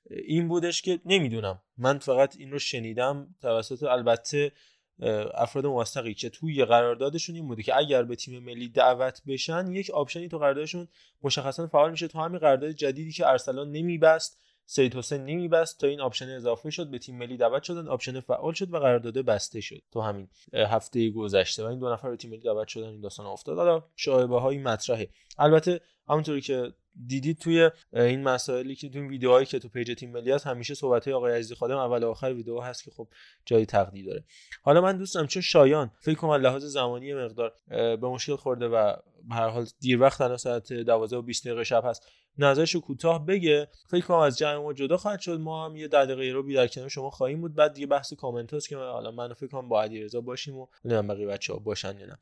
این بودش که نمی‌دونم. من فقط این رو شنیدم. توسط البته افراد موثقی که توی قراردادشون این بوده که اگر به تیم ملی دعوت بشن یک آپشنی تو قراردادشون مشخصا فعال میشه. تو همین قرارداد جدیدی که ارسلان نمی‌بست سید حسین نمی‌بست تا این آپشن اضافه شد به تیم ملی دعوت شدن آپشن فعال شد و قرارداد بسته شد. تو همین هفته گذشته و این دو نفر به تیم ملی دعوت شدن این داستان افتاد. حالا شائبه های مطرحه. البته همونطوری که دیدید توی این مسائلی که تو ویدیوهایی که تو پیج تیم ملی هست همیشه صحبت های آقای عزیزی خادم اول و آخر ویدیو هست که خب جای تقدیر داره. حالا من دوست دارم چون شایان فکر کنم لحاظ زمانی مقدار به مشکل خورده و به هر حال دیر وقت الان ساعت 12 و 20 دقیقه شب هست. نظرشو کوتاه بگه. فکر کنم از جمع ما جدا خواهد شد. ما هم یه ده دقیقه رو در کنار شما خواهیم بود. بعد دیگه بحث کامنت هست که حالا من فکر کنم با علیرضا باشیم و نمی‌دونم بقیه بچه‌ها باشن یا نه.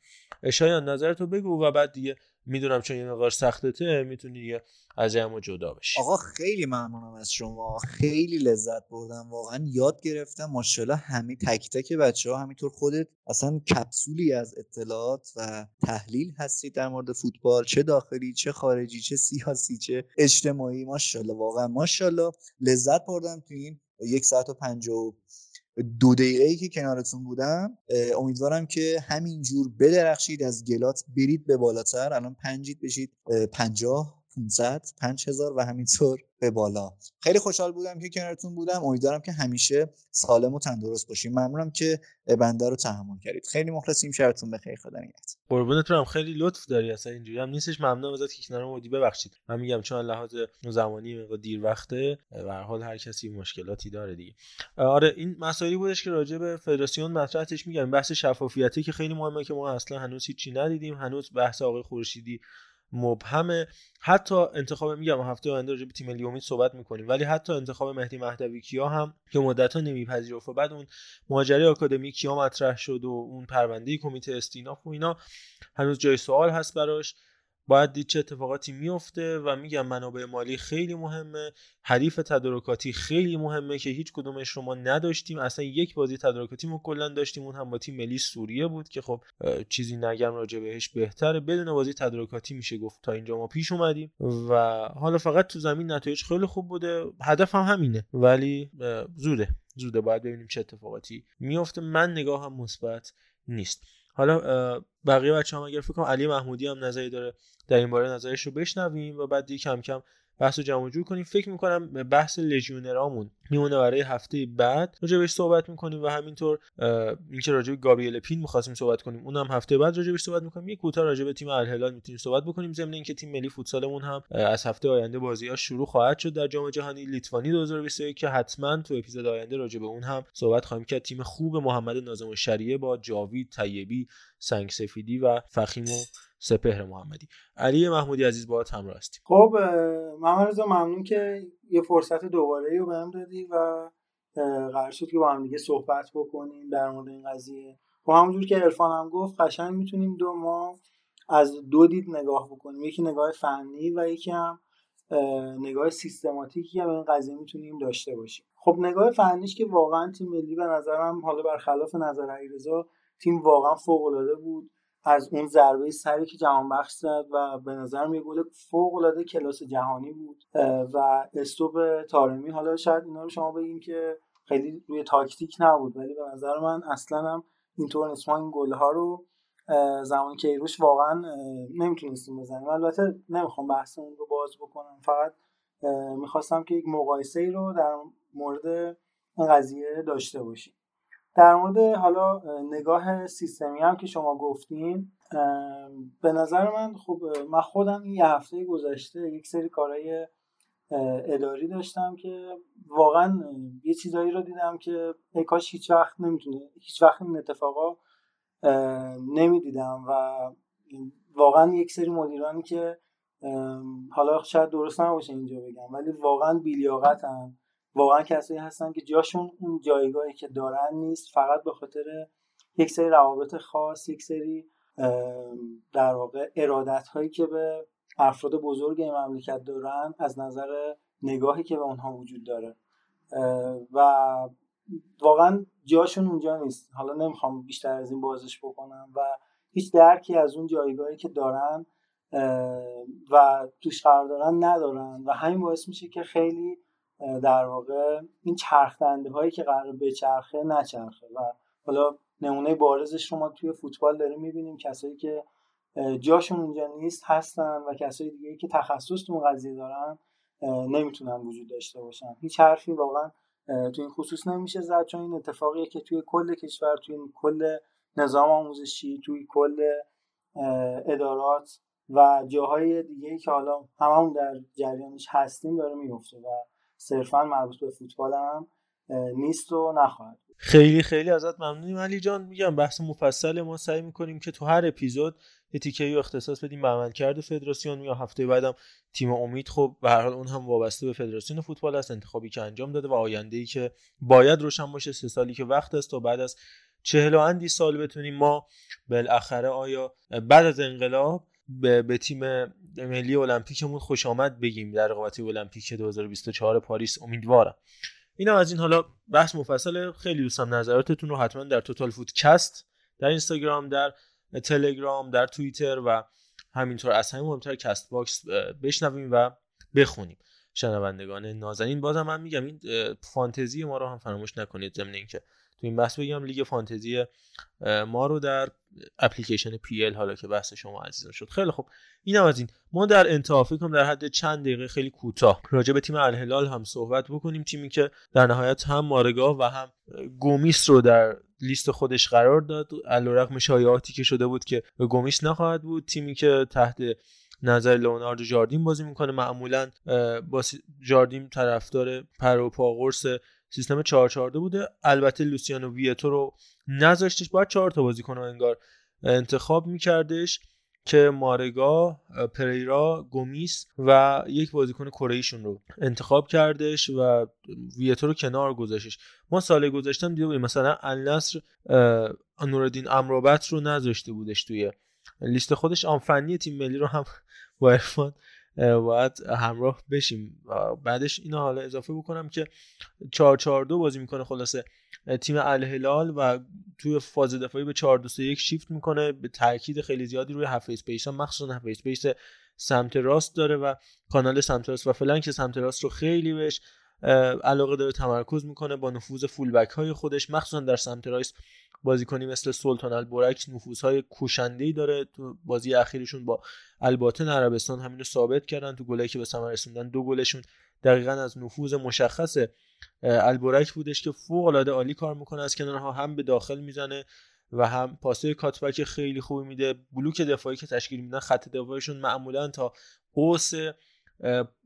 شایان نظرتو بگو و بعد دیگه می‌دونم چون یه مقدار سختته می‌تونی دیگه از جمع جدا بشی. آقا خیلی ممنونم از شما. خیلی لذت بردم. واقعا یاد گرفتم. ماشاءالله همین تک تک بچه ها همینطور خودت اصلا کپسولی از اطلاعات و تحلیل هستید در مورد فوتبال. چه داخلی چه خارجی چه سیاسی چه اجتماعی. ماشاءالله واقعا ماشاءالله. لذت بردم تو این یک ساعت و پنج و دو دقیقه ای که کنارتون بودم امیدوارم که همینجور بدرخشید از گلات برید به بالاتر. الان پنجید بشید پنجاه 500 5000 و همینطور. به بالا. خیلی خوشحال بودم که کنارتون بودم. امیدوارم که همیشه سالم و تندرست باشیم. ممنونم که بنده رو تحمل کردید. خیلی مخلصیم. شبتون بخیر. خدا نگهدار. قربونت هم خیلی لطف داری. اصلا اینجوری هم نیستش. ممنونم ازت که کنار بودی. ببخشید. من میگم چون لحاظ زمانی مقدار دیر وقته به هر حال هر کسی مشکلاتی داره دیگه. آره این مسائلی بودش که راجع به فدراسیون مطرحش میگم. بحث شفافیتی که خیلی مهمه که ما اصلا هنوز هیچی ندیدیم. هنوز بحث آقای خورشیدی مبهمه حتی انتخاب میگم هفته آینده راجع به تیم ملی امید صحبت می‌کنیم. ولی حتی انتخاب مهدی مهدوی کیا هم که مدت ها نمیپذیرفت و بعد اون ماجرای آکادمی کیا مطرح شد و اون پرونده کمیته استیناف و اینا هنوز جای سوال هست براش. باید دید چه اتفاقاتی میفته و میگم منابع مالی خیلی مهمه. حریف تدارکاتی خیلی مهمه که هیچ کدومش رو ما نداشتیم. اصلا یک بازی تدارکاتی ما کلا داشتیم. اون هم با تیم ملی سوریه بود که خب چیزی نگم راجع بهش بهتره. بدون بازی تدارکاتی میشه گفت تا اینجا ما پیش اومدیم. و حالا فقط تو زمین نتایج خیلی خوب بوده. هدف هم همینه. ولی زوده. زوده. باید ببینیم چه اتفاقاتی میفته من نگاهم مثبت نیست. حالا بقیه بچه هم اگر فکر کنم علی محمودی هم نظری داره. در این باره نظرش رو بشنویم و بعد دیگه کم کم بحث رو جمع جور کنیم. فکر می‌کنم بحث لژیونرامون میمونه برای هفته بعد. راجبش صحبت می‌کنیم و همینطور اینکه راجب گابریل پین می‌خواستیم صحبت کنیم. اونم هفته بعد راجبش صحبت می‌کنیم. یه کوتاه راجب تیم الهلال می‌تونیم صحبت بکنیم. ضمن اینکه تیم ملی فوتسالمون هم از هفته آینده بازی ها شروع خواهد شد در جام جهانی لیتوانی 2021 که حتما تو اپیزود آینده راجب اون هم صحبت خواهیم کرد. تیم خوب محمد ناظم شریعه با جاوید طیبی سنگ سفیدی و فخیم و سپهر محمدی. علی محمودی عزیز باهات همراه هستیم. خب محمد رضا ممنون که یه فرصت دوباره رو بهم دادی و قرار شد که با هم دیگه صحبت بکنیم در مورد این قضیه. خب همونجور که عرفان هم گفت قشنگ می‌تونیم دو ما از دو دید نگاه بکنیم. یکی نگاه فنی و یکی هم نگاه سیستماتیکی هم این قضیه می‌تونیم داشته باشیم. خب نگاه فنیش که واقعا تیم ملی به نظرم حالا برخلاف نظر علیرضا تیم واقعا فوق العاده بود. از اون ضربه سری که جهان بخش زد و به نظر یه گل فوق العاده کلاس جهانی بود و استوب تارمی حالا شاید اینا رو شما بگین که خیلی روی تاکتیک نبود ولی به نظر من اصلا هم اینطور نیست. ما این گل ها رو زمان کیروش واقعا نمی‌تونستیم بزنیم. البته نمی‌خوام بحث اون رو باز بکنم. فقط می‌خواستم که یک مقایسه ای رو در مورد این قضیه داشته باشیم. در مورد حالا نگاه سیستمی هم که شما گفتین به نظر من خب من خودم این هفته گذشته یک سری کارهای اداری داشتم که واقعا یه چیزایی رو دیدم که ای کاش هیچ وقت نمی‌تونه هیچ وقت این اتفاقا نمی‌دیدم و واقعا یک سری مدیرانی که حالا شاید درست نباشه اینجا بگم ولی واقعا بیلیاقتن. واقعا کسایی هستن که جاشون اون جایگاهی که دارن نیست فقط به خاطر یک سری روابط خاص یک سری در واقع ارادت هایی که به افراد بزرگ این مملکت دارن از نظر نگاهی که به اونها وجود داره. و واقعا جاشون اونجا نیست. حالا نمی‌خوام بیشتر از این بازش بکنم و هیچ درکی از اون جایگاهی که دارن و توش قرار دارن ندارن و همین باعث میشه که خیلی در واقع این چرخدنده هایی که قرار بچرخه نچرخه و حالا نمونه بارزش رو ما توی فوتبال داریم می‌بینیم. کسایی که جاشون اونجا نیست هستن و کسایی دیگه که تخصص تو قضیه دارن نمی‌تونن وجود داشته باشن. هیچ حرفی واقعا تو این خصوص نمیشه زد. چون این اتفاقیه که توی کل کشور توی کل نظام آموزشی توی کل ادارات و جاهای دیگه که حالا هممون در جریانش هستیم داره میفته و صرفا مربوط به فوتبال هم نیست و نخواهد خیلی خیلی ازت ممنونیم. علی جان میگم بحث مفصل ما سعی می‌کنیم که تو هر اپیزود یه تیکه اختصاص بدیم به عملکرد فدراسیون یا هفته بعدم تیم امید. خب به هر حال اون هم وابسته به فدراسیون فوتبال است انتخابی که انجام داده و آینده ای که باید روشن باشه. سه سالی که وقت است تا بعد از چهل و اندی سال بتونیم ما بالاخره آیا بعد از انقلاب به, به تیم ملی المپیکمون خوش آمد بگیم در رقابت المپیک 2024 پاریس امیدوارم. اینا از این حالا بحث مفصل خیلی دوست دارم نظراتتون رو حتما در توتال فوتکست در اینستاگرام در تلگرام در توییتر و همینطور از همین مهمتر کست باکس بشنویم و بخونیم. شنوندگان نازنین بازم من میگم این فانتزی ما رو هم فراموش نکنید ضمن اینکه تو این بحث بگم لیگ فانتزی ما رو در اپلیکیشن PL حالا که بحث شما عزیزان شد. خیلی خوب. اینم از این. ما در انتها فکر کنم در حد چند دقیقه خیلی کوتاه راجع به تیم الهلال هم صحبت بکنیم. تیمی که در نهایت هم مارگا و هم گومیس رو در لیست خودش قرار داد. علیرغم شایعاتی که شده بود که گومیس نخواهد بود. تیمی که تحت نظر لئوناردو جاردین بازی می‌کنه. معمولا با جاردین طرفدار پر و سیستم 442 بوده. البته لوسیانو ویتو رو نذاشتش باید چهار تا بازیکن انگار انتخاب میکردش که مارگا پریرا گومیس و یک بازیکن کره رو انتخاب کردش و ویتو رو کنار گذاشتش. ما سال گذاشتم بودیم مثلا النصر نورالدین امرابت رو نذاشته بودش توی لیست خودش. آنفنی تیم ملی رو هم با باید همراه بشیم. بعدش اینو حالا اضافه بکنم که 442 بازی می‌کنه خلاصه. تیم الهلال و توی فاز دفاعی به 4 2 1 شیفت می‌کنه. به تاکید خیلی زیادی روی half space ها مخصوصا half space سمت راست داره و کانال سمت راست و flank سمت راست رو خیلی بهش علاقه داره تمرکز می‌کنه با نفوذ fullback های خودش. مخصوصا در سمت راست بازیکنی مثل سلطان البرک نفوذهای کوشنده داره. تو بازی اخیرشون با الباطن عربستان همینو ثابت کردن. تو گلایی که به ثمر رسوندن دو گلشون دقیقا از نفوذ مشخص البرک بودش که فوق العاده عالی کار می‌کنه. از کنارها هم به داخل می‌زنه و هم پاسه کاتبک خیلی خوبی میده. بلوک دفاعی که تشکیل میدن خط دفاعشون معمولا تا قوس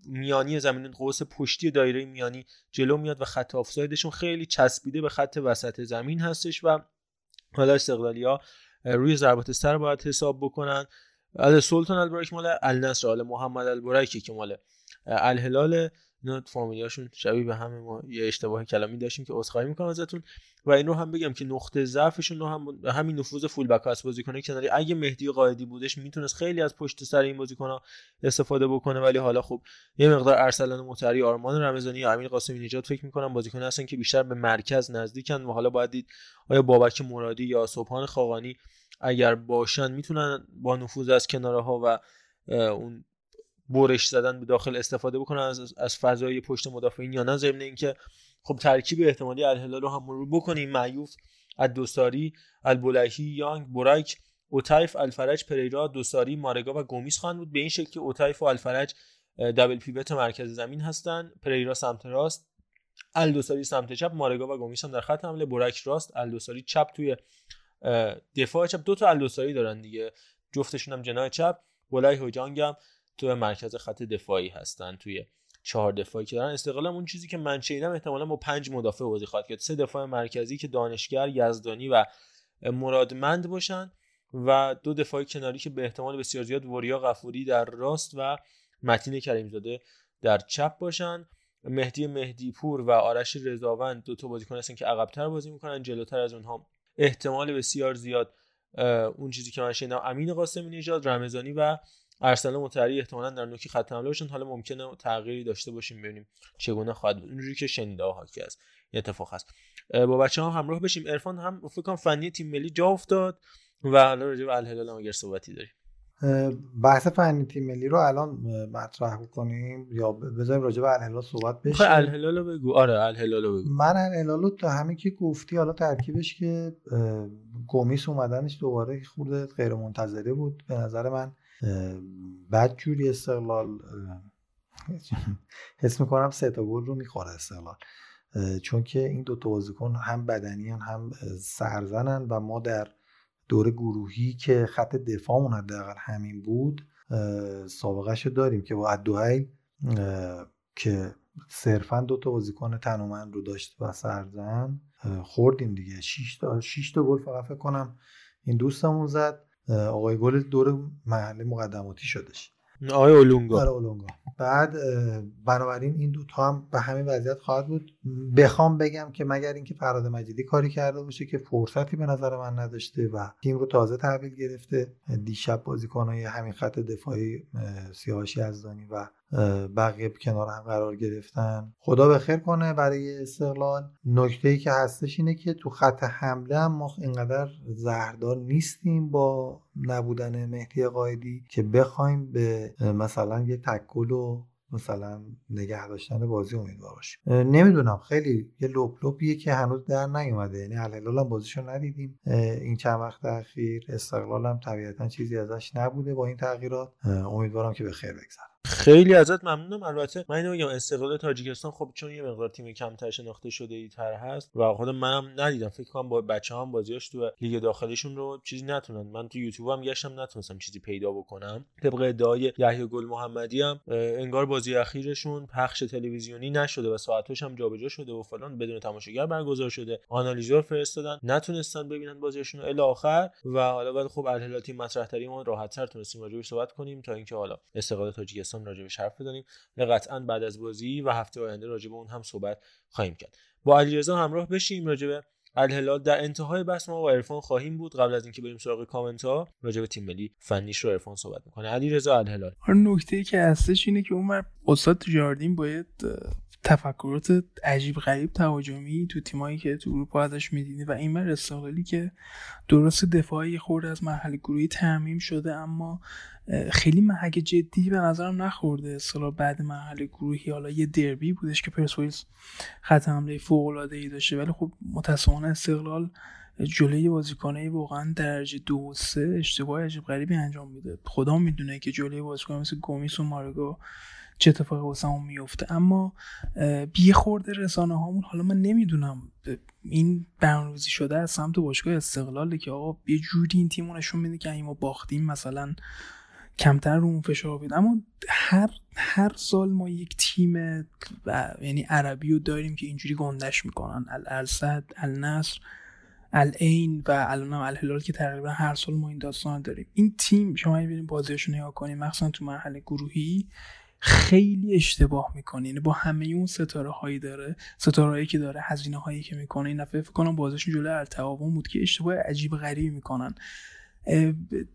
میانی زمین قوس پشتی دایره میانی جلو میاد و خط آفسایدشون خیلی چسبیده به خط وسط زمین هستش و حالا استقلالیا روی ضربات سر باید حساب بکنن. ال سلطان البرک مال النصر آل محمد البرکی که مال الهلال اینا فامیلیاشون شبیه به همه ما یه اشتباه کلامی داشتیم که عذرخواهی می‌کنم ازتون. و این رو هم بگم که نقطه ضعفشون رو هم همین نفوذ فول بک است بازیکن کناری اگه مهدی قائدی بودش می‌تونست خیلی از پشت سر این بازیکن استفاده بکنه. ولی حالا خب یه مقدار ارسلان متری آرمان رمضانی یا امیر قاسمی نجات فکر می‌کنم بازیکن هستن که بیشتر به مرکز نزدیکن و حالا باید دید آیا بابک مرادی یا صبحان خاقانی اگر باشن می‌تونن با نفوذ از کناره ها و اون برش زدن به داخل استفاده بکنن از, از فضای پشت مدافعین یا نه ضمن اینکه خب ترکیب احتمالی الهلال رو هم مرور بکنیم. معیوف الدوساری البلهی یانگ برایک اوتایف الفرج پریرا دوساری مارگا و گومیس خواهند بود. به این شکل که اوتایف و الفرج دبل پیوت مرکز زمین هستن پریرا سمت راست الدوساری سمت چپ مارگا و گومیس هم در خط حمله برایک راست الدوساری چپ توی دفاع چپ. دو تا الدوساری دارن دیگه. جفتشون هم جناح چپ. بلای هوجانگ هم تو مرکز خط دفاعی هستن توی چهار دفاعی که دارن. استقلال اون چیزی که من شنیدم احتمالا با پنج مدافع بازی خواهد کرد. سه دفاع مرکزی که دانشگر یزدانی و مرادمند باشن و دو دفاع کناری که به احتمال بسیار زیاد وریا غفوری در راست و متین کریمزاده در چپ باشن. مهدی مهدی پور و آرش رضاوند دو تا بازیکن هستن که عقبتر بازی می‌کنن. جلوتر از اونها احتمال بسیار زیاد اون چیزی که من شنیدم امین قاسمی نژاد رمضانی و ارسلان متری احتمالا در نوکی خط حمله باشن. حالا ممکنه تغییری داشته باشیم ببینیم چگونه خواهد بود. اینجوری که شنیده ها که از اتفاق هست. با بچه ها همراه بشیم. عرفان هم فکر کنم فنی تیم ملی جا افتاد و حالا راجع به الهلال هم اگر صحبتی داریم. بحث فنی تیم ملی رو الان مطرح کنیم یا بذاریم راجع به الهلال صحبت بشه؟ الهلال رو بگو. آره الهلال رو بگو. من الهلال رو تا همین که گفتی حالا ترکیبش که گومیس اومدنش دوباره خورده غیر منتظره بود. به نظر من بعد جوری استقلال حس می‌کنم سه تا گل رو می‌خوره استقلال. چون که این دو تا بازیکن هم بدنیان هم سرزنن و ما در دور گروهی که خط دفاعمون حداقل همین بود سابقهش داریم که با ادوهیل که صرفا دو تا بازیکن تنومند رو داشت و سرزن خوردیم دیگه. 6 تا 6 تا گل فقط فکر کنم این دوستمون زد. آقای گل دور محل مقدماتی شدش. آقای اولونگا. آره اولونگا. بعد بنابراین این دو تا هم به همین وضعیت خواهد بود. بخوام بگم که مگر اینکه فراد مجیدی کاری کرده باشه که فرصتی به نظر من نداشته و تیم رو تازه تحویل گرفته. دیشب بازیکنهای همین خط دفاعی سیاوش یزدانی و بقیه کنار هم قرار گرفتن. خدا به خیر کنه برای استقلال. نکته ای که هستش اینه که تو خط حمله هم ما اینقدر زهردار نیستیم با نبودن مهدی قایدی که بخوایم به مثلا یه تکل و مثلا نگه داشتن بازی امیدوار باشیم. نمی‌دونم. خیلی یه لپ لپیه که هنوز در نیومده. یعنی الهلال هم بازیشو ندیدیم. این چند وقت اخیر استقلال هم طبیعتا چیزی ازش نبوده با این تغییرات. امیدوارم که به خیر بگذره. خیلی ازت ممنونم. البته من اینو میگم استقلال تاجیکستان خب چون یه مقدار تیم کمتر شناخته شده ای تر هست و خود منم ندیدم. فکر کنم با بچه هم بازیاش تو لیگ داخلیشون رو چیزی نتونن. من تو یوتیوب هم گشتم نتونستم چیزی پیدا بکنم. طبق ادعای یحیی گل محمدی هم انگار بازی اخیرشون پخش تلویزیونی نشده و ساعتش هم جابجا شده و فلان بدون تماشاگر برگزار شده. آنالیزور فرستادن. نتونستن ببینن بازیشون رو. الی آخر و حالا بعد خب الهلال تیم مطرح ترین ما راحت‌تر تونستیم راجعش صحبت کنیم تا اینکه حالا استقلال تاجیکستان راجع راجبش حرف بزنیم. قطعا بعد از بازی و هفته آینده راجع به اون هم صحبت خواهیم کرد. با علیرضا همراه بشیم راجع به الهلال. در انتهای بحث ما با عرفان خواهیم بود. قبل از اینکه بریم سراغ کامنت ها راجع به تیم ملی فنیش رو عرفان صحبت می‌کنه. علیرضا الهلال. هر نکته ای که هستش اینه که اون استاد جاردین باید تفکرات عجیب غریب تهاجمی تو تیمایی که تو اروپا ازش می‌دیدی و این استقلالی که درست دفاعی خورده از مرحله گروهی ترمیم شده اما خیلی محک جدی به نظرم نخورده. اصلا بعد مرحله گروهی حالا یه دربی بودش که پرسپولیس خط حمله فوق العاده ای داشته ولی خب متاسفانه استقلال جلوی بازیکنه واقعا درجه دو و سه اشتباه عجیب غریبی انجام میده. خدا می‌دونه که جلوی بازیکن مثل گومیس و مارگو چه اتفاقی واسه همون میفته. اما بی خورده رسانه هامون حالا من نمی‌دونم این برنامه‌ریزی شده از سمت باشگاه استقلاله که آقا یه جوری این تیمو نشون میده که ما باختیم مثلا کمتر رو اون فشار بید اما هر هر سال ما یک تیم یعنی عربی رو داریم که اینجوری گندش می‌کنن. الارصد النصر العین و الان الهلال که تقریبا هر سال ما این داستان داریم. این تیم شما ببینید بازیشو نگاه کنیم مخصوصا تو مرحله گروهی خیلی اشتباه می‌کنه یعنی با همه اون ستاره هایی داره ستاره هایی که داره هزینه هایی که می‌کنه این دفعه فکر کنم بازیشون جلوی التعاون بود که اشتباه عجیب غریبی می‌کنن.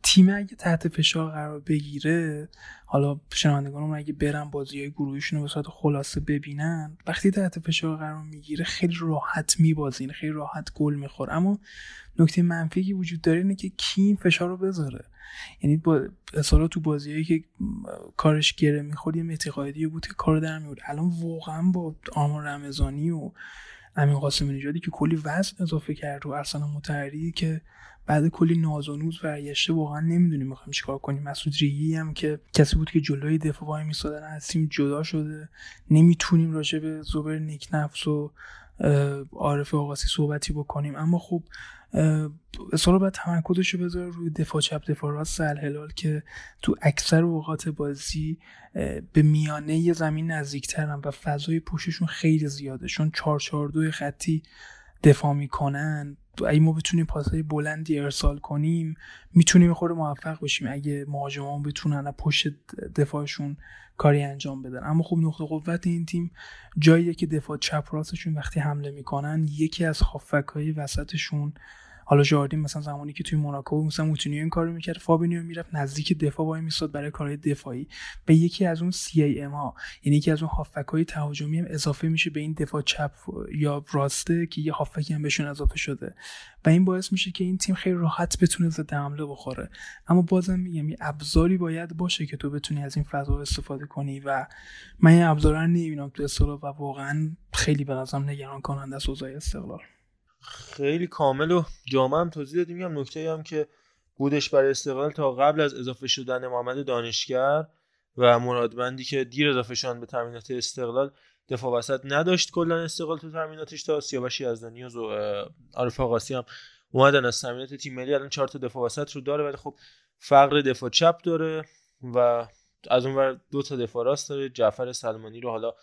تیم اگه تحت فشار قرار بگیره حالا شنوندگانمون اگه برن بازی های گروهیشون رو به خلاصه ببینن وقتی تحت فشار قرار می‌گیره خیلی راحت میبازین خیلی راحت گل میخور اما نکته منفی که وجود داره اینه که کی این فشار رو بذاره؟ یعنی با اصلا تو بازیهایی که کارش گره می‌خورد یه متقاعدی بود که کار در میورد الان واقعا با آرمان رمضانی و امین قاسم نژادی که کلی وزن اضافه کرد رو ارسلان متحری که بعد کلی ناز و نوز واقعا نمی‌دونیم می‌خوایم چیکار کنیم. مسعود ریگی هم که کسی بود که جلوی دفاع وای میسادن از تیم جدا شده. نمی‌تونیم راجع به زبر نیکنفس و عارف آقاسی صحبتی بکنیم. اما خب اصلا باید تمرکزش رو بذاره روی دفاع چپ دفاع راست الهلال که تو اکثر اوقات بازی به میانه زمین نزدیکترن و فضای پوششون خیلی زیاده. چون 4 خطی دفاع می‌کنن. اگه ما بتونیم پاسهای بلندی ارسال کنیم می‌تونیم خود موفق باشیم اگه مهاجمان بتونن پشت دفاعشون کاری انجام بدن. اما خب نقطه قوت این تیم جاییه که دفاع چپ راستشون وقتی حمله می‌کنن یکی از خافک های وسطشون حالا ژاردیم مثلا زمانی که توی موناکو مثلا موتینیو این کارو می‌کرد فابینیو می‌رفت نزدیک دفاع وای میستاد برای کارهای دفاعی. به یکی از اون CAM ها یعنی یکی از اون هافک های تهاجمی هم اضافه میشه به این دفاع چپ یا راسته که یه هافکی هم بهشون اضافه شده. و این باعث میشه که این تیم خیلی راحت بتونه ضد حمله بخوره. اما بازم میگم یه ابزاری باید باشه که تو بتونی از این فضا استفاده کنی و من این ابزار رو نمی‌بینم تو و واقعا خیلی به نظرم نگران کننده اوضاع استقلال. خیلی کامل و جامع هم توضیح دادیم میگم نکته هم که بودش برای استقلال تا قبل از اضافه شدن محمد دانشگر و مرادبندی که دیر اضافه شدن به تامینات استقلال دفاع وسط نداشت کلا استقلال تو تامیناتش تا سیاوش یزدانی و عارف آقاسی هم اومدن از تامینات تیم ملی. الان چهار تا دفاع وسط رو داره ولی خب فقر دفاع چپ داره و از اونور دو تا دفاع راست داره. جعفر سلمانی رو حالا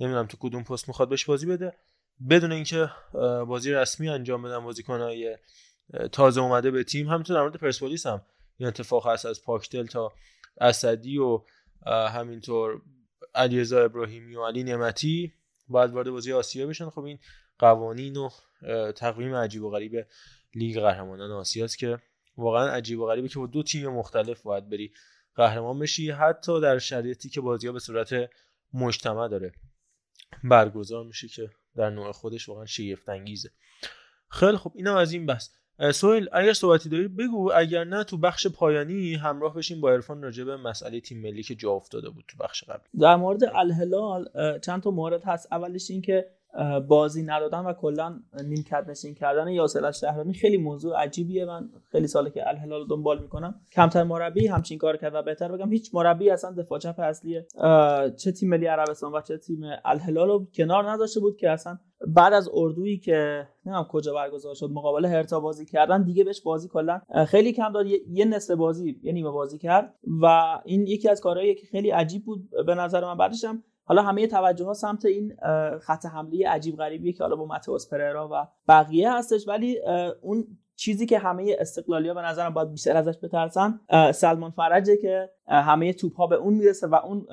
نمی‌دونم تو کدوم پست می‌خواد بهش بازی بده. بدون اینکه بازی رسمی انجام بدن بازیکنهای تازه اومده به تیم. همینطور در مورد پرسپولیس هم این اتفاق هست. از پاکتل تا اسدی و همینطور علیرضا ابراهیمی و علی نعمتی باید وارد بازی آسیا بشن. خب این قوانین و تقویم عجیب و غریب لیگ قهرمانان آسیا است که واقعا عجیب و غریبه که با دو تیم مختلف باید بری قهرمان بشی. حتی در شرایطی که بازی ها به صورت مجتمع داره برگزار میشه که در نوع خودش واقعا شگفت انگیزه خیلی خب اینم از این بحث سویل اگر صحبتی داری بگو اگر نه تو بخش پایانی همراه بشیم با عرفان راجع به مسئله تیم ملی که جا افتاده بود تو بخش قبل. در مورد الهلال چند تا مورد هست. اولش این که بازی ندادن و کلا نیمکت نشین کردن یاسر شهرانی خیلی موضوع عجیبیه. من خیلی ساله که الهلال دنبال می‌کنم. کمتر مربی همچین کار کرد و بهتر بگم هیچ مربی اصلا دفاع چپ اصلی چه تیم ملی عربستان و چه تیم الهلال رو کنار نذاشته بود که اصلا بعد از اردویی که نمی‌دونم کجا برگزار شد مقابل هرتا بازی کردن دیگه بهش بازی کلا خیلی کم داد. یه نصف بازی یه نیمه بازی کرد و این یکی از کارهایی که خیلی عجیب بود به نظر من بعدش هم حالا همه توجه ها سمت این خط حمله عجیب غریبی که حالا با ماتئوس پررا و بقیه هستش. ولی اون چیزی که همه استقلالیا به نظرم باید بیشتر ازش بترسن سلمان فرجه که همه توپ ها به اون می‌رسه و اون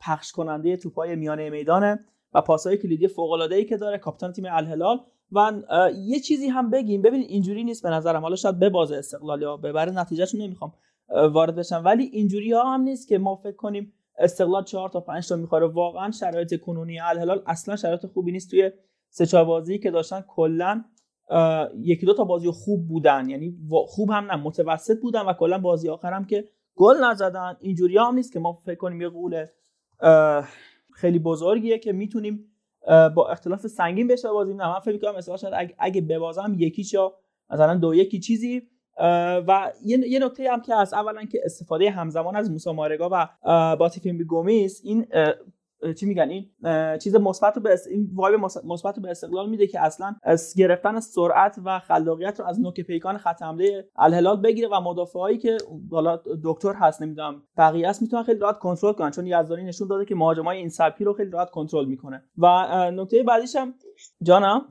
پخش کننده توپ های میانه میدانه و پاسهای کلیدی فوق العاده ای که داره کاپیتان تیم الهلال. و یه چیزی هم بگیم. ببین اینجوری نیست به نظرم. حالا شاید به باز استقلالیا ببره نتیجهشون نمی‌خوام وارد بشم. ولی اینجوری ها هم نیست که ما فکر کنیم استقلال 4 تا 5 تا می‌خوره. واقعا شرایط کنونی الهلال اصلا شرایط خوبی نیست. توی سه چهار بازی که داشتن کلا یکی دو تا بازی خوب بودن. یعنی خوب هم نه متوسط بودن و کلا بازی آخر که گل نزدن. اینجوری هم نیست که ما فکر کنیم یه قول خیلی بزرگیه که می‌تونیم با اختلاف سنگین بشه بازی نه من فکر می‌کنم شاید اگه ببازم یکی یا مثلا دو یکی چیزی و یه نکته هم که از اولا که استفاده همزمان از موسی مارگا و باتیفین گومیس این چی میگن؟ این چیز مثبت به این وایب مثبت به استقلال میده که اصلا از گرفتن سرعت و خلاقیت رو از نوک پیکان خط حمله الهلال بگیره و مدافعایی که حالا دکتر هست نمی‌دونم بقیه است می‌تونن خیلی راحت کنترل کنن چون یزدانی نشون داده که مهاجمای این سبکی رو خیلی راحت کنترل می‌کنه. و نکته بعدیش هم جانم؟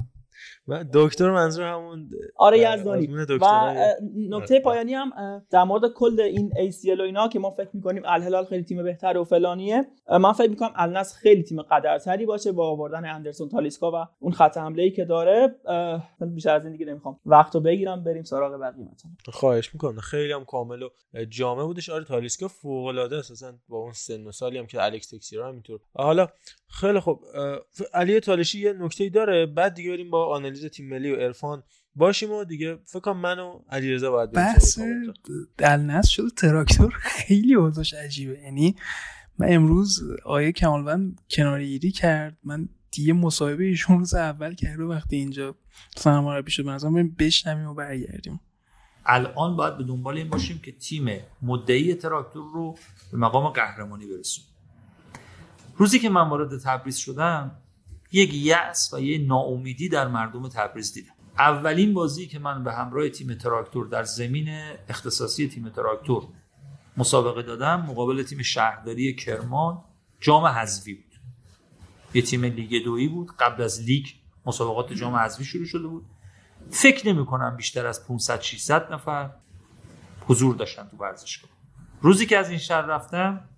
دکتر منظور همون آره یزدانی. و نکته پایانی هم در مورد کل این ACL و اینا که ما فکر می‌کنیم الهلال خیلی تیم بهتر و فلانیه من فکر می‌کنم النصر خیلی تیم قدرتری باشه با آوردن اندرسون تالیسکا و اون خط حمله ای که داره. بیشتر از این دیگه نمی‌خوام. وقتو بگیرم بریم سراغ بقیه مثلا خواهش می‌کنم. خیلی هم کامل و جامع بودش. آره تالیسکا فوق العاده اساسا با اون سن و سالی هم که الکس تکسیرا همینطور حالا خیلی خب علی تالشی یه نکته داره. بعد دیگه بریم با آنالیز تیم ملی و عرفان. باشیم و دیگه فکر کنم من و علیرضا باید بحث دلنس شده تراکتور خیلی اوضاعش عجیبه. یعنی من امروز آیه کمالوند کنارگیری کرد. من دیگه مصاحبه ایشون روز اول کرده وقتی اینجا سرمربی شد مثلا بریم بشنویم و برگردیم. الان باید به دنبال این باشیم که تیم مدعی تراکتور رو به مقام قهرمانی برسونیم. روزی که من وارد تبریز شدم یک یأس و یه ناامیدی در مردم تبریز دیدم. اولین بازی که من به همراه تیم تراکتور در زمین اختصاصی تیم تراکتور مسابقه دادم مقابل تیم شهرداری کرمان جام حذفی بود. یه تیم لیگ دویی بود. قبل از لیگ مسابقات جام حذفی شروع شده بود. فکر نمی کنم بیشتر از 500 600 نفر حضور داشتن تو ورزشگاه. روزی که از این شهر رفتم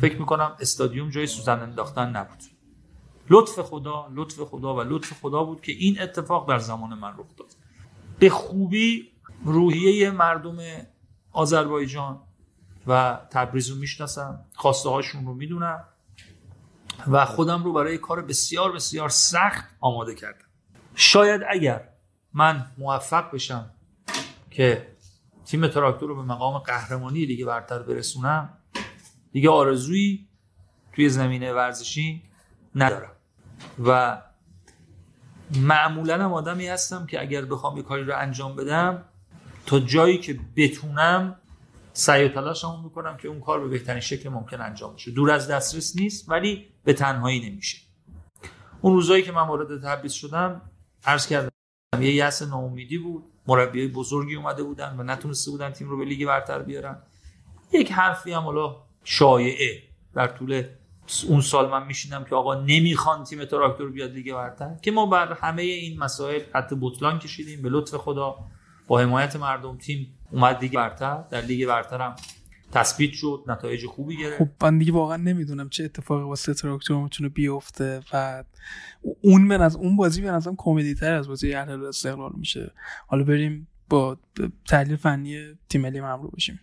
فکر می‌کنم استادیوم جای سوزن انداختن نبود. لطف خدا لطف خدا و لطف خدا بود که این اتفاق در زمان من رخ داد. به خوبی روحیه مردم آذربایجان و تبریز رو می‌شناسم خواسته هاشون رو می‌دونم و خودم رو برای کار بسیار بسیار سخت آماده کردم. شاید اگر من موفق بشم که تیم تراکتور رو به مقام قهرمانی دیگه برتر برسونم دیگه آرزویی توی زمینه ورزشی ندارم. و معمولا هم آدمی هستم که اگر بخوام یه کاری رو انجام بدم تا جایی که بتونم سعی و تلاشمو می‌کنم که اون کار به بهترین شکل ممکن انجام بشه. دور از دسترس نیست ولی به تنهایی نمیشه. اون روزایی که من وارد تبعیض شدم عرض کردم یه یأس ناامیدی بود. مربیای بزرگی اومده بودن و نتونسته بودن تیم رو به لیگ برتر بیارن. یک حرفی هم حالا شایعه. در طول اون سال من میشینم که آقا نمی‌خوان تیم تراکتور بیاد لیگ برتر که ما بر همه این مسائل خط بطلان کشیدیم. به لطف خدا با حمایت مردم تیم اومد لیگ برتر. در لیگ برتر هم تثبیت شد نتایج خوبی گرفت. خب من دیگه واقعا نمی‌دونم چه اتفاقی واسه تراکتور می‌تونه بیفته و اون من از اون بازی به نظرم کمدی تر از بازی اهلال استقلال میشه. حالا بریم با تحلیل فنی تیم ملی ممرو بشیم.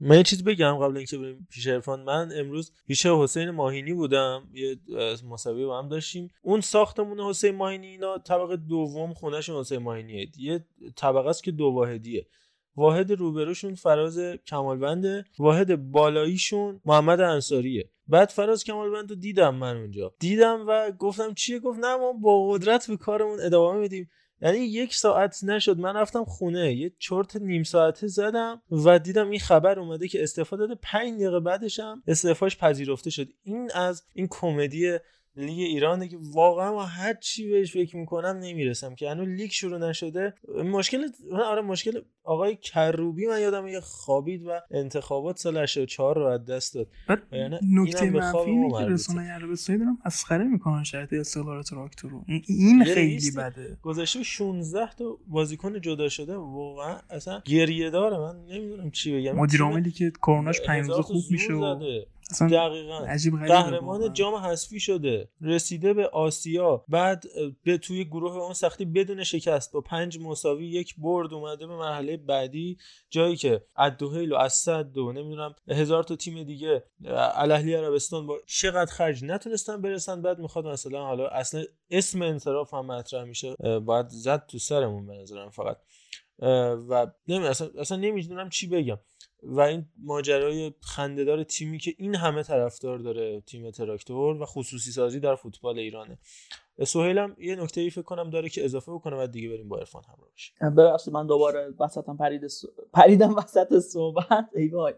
من یه چیز بگم قبل اینکه بریم پیش عرفان من امروز پیش حسین ماهینی بودم یه مسابقه با هم داشتیم. اون ساختمون حسین ماهینی اینا طبقه دوم خونهش حسین ماهینیه. یه طبقه است که دو واحدیه. واحد روبروشون فراز کمالبنده واحد بالاییشون محمد انصاریه. بعد فراز کمالبند رو دیدم من اونجا. دیدم و گفتم چیه؟ گفت نه ما با قدرت به کارمون ادامه میدیم. یعنی یک ساعت نشد. من رفتم خونه یه چرت نیم ساعته زدم و دیدم این خبر اومده که استفاده داده. پنج دقیقه بعدشم استعفاش پذیرفته شد. این از این کمدی لیگ ایرانه که واقعا ما هر چی بهش فکر می‌کنم نمی‌رسم که هنوز لیگ شروع نشده. مشکل آره مشکل آقای کروبی من یادم یه خوابید و انتخابات سال 84 رو از دست داد. یعنی نکته منفی اینه که رسانه عربستانی دارم مسخره می‌کنن شرط استقلال تراکتور رو. این خیلی بده. گذشته 16 تا بازیکن جدا شده. واقعا اصلا گریه داره. من نمی‌دونم چی بگم. مدیر عاملی که کروناش 5 خوب میشه دقیقا. عجیب قهرمان. جام حذفی شده رسیده به آسیا بعد به توی گروه اون سختی بدون شکست با پنج مساوی یک برد اومده به مرحله بعدی جایی که الدوهیل و اسد و نمی‌دونم هزار تا تیم دیگه اه، الاهلی عربستان با چقدر خرج نتونستن برسن بعد می‌خواد مثلا حالا اصلا اسم انصراف هم مطرح میشه باید زد تو سرمون به نظرم فقط. و نمی اصلا, اصلا نمی‌دونم چی بگم. و این ماجرای خندهدار تیمی که این همه طرفدار داره تیم تراکتور و خصوصی سازی در فوتبال ایرانه. سهیل هم یه نکته ای فکر کنم داره که اضافه بکنه و دیگه بریم با عرفان همراه بشیم. ببخشید من دوباره وسطم پرید س... پریدم وسط صحبت. ای وای.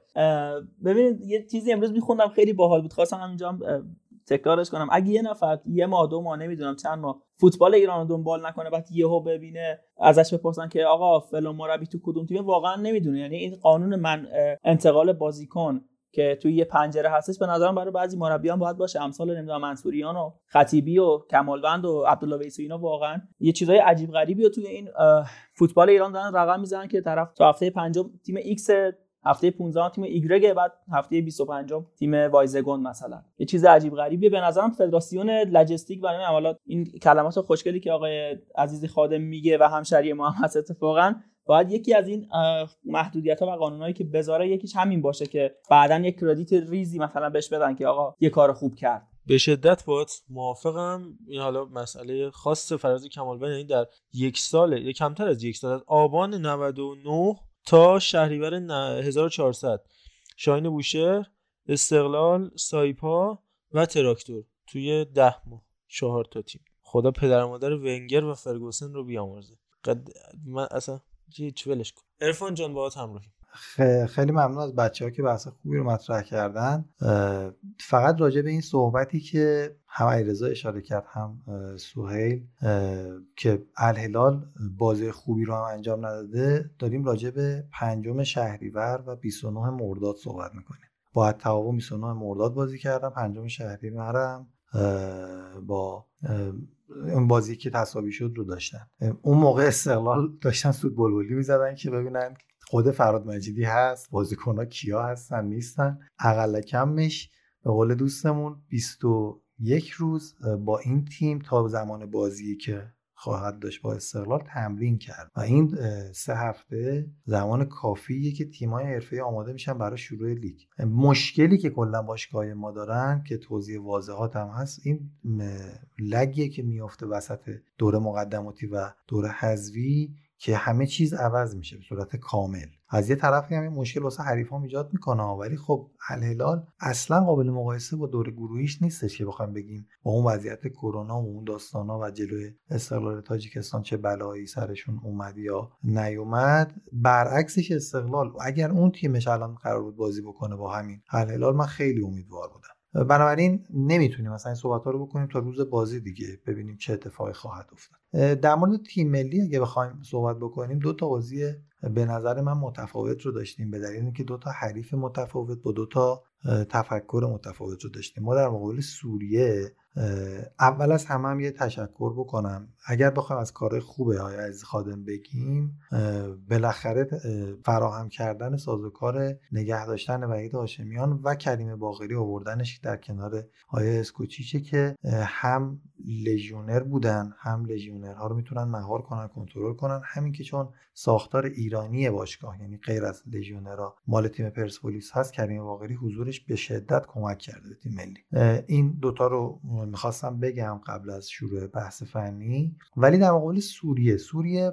ببینید یه چیزی امروز میخوندم خیلی باحال بود. خواستم همینجا تکرارش کنم. اگه یه نفر یه ماه دو ماه نمی‌دونم چند ماه فوتبال ایران رو دنبال نکنه بعد یهو ببینه ازش بپرسن که آقا فلان مربی تو کدوم تیمه واقعا نمی‌دونه. یعنی این قانون من انتقال بازیکن که توی یه پنجره هستش به نظرم برای بعضی مربیان باید باشه. امثال نمی‌دونم منصوریان و خطیبی و کمالوند و عبدالله ویسی اینا واقعا یه چیزای عجیب غریبی رو توی این فوتبال ایران دارن رقم می‌زنن که طرف تو هفته پنجم تیم ایکس هفته 15 تیم ایگرگ بعد هفته 25 تیم وای زد گون مثلا. یه چیز عجیب غریبیه به نظرم. فدراسیون لجستیک و حالا این کلمات خوشگلی که آقای عزیزی خادم میگه و همشهری ما هم هست اتفاقا باید یکی از این محدودیت ها و قانونهایی که بذاره یکیش همین باشه که بعدا یک credit ریزی مثلا بهش بدن که آقا یه کار خوب کرد. به شدت باید موافقم. این حالا مسئله خاص فراز کمالوند یعنی در یک سال یا کمتر از یک سال از آبان 99 تا شهریور ن- 1400 شاهین بوشهر استقلال سایپا و تراکتور. توی ده ماه چهار تا تیم. خدا پدر و مادر ونگر و فرگوسن رو بیامرزه. قد... من اصلا هیچ ولش کن. ارفان جان باهات همراهیم. خیلی ممنون از بچه ها که بحث خوبی رو مطرح کردن. فقط راجع به این صحبتی که هم علیرضا اشاره کرد هم اه، که الهلال بازی خوبی رو هم انجام نداده داریم راجع به پنجم شهریور و 29 مرداد صحبت می‌کنیم. با تقابل 29 مرداد بازی کردم پنجم شهریورم با اون بازی که تساوی شد رو داشتن. اون موقع استقلال داشتن سود بلبلی می‌زدن که ببینن خود فراد مجیدی هست بازیکنها کیا هستن نیستن. اقل کمش به قول دوستمون 21 روز با این تیم تا زمان بازی که خواهد داشت با استقلال تمرین کرد. و این سه هفته زمان کافیه که تیمای حرفه آماده میشن برای شروع لیگ. مشکلی که کلا باشگاه ما دارن که توضیح واضحات هم هست این لگیه که میفته وسط دوره مقدماتی و دوره حذوی که همه چیز عوض میشه به صورت کامل. از یه طرفی هم این مشکل واسه حریفان ایجاد می‌کنه ولی خب الهلال اصلا قابل مقایسه با دور گروهیش نیستش که بخوایم بگیم با اون وضعیت کرونا و اون داستانا و جلوی استقلال تاجیکستان چه بلایی سرشون اومد یا نیومد. برعکسش استقلال اگر اون تیمش الان قرار بود بازی بکنه با همین الهلال من خیلی امیدوار بودم. بنابراین نمی‌تونیم مثلا این صحبت ها رو بکنیم تا روز بازی دیگه ببینیم چه اتفاقی خواهد افتاد. در مورد تیم ملی اگه بخوایم صحبت بکنیم دو تا بازی به نظر من متفاوت رو داشتیم به دلیل اینکه دو تا حریف متفاوت با دو تا تفکر متفاوت رو داشتیم. ما در مقابل سوریه اول از همه هم یه تشکر بکنم. اگر بخوایم از کار خوبه های عزیز خادم بگیم بالاخره فراهم کردن سازوکار نگه داشتن وحید هاشمیان و کریم باقری آوردنش در کنار آیا اسکوچیچه که هم لژیونر بودن هم لژیونرها رو می‌تونن مهار کنن کنترل کنن. همین که چون ساختار ایرانی باشگاه یعنی غیر از لژیونرها مال تیم پرسپولیس هست کریم باقری حضورش به شدت کمک کرده به تیم ملی. این دوتا رو می‌خواستم بگم قبل از شروع بحث فنی. ولی در مقابل سوریه سوریه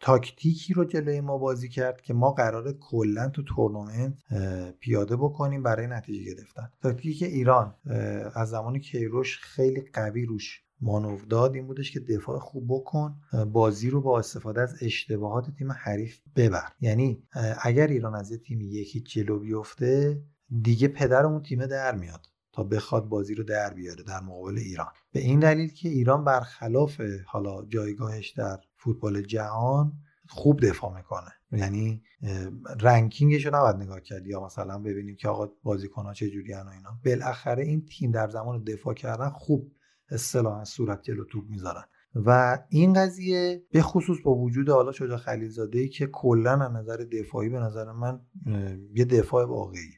تاکتیکی رو جلوی ما بازی کرد که ما قرار کلا تو تورنمنت پیاده بکنیم برای نتیجه گرفتن. تاکتیکی که ایران از زمان کیروش خیلی قوی روش مانور داد این بودش که دفاع خوب بکن بازی رو با استفاده از اشتباهات تیم حریف ببر. یعنی اگر ایران از یه تیم یکی جلو بیفته دیگه پدر اون تیم در میاد تا بخواد بازی رو در بیاره در مقابل ایران. به این دلیل که ایران برخلاف حالا جایگاهش در فوتبال جهان خوب دفاع می‌کنه. یعنی رنکینگش رو نباید نگاه کرد. یا مثلا ببینیم که آقا بازیکن‌ها چه جوری و اینا. بالاخره این تیم در زمان دفاع کردن خوب اصطلاحا صورت جلو توپ می‌ذارن. و این قضیه به خصوص با وجود حالا شجاع خلیلزاده ای که کلا از نظر دفاعی به نظر من یه دفاع واقعی.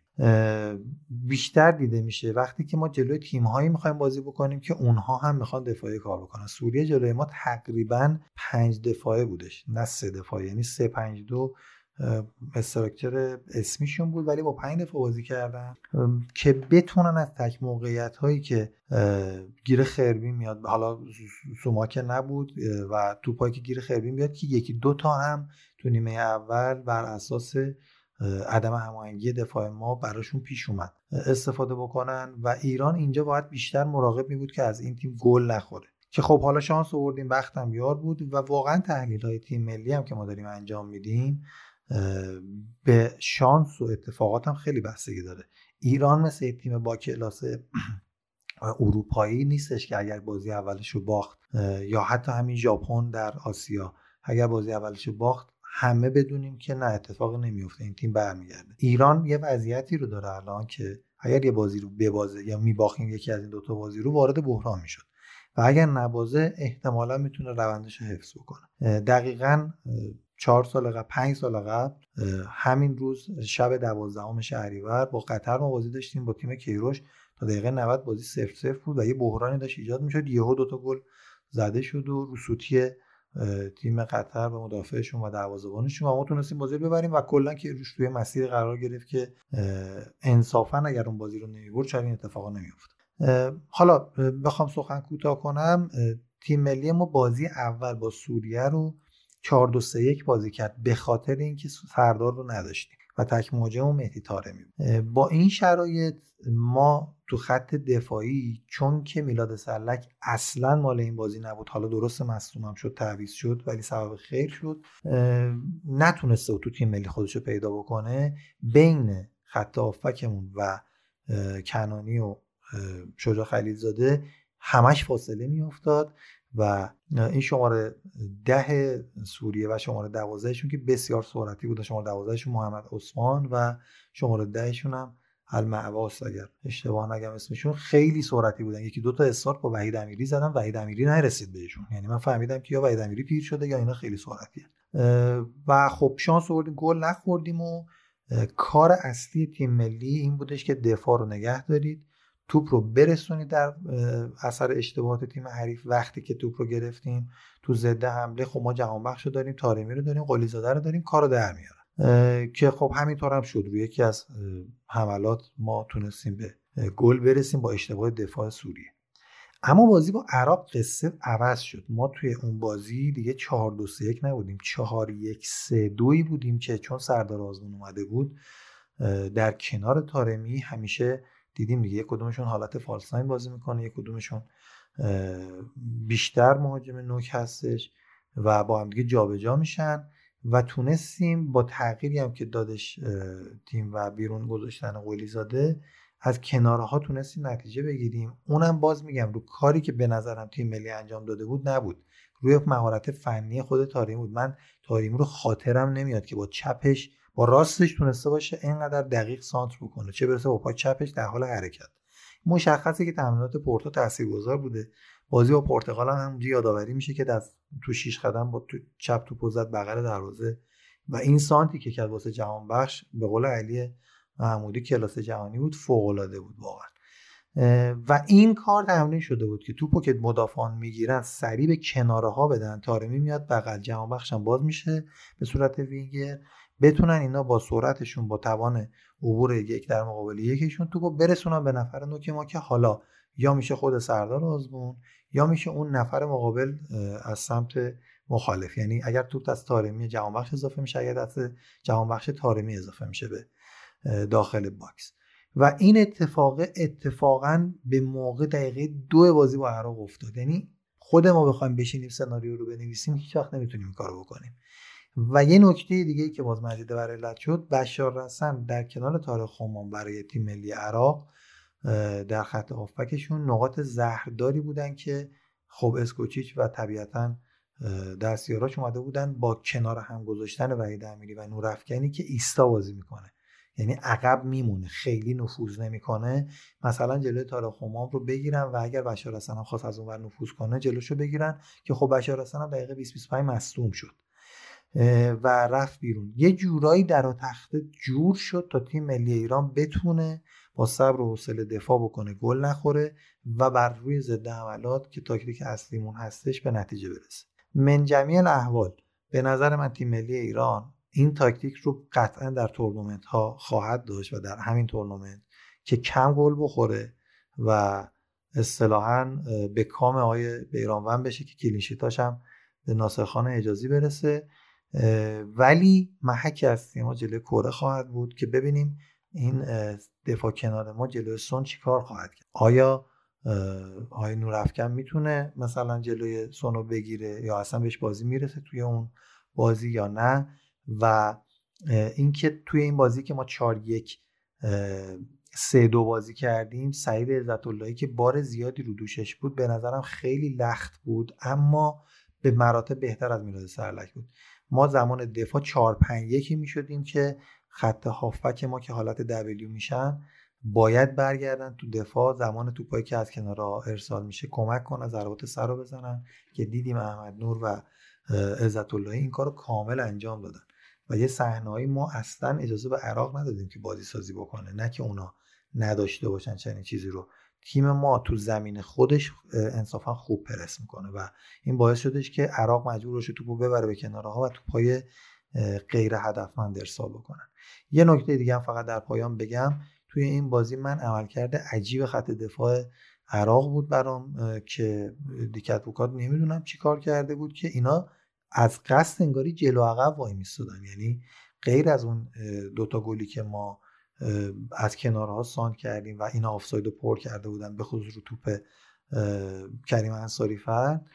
بیشتر دیده میشه وقتی که ما جلوی تیم هایی می‌خوایم بازی بکنیم که اونها هم می‌خوان دفاعی کار بکنن. سوریه جلوی ما تقریبا پنج دفاعه بودش نه سه دفاعه یعنی سه پنج دو استراکچر اسمیشون بود ولی با پنج دفعه بازی کردن که بتونن از تک موقعیت هایی که گیر خربی میاد حالا سوما که نبود و توپایی که گیر خربی میاد که یکی دو تا هم تو نیمه اول بر اساس عدم هماهنگی دفاع ما براشون پیش اومد استفاده بکنن. و ایران اینجا باید بیشتر مراقب می بود که از این تیم گل نخوره. که خب حالا شانس آوردیم وقتم یار بود و واقعا تحلیل های تیم ملی هم که ما داریم انجام میدیم به شانس و اتفاقات هم خیلی بستگی داره. ایران مثل تیم با کلاس اروپایی نیستش که اگر بازی اولش رو باخت یا حتی همین ژاپن در آسیا. اگر بازی اولش رو باخت همه بدونیم که نه اتفاق نمیفته این تیم برمیگرده. ایران یه وضعیتی رو داره الان که اگر یه بازی رو ببازه یا میباخیم یکی از این دوتا بازی رو وارد بحران می‌شد. و اگر نبازه احتمالا می‌تونه روندش رو حفظ بکنه. دقیقا چهار سال قبل پنج سال قبل همین روز شب دوازدهم شهریور با قطر ما بازی داشتیم با تیم کیروش. تا دقیقه 90 بازی صفر صفر بود و یه بحرانی داشت ایجاد می‌شد. یهو دوتا گل زده شد و رسوتی تیم قطر و مدافعشون و دروازه‌بانشون و ما تونستیم بازی ببریم و کلا که روش توی مسیر قرار گرفت که انصافا اگر اون بازی رو نمی‌برد این اتفاقا نمیافت حالا بخوام سخن کوتاه کنم. تیم ملی ما بازی اول با سوریه رو 4 2 3 1 بازی کرد به خاطر اینکه سردار رو نداشتیم و تک مهاجم و مهدی طارمی با این شرایط ما تو خط دفاعی چون که میلاد سلک اصلا مال این بازی نبود حالا درست مصدوم شد تعویض شد ولی سبب خیر شد نتونسته تو تیم ملی خودش رو پیدا بکنه. بین خط آفکمون و کنانی و شجاع خلیلزاده همش فاصله میافتاد. و این شماره ده سوریه و شماره دوازدهشون که بسیار سرعتی بود شماره دوازدهشون محمد عثمان و شماره دهشون هم المعواس اگر اشتباه نگم اسمشون. خیلی سرعتی بودن. یکی دو تا استارت با وحید امیری زدن. وحید امیری نرسید بهشون. یعنی من فهمیدم که یا وحید امیری پیر شده یا اینا خیلی سرعتیه. و خب شانس آوردیم. گل نخوردیم و کار اصلی تیم ملی این بودش که دفاع رو نگه دارید. توپ رو برسونید در اثر اشتباهات تیم حریف وقتی که توپ رو گرفتیم تو ضد حمله. خب ما جهان بخش رو داریم تارمی رو داریم قلی زاده رو داریم کارو در میارن. که خب همینطور هم شد. روی یکی از حملات ما تونستیم به گل برسیم با اشتباه دفاع سوریه. اما بازی با عراق قصه عوض شد. ما توی اون بازی دیگه 4 2 3 1 نبودیم. 4 1 3 2 بودیم که چون سردار آزمون اومده بود در کنار تارمی همیشه دیدیم دیگه. یک کدومشون حالت فالساین بازی می‌کنه یک کدومشون بیشتر مهاجم نوک هستش و با هم دیگه جابجا میشن و تونستیم با تغییری هم که دادش تیم و بیرون گذاشتن قولی زاده از کنارها تونستیم نتیجه بگیریم. اونم باز میگم رو کاری که به نظرم تیم ملی انجام داده بود نبود. روی مهارت فنی خود تاریم بود. من تاریم رو خاطرم نمیاد که با چپش با راستش تونسته باشه اینقدر دقیق سانتر بکنه چه برسه با پای چپش در حال حرکت. مشخصه که تمرینات پورتو تاثیرگذار بوده. بازی با پرتغال هم همونجا یادآوری میشه که از تو شیش قدم با تو چپ تو زد بغل دروازه. و این سانتی که کرد واسه جهان بخش به قول علی محمودی کلاس جهانی بود فوق العاده بود واقعا. و این کار تمرین شده بود که توپو که مدافعان می‌گیرن سریع به کناره ها بدن. تارمی میاد بغل جهان بخشم باز میشه به صورت وینگر. بتونن اینا با سرعتشون با توان عبور یک در مقابل یکیشون توپو برسونن به نفر نوک ما که حالا یا میشه خود سردار آزمون یا میشه اون نفر مقابل از سمت مخالف. یعنی اگر توپ از تارمی جهانبخش اضافه میشه اگر دست جهانبخش تارمی اضافه میشه به داخل box. و این اتفاق اتفاقا به موقع دقیقه دو بازی با عراق افتاد. یعنی خود ما بخوایم بشینیم سناریو رو بنویسیم هیچ وقت نمی‌تونیم کارو بکنیم. و یه نکته دیگه که باز مجید بر علت شد بشار رسن در کنار تاریخ خومان برای تیم ملی عراق در خط آفکشون نقاط زهرداری بودن که خب اسکوچیچ و طبیعتا دستیاراش اومده بودن با کنار هم گذاشتن وحید امیری و نورافکنی که ایستا بازی می‌کنه. یعنی عقب میمونه خیلی نفوذ نمی‌کنه. مثلا جلوی طارق همام رو بگیرن و اگر بشار رسن خواست از اونور نفوذ کنه جلوشو بگیرن که خب بشار رسن هم دقیقه 20 25 مصدوم شد. و رفت بیرون. یه جورایی در و تخته جور شد تا تیم ملی ایران بتونه با صبر و حوصله دفاع بکنه گل نخوره و بر روی ضد حملات که تاکتیک اصلیمون هستش به نتیجه برسه. من جمیع الاحوال به نظر من تیم ملی ایران این تاکتیک رو قطعا در تورنمنت ها خواهد داشت و در همین تورنمنت که کم گل بخوره و اصطلاحا به کام آقای بیرانوند بشه که کلینشیتاش هم به ناصر خان اجازی برسه. ولی محک از ما جلوی کره خواهد بود که ببینیم این دفاع کنار ما جلوی سون چیکار خواهد کرد. آیا آقای نورافکن می‌تونه مثلا جلوی سون رو بگیره یا اصلا بهش بازی می‌رسه توی اون بازی یا نه؟ و اینکه توی این بازی که ما 4 یک سه دو بازی کردیم سعید عزت اللهی که بار زیادی رو دوشش بود به نظرم خیلی لخت بود اما به مراتب بهتر از میلاد سرلک بود. ما زمان دفاع 4 5 1 می شدیم که خط هافبک ما که حالت دبلیو میشن باید برگردن تو دفاع. زمان توپایی که از کنارها ارسال میشه کمک کنن ضربات سر رو بزنن که دیدیم احمد نور و عزت اللهی این کارو کامل انجام دادن. و یه صحنه‌ای ما اصلا اجازه به عراق ندادیم که بازی سازی بکنه. نه که اونا نداشته باشن چنین چیزی رو. تیم ما تو زمین خودش انصافا خوب پرس می‌کنه و این باعث شدش که عراق مجبور باشه توپو ببره به کنارها و توپای غیر هدفمند ارسال بکنن یه نکته دیگه هم فقط در پایان بگم. توی این بازی من عمل کرده عجیب خط دفاع عراق بود برام که دیکت بوکات نمی‌دونم چی کار کرده بود که اینا از قصد انگاری جلو عقب وای میستادن یعنی غیر از اون دوتا گلی که ما از کنارها ساند کردیم و اینا آفساید رو پر کرده بودن به خصوص رو توپ کریم انصاری فرد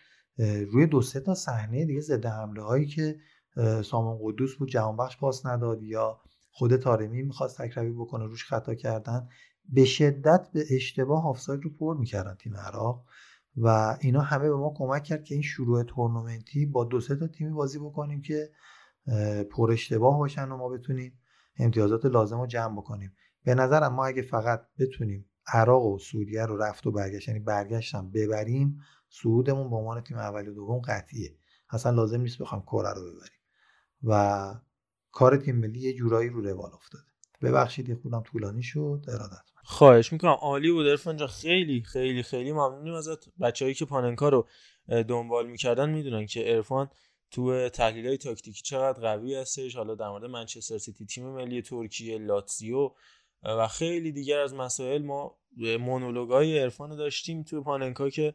روی دو سه تا صحنه دیگه ضد حمله هایی که سامان قدوس بود جهانبخش پاس نداد یا خود تارمی می‌خواست تکروی بکنه روش خطا کردن به شدت به اشتباه آفساید رو پر می‌کردن تیم عراق و اینا همه به ما کمک کرد که این شروع تورنمنتی با دو سه تا تیمی بازی بکنیم که پر اشتباه باشن و ما بتونیم امتیازات لازم رو جمع بکنیم. به نظرم ما اگه فقط بتونیم عراق و سوریه رو رفت و برگشت یعنی برگشتم ببریم صعودمون به عنوان تیم اول و دوم قطعیه. اصلا لازم نیست بخوام کره رو ببریم. و کار تیم ملی یه جورایی رو روال افتاده. ببخشید یه خودم طولانی شد. ارادت خواهش می‌کنم. عالی بود ارفان جان. خیلی خیلی خیلی ممنونیم ازت. بچههایی که پاننکا رو دنبال می‌کردن می‌دونن که ارفان تو تحلیل های تاکتیکی چقدر قوی هستش. حالا در مورد منچستر سیتی تیم ملی ترکیه لاتزیو و خیلی دیگر از مسائل ما مونولوگ های عرفان داشتیم تو پاننکا که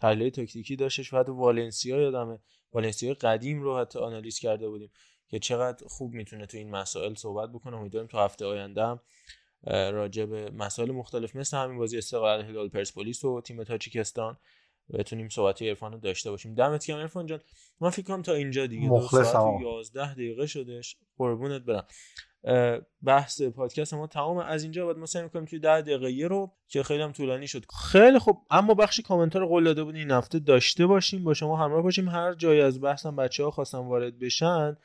تحلیل تاکتیکی داشتش و حتی والنسیا یادمه والنسیا قدیم رو حتی آنالیز کرده بودیم که چقدر خوب می‌تونه تو این مسائل صحبت بکنه. امیدواریم تو هفته آینده راجع به مسائل مختلف مثل همین بازی استقلال هلال پرسپولیس و تیم تاجیکستان بتونیم صحبت عرفان رو داشته باشیم. دمت گرم عرفان جان. من فکر کنم تا اینجا دیگه. دو ساعت 11 دقیقه شدش قربونت برم. بحث پادکست ما تمام. از اینجا بعد ما سعی می‌کنیم توی 10 دقیقه یه رو که خیلی هم طولانی شد. خیلی خوب. اما بخشی کامنت رو قول داده بودین این هفته داشته باشیم. با شما همراه باشیم. هر جایی از بحثم بچه‌ها خواستن وارد بشن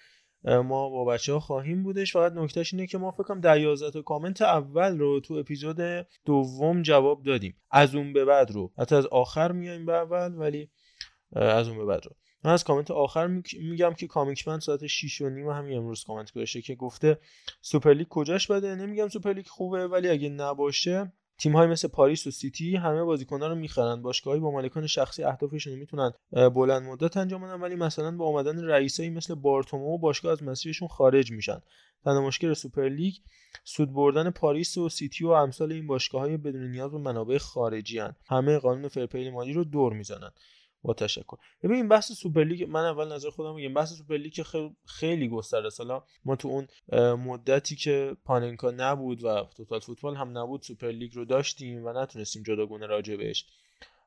ما با بچه ها خواهیم بودش. فقط نکتهش اینه که ما فکر کنم ده تا کامنت اول رو تو اپیزود دوم جواب دادیم. از اون به بعد رو. حتی از آخر میایم به اول ولی از اون به بعد رو. من از کامنت آخر میگم که کامیکمن ساعت 6 و نیم همین امروز کامنت گذاشته که گفته سوپرلیگ کجاش بده؟ نمیگم سوپرلیگ خوبه ولی اگه نباشه تیم های مثل پاریس و سیتی همه بازیکنان رو می‌خرن. باشگاهی با مالکان شخصی اهدافشون رو می‌تونن بلند مدت انجام بدن ولی مثلا با آمدن رئیسایی مثل بارتومئو باشگاه از مسیرشون خارج میشن. تنها مشکل سوپرلیگ سود بردن پاریس و سیتی و امثال این باشگاه های بدون نیاز به منابع خارجی هن. همه قانون fair play مالی رو دور می‌زنن. با تشکر. ببین این بحث سوپرلیگ من اول نظر خودم میگم بحث سوپرلیگ خیلی خیلی گسترده‌ست حالا ما تو اون مدتی که پاننکا نبود و توتال فوتبال هم نبود سوپرلیگ رو داشتیم و نتونستیم جداگونه راجع بهش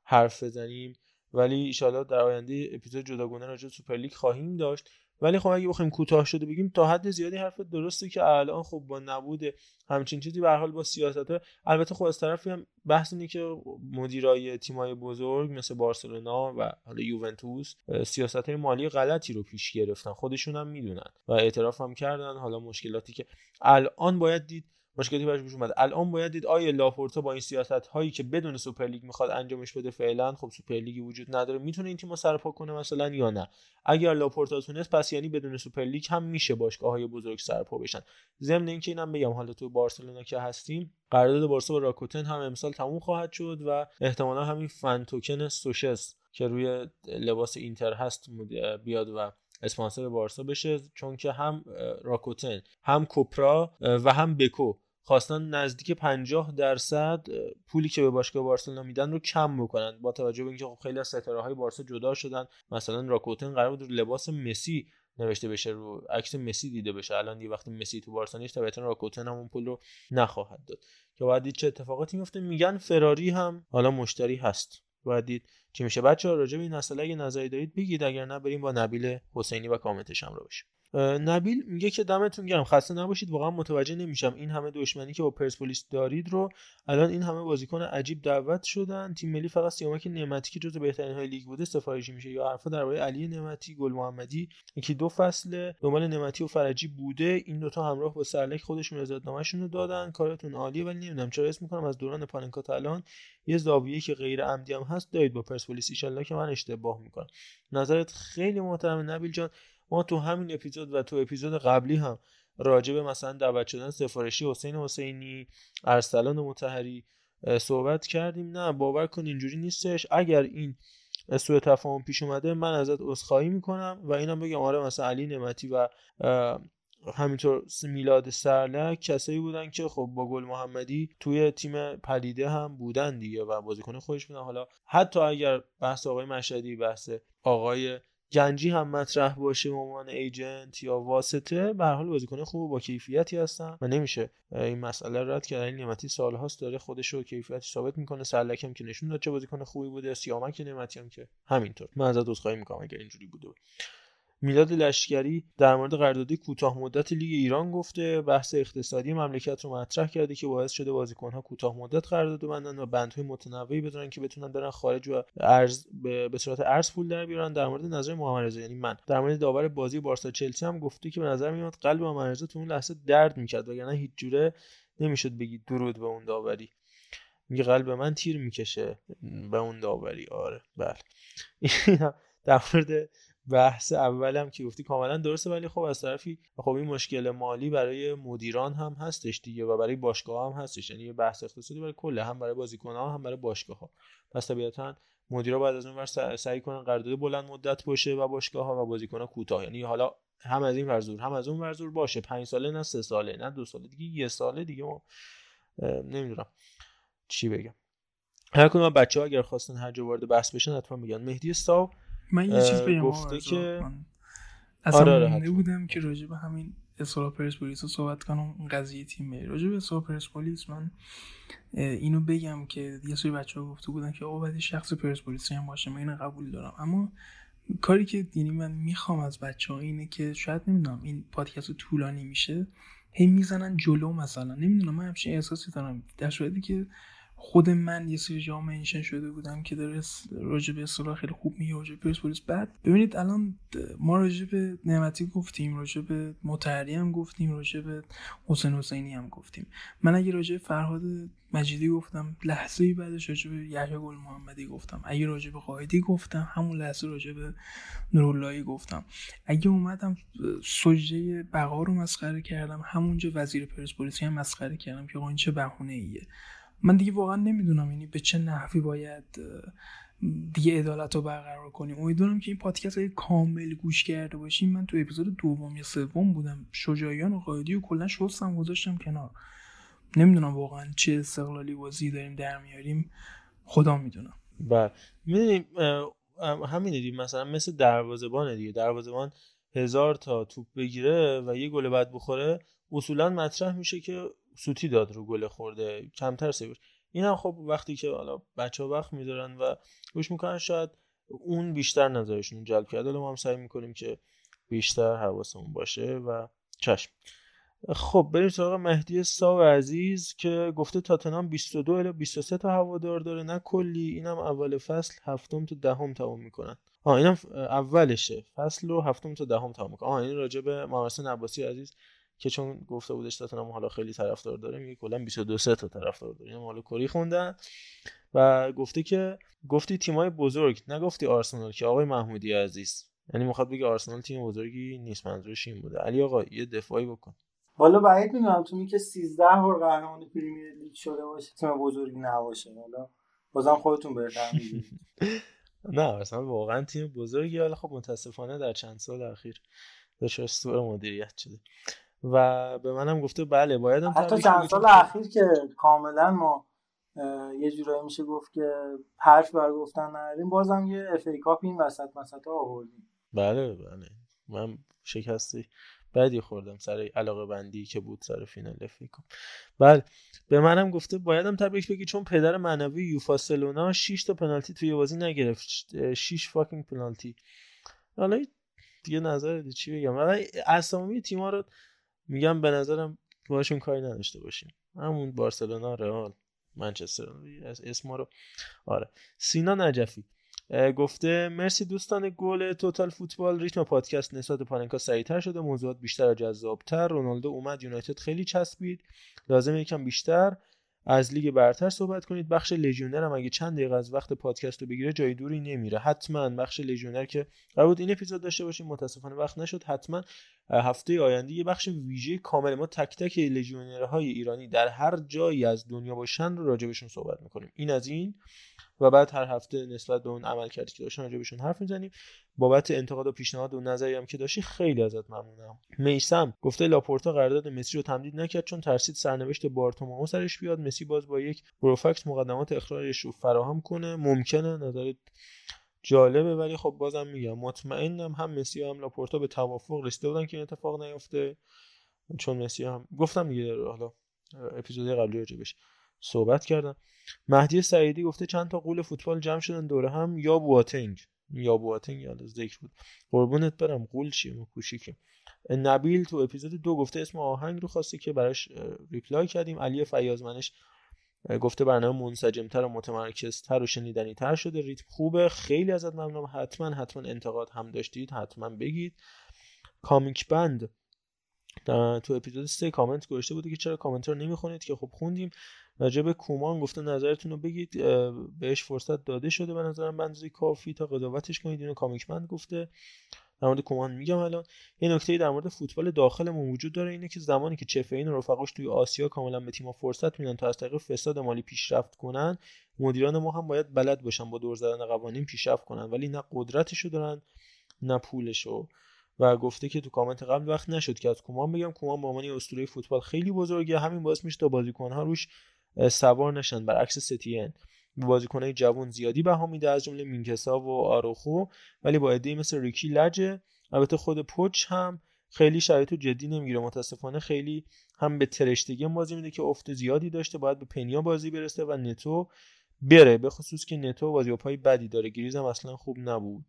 حرف بزنیم. ولی ایشالا در آینده اپیزود جداگونه راجع سوپرلیگ خواهیم داشت. ولی خب اگه بخوایم کوتاه شده بگیم تا حد زیادی حرف درسته که الان خب با نبود همچین چیزی به حال با سیاست البته خب از طرفی هم بحث اینه که مدیرای تیمای بزرگ مثل بارسلونا و حالا یوونتوس سیاست مالی غلطی رو پیش گرفتن. خودشون هم می‌دونن و اعتراف هم کردن. حالا مشکلاتی که الان باید دید مشکلی براش پیش اومده. الان باید دید آیا لاپورتا با این سیاست هایی که بدون سوپرلیگ می‌خواد انجامش بده فعلا خب سوپرلیگی وجود نداره. می‌تونه این تیمو سرپا کنه مثلا یا نه؟ اگر لاپورتا تونست پس یعنی بدون سوپرلیگ هم میشه باشگاه های بزرگ سرپا بشن. ضمن اینکه اینم بگم حالا تو بارسلونا که هستیم قرارداد بارسا با راکوتن هم امسال تموم خواهد شد و احتمالا همین fan token Socios که روی لباس اینتر هست بیاد و اسپانسر بارسا بشه چون که هم راکوتن هم کوپرا و هم بکو خواستن نزدیک 50 درصد پولی که به باشگاه بارسلونا میدن رو کم بکنن. با توجه به اینکه خب خیلی از ستاره های بارسا جدا شدن. مثلا راکوتن قرار بود لباس مسی نوشته بشه رو عکس مسی دیده بشه. الان یه وقتی مسی تو بارسا نیست طبیعتا راکوتن هم اون پول رو نخواهد داد. که باید چه اتفاقاتی میفته؟ میگن فراری هم حالا مشتری هست. باید دید چی میشه؟ بچه ها راجع به این مسئله اگه نظری دارید بگید. اگر نه بریم با نبیل حسینی و کامنتش هم رو بشیم نبیل میگه که دمتون گرم. خسته نباشید واقعا متوجه نمیشم. این همه دشمنی که با پرسپولیس دارید رو الان این همه بازیکن عجیب دعوت شدن. تیم ملی فقط سیامک نعمتی که جزو بهترین های لیگ بوده سفارشی میشه. یا حرفا درباره علی نعمتی گل محمدی یکی دو فصل دنبال نعمتی و فرجی بوده. این دوتا همراه با سرلک خودشون رضایتنامه‌شون رو دادن. کارتون عالیه ولی نمی‌دونم. چرا اسم می‌کنم؟ از دوران پاننکا الان یه زاویه که غیر عمدی هم هست دارید با پرسپولیس. ان که من اشتباه می‌کنم. نظرت خیلی محترم نبیل جان. ما تو همین اپیزود و تو اپیزود قبلی هم راجع به مثلا دعوت شدن سفارشی حسین حسینی ارسلان متحری صحبت کردیم. نه باور کن اینجوری نیستش. اگر این سوء تفاهم پیش اومده من ازت عذرخواهی می‌کنم و اینم بگم آره مثلا علی نعمتی و همینطور میلاد سرلک کسایی بودن که خب با گل محمدی توی تیم پدیده هم بودن دیگه و بازیکن خودش بودن حالا حتی اگر بحث آقای مشهدی بحث آقای گنجی هم مطرح باشه به عنوان ایجنت یا واسطه به حال بازیکن خوب با کیفیتی هستن و نمیشه این مسئله رد کرد. این نعمتی سالهاست داره خودش رو کیفیتش ثابت می‌کنه. سرلک هم که نشون داد چه بازیکن خوبی بوده سیامک نعمتی هم که همینطور. من ازت عذرخواهی می‌کنم اگر اینجوری بوده. میلاد لشکری در مورد قراردادی کوتاه مدت لیگ ایران گفته بحث اقتصادی مملکت رو مطرح کرده که باعث شده بازیکنها کوتاه مدت قرارداد ببندن و بندهای متنوعی بدونن که بتونن برن خارج و ارز به صورت ارز پول در بیارن. در مورد نظر محمد یعنی من. در مورد داور بازی بارسا چلسی هم گفته که به نظر میاد قلب محمد تو اون لحظه درد می‌کرد وگرنه هیچ جوره نمی‌شد بگی درود به اون داوری. میگه قلب من تیر می‌کشه به اون داوری. آره بله. در مورد بحث اولم که گفتی کاملا درسته ولی خب از طرفی خب این مشکل مالی برای مدیران هم هستش دیگه و برای باشگاه هم هستش. یعنی یه بحث اقتصادی برای کل هم برای بازیکن ها هم برای باشگاه ها پس طبیعتا مدیرا باید از اون ور سعی کنن قرارداد بلند مدت باشه و باشگاه ها و بازیکن ها کوتاه. یعنی حالا هم از این ورزور هم از اون ورزور باشه. پنج ساله نه سه ساله نه دو ساله دیگه یه ساله دیگه ما نمی‌دونم چی بگم. هر کدوم بچه ها اگر خواستن هر جا وارد بحث بشن حتما میگن. مهدی ساو من یه چیز بگم گفته که اصلا آره آره بودم که راجع به همین اصلا پرسپولیس رو صحبت کنم قضیه تیم ملی راجع به اصلا پرسپولیس من اینو بگم که یه سری بچه ها گفته بودن که آقا باید شخص پرسپولیسی هم باشه من اینو قبول دارم. اما کاری که دینی من می‌خوام از بچه ها اینه که شاید نمی‌دونم این پادکست طولانی میشه هی می‌زنن جلو مثلا. نمی‌دونم من همچین احساسی دارم. در صورتی که خود من یه سری جا منشن شده بودم که داره راجع به اصطلاح خیلی خوب میگه راجع پرسپولیس. بعد ببینید الان ما راجع به نعمتی گفتیم راجع به هم گفتیم راجع به حسین حسینی هم گفتیم. من اگه راجع فرهاد مجیدی گفتم لحظه ای بعدش راجع به یحیی گل محمدی گفتم. اگه راجع به قائدی گفتم همون لحظه راجع به نوراللهی گفتم. اگه اومدم سجده بقا رو مسخره کردم همونجا وزیر پرسپولیسی هم مسخره کردم که این چه بهونه ایه من دیگه واقعا نمی‌دونم یعنی به چه نحوی باید دیگه عدالت رو برقرار کنیم. امیدوارم که این پادکست های کامل گوش کرده باشیم. من تو اپیزود دوم یا سوم بودم شجاعیان و قایدی و کلا شستم گذاشتم کنار. نمی‌دونم واقعا چه استقلالی بازی داریم در میاریم. خدا می‌دونم بله. می‌دونیم همین دیگه مثلا مثل دروازبان دیگه. دروازبان هزار تا توپ بگیره و یه گل بعد بخوره اصولا مطرح میشه که سوتی داد رو گل خورده. کمتر سیوش این هم خب وقتی که حالا بچه ها وقت میدارن و گوش می‌کنن شاید اون بیشتر نظرشون جلب کرده ما هم سعی می‌کنیم که بیشتر حواسمون باشه و چشم. خب بریم سراغ مهدی ساو عزیز که گفته تاتنام 22 الی 23 تا هوادار داره. نه کلی اینم اول فصل هفتم تا دهم تمام می‌کنن. آه اینم اولشه. فصل رو هفتم تا دهم تمام می‌کنن آه این راجع به محمد عباسی عزیز. که چون گفته بودش تاتنهام حالا خیلی طرفدار داره میگه کلا 22 تا طرفدار داره اینو حالا کری خوندن. و گفته که گفتی تیمای بزرگ نگفتی آرسنال که آقای محمودی عزیز. یعنی می‌خواد بگه آرسنال تیم بزرگی نیست منظورش این بوده. علی آقا یه دفاعی بکن. حالا بعید می‌دونم تو که 13 بار قهرمان پریمیر لیگ شده باشه تیم بزرگی نباشه. حالا بازم خودتون بهتر نه اصلا واقعا تیم بزرگی حالا خب متاسفانه در چند سال اخیر داشت سوء مدیریت شده. و به منم گفته بله باید هم حتی چند سال اخیر که کاملا ما یه جورایی میشه گفت که حرف بر گفتن نداریم. بازم یه FA Cup این وسط مسط آوردیم. بله بله. من شکستی بعدی خوردم سر علاقه بندی که بود سر فینال FA Cup. بله به منم گفته بایدم تبریک بگی چون پدر معنوی یوفاسلونا 6 تا پنالتی توی بازی نگرفت. 6 فاکینگ پنالتی حالا دیگه نظر چی بگم؟ ولی اسامی تیم‌ها رو میگم به نظرم باشون کاری نداشته باشیم. همون بارسلونا رئال منچستر اسما رو. آره. سینا نجفی. گفته مرسی دوستان گل توتال فوتبال. ریتم پادکست نسبت پاننکا سریعتر شده. موضوعات بیشتر و جذابتر. رونالدو اومد یونایتد خیلی چسبید. لازم یکم بیشتر. از لیگ برتر صحبت کنید. بخش لژیونر هم اگه چند دقیقه از وقت پادکست رو بگیره جای دوری نمیره. حتما بخش لژیونر که قرار بود این اپیزود داشته باشیم متاسفانه وقت نشد. حتما هفته آینده یه بخش ویژه کامل ما تک تک لژیونرهای ایرانی در هر جایی از دنیا باشن رو راجبشون صحبت می‌کنیم. این از این. و بعد هر هفته نسبت به اون عمل کردی که داشتن راجبشون حرف می‌زنیم. بابت انتقاد و پیشنهاد و نظری هم که داشتی خیلی ازت ممنونم. میسم گفته لاپورتا قرارداد مسی رو تمدید نکرد چون ترسید سرنوشت بارتومائو سرش بیاد. مسی باز با یک بروفکس مقدمات اخراجش رو فراهم کنه. ممکنه نظر جالبه ولی خب بازم میگم مطمئنم هم مسی هم لاپورتا به توافق رسیده بودن که این اتفاق نیفته. چون مسی هم گفتم دیگه حالا اپیزود قبلی راجبش صحبت کردم. مهدی سعیدی گفته چند تا قول فوتبال جمع شدن دوره هم یا بواتنگ. یا بواتنگ یاد ذکر بود. قربونت برم. قول چیه؟ ما کوشیکیم نبیل تو اپیزود دو گفته اسم آهنگ رو خواسته که براش ریپلای کردیم. علی فیازمنش گفته برنامه منسجمتر و متمرکزتر و شنیدنی تر شده. ریتم خوبه. خیلی ازت ممنونم. حتما حتما انتقاد هم داشتید. حتما بگید. کامیک بند. تو اپیزود سه کامنت گذاشته بوده که چرا کامنت رو نمی‌خونید؟ که خب خوندیم. راجب کومان گفته نظرتون رو بگید بهش فرصت داده شده به نظرم بندازی کافی تا قضاوتش کنید اینو کامیکمند گفته. در مورد کومان میگم الان. یه نکته در مورد فوتبال داخلمون وجود داره اینه که زمانی که چفین و رفقاش توی آسیا کاملا به تیم‌ها فرصت میدن تا از طریق فساد مالی پیشرفت کنن مدیران ما هم باید بلد باشن با دور زدن قوانین پیشرفت کنن. ولی نه قدرتشو دارن نه پولشو. و گفته که تو کامنت قبل وقت نشد که از کومان بگم. کومان به عنوان اسطوره فوتبال خیلی بزرگه. همین باعث میشه تا بازیکن‌ها روش سوار نشن. برعکس ستین بازیکنهای جوان زیادی بها میده از جمله مینکسا و آروخو ولی با ایده مثل ریکی لجه. البته خود پوچ هم خیلی شرایط جدی نمی‌گیره. متاسفانه خیلی هم به ترشتگی بازی میده که افت زیادی داشته. باید به پنیا بازی برسه و نتو بره به خصوص که نتو بازی پای بدی داره. گریز هم اصلا خوب نبود.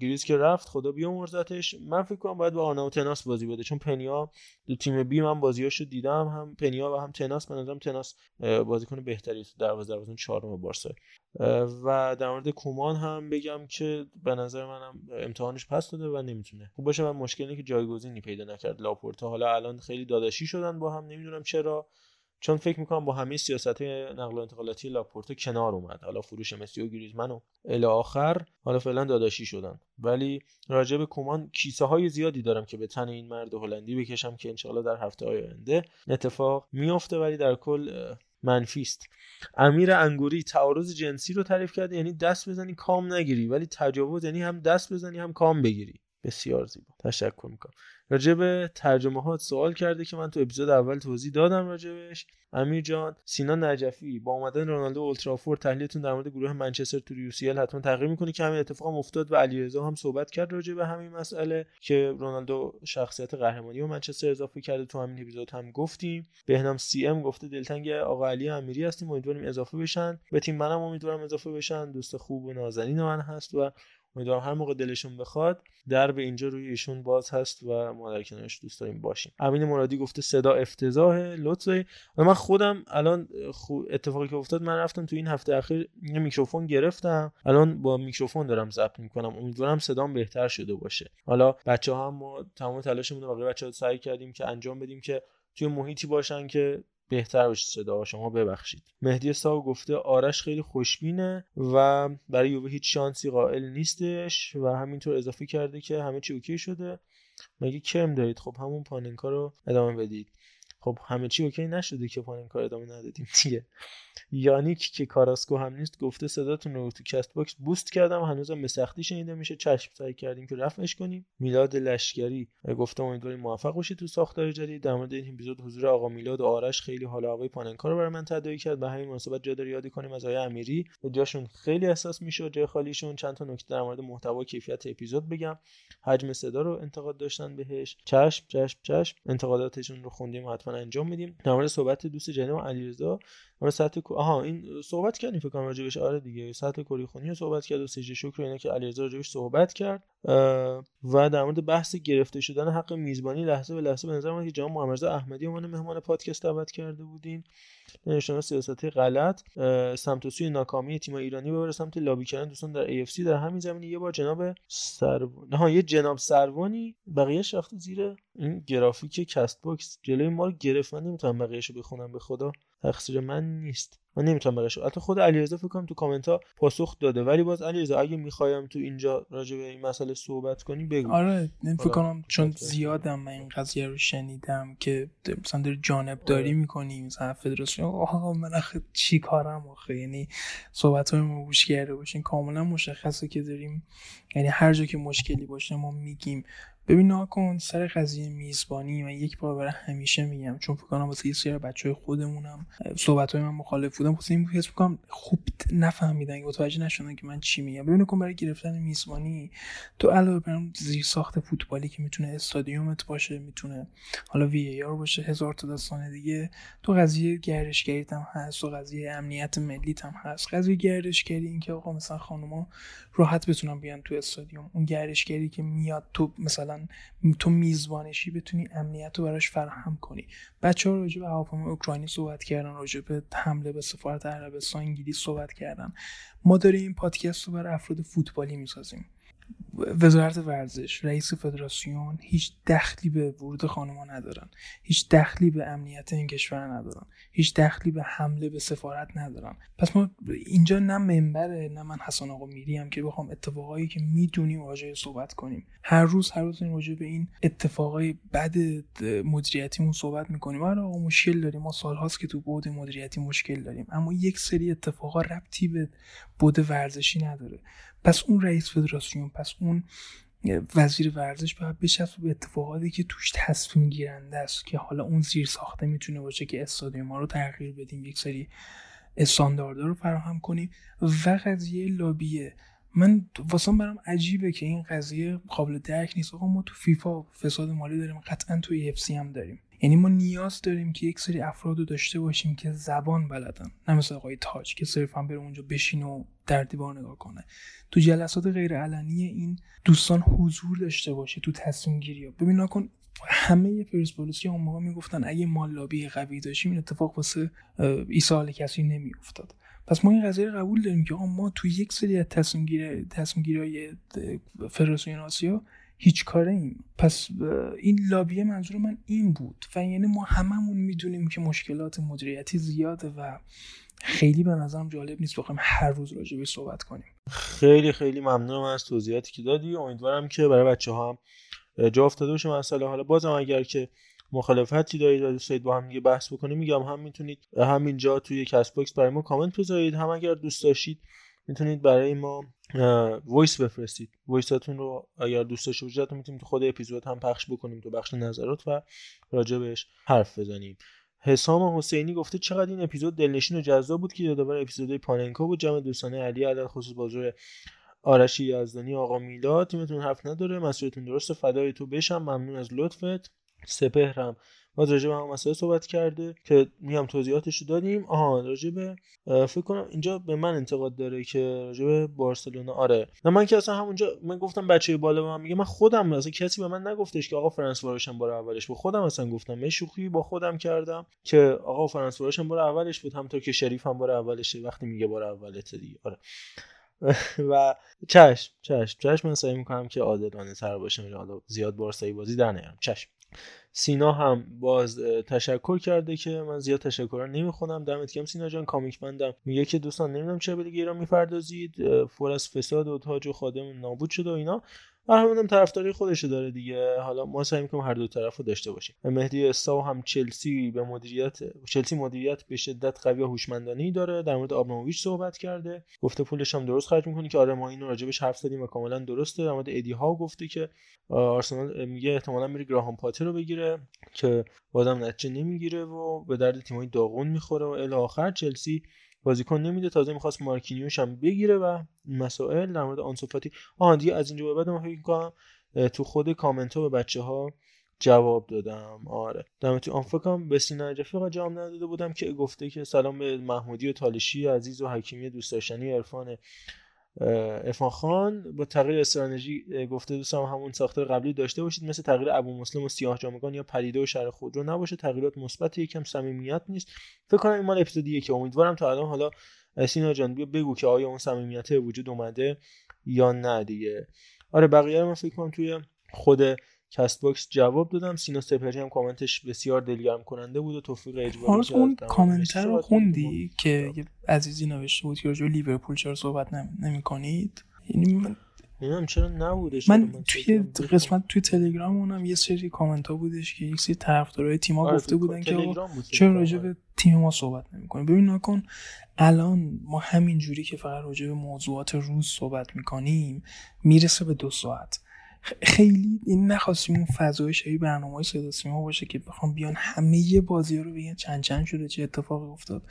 گریز که رفت خدا بیامرزتش. من فکر کنم باید با آنا و تناس بازی بده. چون پنیا دو تیم بی من بازیاشو دیدم. هم پنیا و هم تناس. به نظرم تناس بازیکن بهتری تو دروازه دروازه چهارم بارسا. و در مورد کومان هم بگم که به نظر منم امتحانش پس داده و نمی‌تونه. خوب باشه من مشکلی که جایگزینی پیدا نکرد. لاپورتا حالا الان خیلی داداشی شدن با هم. نمی‌دونم چرا. چون فکر می‌کنم با همه سیاست نقل و انتقالاتی لاپورتا کنار اومد. حالا فروش مسی و گریزمن و الی آخر حالا فعلا داداشی شدن. ولی راجع به کومان کیسه های زیادی دارم که به تن این مرد هلندی بکشم که انشاءالله در هفته های آینده اتفاق میفته ولی در کل منفی است. امیر انگوری تعارض جنسی رو تعریف کرد یعنی دست بزنی کام نگیری ولی تجاوز یعنی هم دست بزنی هم کام بگیری. بسیار زیبا. تشکر می‌کنم. راجع به ترجمه ها سوال کرده که من تو اپیزود اول توضیح دادم راجبش. امیر جان سینا نجفی با اومدن رونالدو اولترافور تحلیلتون در مورد گروه منچستر تو یوسیل حتما تغییر می‌کنه که همین اتفاق هم افتاد و علیرضا هم صحبت کرد راجع به همین مسئله که رونالدو شخصیت قهرمانی و منچستر اضافه کرده. تو همین اپیزود هم گفتیم. بهنام سی ام گفته دلتنگ آقا علی امیری هستیم. امیدواریم اضافه بشن. به تیم منم امیدوارم اضافه بشن. دوست خوب و نازنین من هست و امیدوارم هر موقع دلشون بخواد در به اینجا روی ایشون باز هست و ما در کنارش دوست داریم باشیم. امین مرادی گفته صدا افتضاح لطفه و من خودم الان اتفاقی که افتاد من رفتم تو این هفته اخیر یه میکروفون گرفتم. الان با میکروفون دارم ضبط می‌کنم. امیدوارم صدام بهتر شده باشه. حالا بچه ها هم ما تمام تلاشمون رو بقیه بچه ها سعی کردیم که انجام بدیم که توی محیطی باشن که بهتر بشه صدا شما ببخشید. مهدی ساو گفته آرش خیلی خوشبینه و برای یووه هیچ شانسی قائل نیستش و همینطور اضافه کرده که همه چی okay شده. مگه کرم دارید؟ خب همون پاننکا رو ادامه بدید. خب همه چی okay نشده که پاننکا رو ادامه ندادیم دیگه. یانیک کاراسکو هم نیست گفته صداتون رو تو CastBox boost کردم هنوزم به سختی شنیده میشه چشم سعی کردیم که رفعش کنیم. میلاد لشکری گفته امیدواریم موفق باشید تو ساختار جدید. در مورد این اپیزود حضور آقا میلاد و آرش خیلی حال هوای پاننکا رو برای من تداعی کرد به همین مناسبت جا داره یادی کنیم از آقای امیری. جاشون خیلی احساس میشه جای خالیشون. چند تا نکته در مورد محتوا کیفیت اپیزود بگم. حجم صدا رو انتقاد داشتن بهش. چشم چشم چشم. انتقاداتشون رو خوندیم حتما انجام میدیم. در مورد صحبت دوست جناب علیرضا مورد سطح آها این صحبت کردیم فکر کنم راجبش. آره دیگه سطح کری خونی رو صحبت کرد و سجده شکر اینا که علیرضا راجبش صحبت کرد. و در مورد بحث گرفته شدن حق میزبانی لحظه به لحظه به نظر من که جناب محمد احمدی عنوان مهمان پادکست دعوت کرده بودین. نشانه سیاستی غلط. سمت سوی ناکامی تیم ایرانی ببره سمت لابی کردن دوستان در AFC در همین زمینه یه بار جناب سروان ها یه جناب سروانی بقیه رفته زیر این گرافیک کست باکس. جلوی ما رو گرفت. من نمی‌تونم بقیه‌شو بخونم به خدا. تقصیر من نیست. من نمی‌تونم بقیه‌شو البته خود علیرضا فکر کنم تو کامنت ها پاسخ داده. ولی باز علیرضا اگه می‌خوایم تو اینجا راجع به این مسئله صحبت کنی بگو. آره فکر کنم چون زیادم من این قضیه رو شنیدم که مثلا داری جانب داری آره. می‌کنی مثلا فدراسیون آها من آخه چی کارم آخه؟ یعنی صحبت های ما گوش کرده باشین. کاملا مشخصه که داریم یعنی هر جا که مشکلی باشه ما میگیم. ببین ناکن سر قضیه میزبانی من یک بار برای همیشه میگم چون فکر کنم واسه یه سری بچه خودمونم صحبت های من مخالف بودم واسه این حس می‌کنم خوب نفهمیدن که متوجه نشدن که من چی میگم. ببین کن برای گرفتن میزبانی تو علاوه بر زیر ساخت فوتبالی که می‌تونه استادیومت باشه می‌تونه حالا وی آر باشه هزار تا داستان دیگه تو قضیه گردشگری هم هست و قضیه امنیت ملی هم هست. قضیه گردشگری این که آقا مثلا خانوما راحت بتونن بیان تو استادیوم. اون گردشگری که میاد تو مثلا تو میزبانشی بتونی امنیت رو براش فراهم کنی. بچه ها راجع به اوکراینی صحبت کردن راجع به حمله به سفارت عربستان انگلیس صحبت کردن. ما داریم این پادکست رو برای افراد فوتبالی می‌سازیم. وزارت ورزش رئیس فدراسیون هیچ دخلی به ورود خانمان ندارن. هیچ دخلی به امنیت این کشور ندارن. هیچ دخلی به حمله به سفارت ندارن. پس ما اینجا نه منبره نه من حسن آقا میری هم که بخوام اتفاقایی که می‌دونیم واژه صحبت کنیم. هر روز هر روز واژه به این اتفاقای بد مدیریتیمون صحبت می‌کنیم. آره آقا مشکل داریم. ما سالهاست که تو بود مدیریتی مشکل داریم. اما یک سری اتفاقا ربطی به بود ورزشی نداره. پس اون رئیس فدراسیون پس اون وزیر ورزش باید بچسبه به اتفاقاتی که توش تصمیم گیرنده است که حالا اون زیر ساخته می‌تونه باشه که استادیوم ما رو تغییر بدیم یک سری استانداردها رو فراهم کنیم. و قضیه لابیه. من واسم برام عجیبه که این قضیه قابل درک نیست. آقا ما تو فیفا فساد مالی داریم قطعا تو EFC هم داریم. یعنی ما نیاز داریم که یک سری افراد رو داشته باشیم که زبان بلدن. نه مثل آقای تاج که صرفا بره اونجا بشین و در دیوار نگاه کنه. تو جلسات غیر علنی این دوستان حضور داشته باشه تو تصمیم گیری ها. ببین نکن همه پرسپولیسی اون موقع می‌گفتن اگه ما لابی قوی داشتیم این اتفاق واسه ایسال کسی نمیافتاد. پس ما این قضیه قبول داریم که ما تو یک سری از تصمیم گیری فدراسیون آسیا هیچ کاره ایم پس این لابیه منظور من این بود و یعنی ما هممون می‌دونیم که مشکلات مدیریتی زیاده و خیلی به نظرم جالب نیست بخوایم هر روز راجع به صحبت کنیم. خیلی خیلی ممنونم از توضیحاتی که دادی. امیدوارم که برای بچه ها هم جا افتاده باشه. مسئله حالا بازم اگر که مخالفتی دارید و دوست با هم دیگه بحث بکنیم میگم هم می‌تونید همینجا توی Castbox برای ما کامنت بذارید. هم اگر دوست داشتید می‌تونید برای ما voice بفرستید. voice اتون رو اگر دوست داشته باشید می‌تونیم تو خود اپیزود هم پخش بکنیم تو بخش نظرات و راجع بهش حرف بزنیم. حسام حسینی گفته چقدر این اپیزود دلنشین و جذاب بود که یادآور اپیزود پاننکا بود. جمع دوستانه علی عدد خصوص بازار آرش یزدانی آقا میلاد. تیمتون حرف نداره. مسئولتون درست فدای تو بشم. ممنون از لطفت. سپهرم. باز راجع به هم مسائل صحبت کرده که میام توضیحاتش رو دادیم. آها راجع به فکر کنم اینجا به من انتقاد داره که راجع به بارسلونا. آره. نه من که اصلا همونجا من گفتم بچه بالا به من میگه من خودم اصلا کسی به من نگفتش که آقا فرانس وارشم بار اولش بود. خودم اصلا گفتم من شوخی با خودم کردم که آقا فرانس وارشم بار اولش بود. همونطور که شریف هم بار اولشه وقتی میگه بار اولته دیگه. آره. و چشم چشم چشم من سعی می‌کنم که عادلانه تر باشم حالا زیاد بارسایی بازی در نیارم. چشم. سینا هم باز تشکر کرده که من زیاد تشکر نمی‌خونم. دمت گرم سینا جان کامیک بندم. میگه که دوستان نمی‌دونم چرا به دیگه ایران می‌پردازید. فور از فساد و تاج و خادم نابود شده و اینا. هم طرفداری خودش داره دیگه. حالا ما سعی می‌کنیم هر دو طرف رو داشته باشیم. مهدی استاو هم چلسی به مدیریت چلسی مدیریت به شدت قوی و هوشمندانه داره. در مورد آبراموویچ صحبت کرده. گفته پولش هم درست خرج می‌کنه که آره ما اینو راجبش حرف زدیم و کاملا درسته. در مورد ادی ها گفته که آرسنال میگه احتمالا میره گراهام پاتر رو بگیره که بازم نتیجه نمی‌گیره و به درد تیمای داغون می‌خوره و الی آخر چلسی بازیکن نمیده تازه می‌خواست مارکینیوش هم بگیره و مسائل در مورد آنسوفاتی آها دیگه از اینجا به بعد من فکر کنم تو خود کامنت ها به بچه ها جواب دادم. آره. دمتی آن فکرم به سینا رفیق جواب نداده بودم که گفته که سلام به محمودی و تالشی عزیز و حکیمی دوست داشتنی عرفان افان خان با تغییر استراتژی گفته دوستم همون ساختار قبلی داشته باشید مثل تغییر ابو مسلم و سیاه جامگان یا پدیده و شهر خود رو نباشه. تغییرات مثبت یکم صمیمیت نیست. فکر کنم این مال اپیزودیه که امیدوارم تا الان حالا سینا جان بیا بگو که آیا اون صمیمیت وجود اومده یا نه دیگه. آره بقیه رو فکر کنم توی خود Castbox جواب دادم. سینا سپری هم کامنتش بسیار دلگرم کننده بود و توفیق اجباری اون کامنت رو خوندی که عزیزی نوشته بود که راجع لیورپول چرا صحبت نمی کنید یعنی من نمی‌دونم چرا نبودش. من توی قسمت توی تلگرامونم یه سری کامنت ها بودش که یک سری طرفدارای تیم‌ها آره گفته بودن که چرا راجع به تیم ما صحبت نمی‌کنیم ببین نکن الان ما همین جوری که فقط راجع به موضوعات روز صحبت می‌کنیم می‌رسه به دو ساعت. خیلی این نخواستیم اون فضای شبیه برنامه صدا سیما باشه که بخوام بیان همه بازی رو بگن چند چند شده چه اتفاقی افتاد.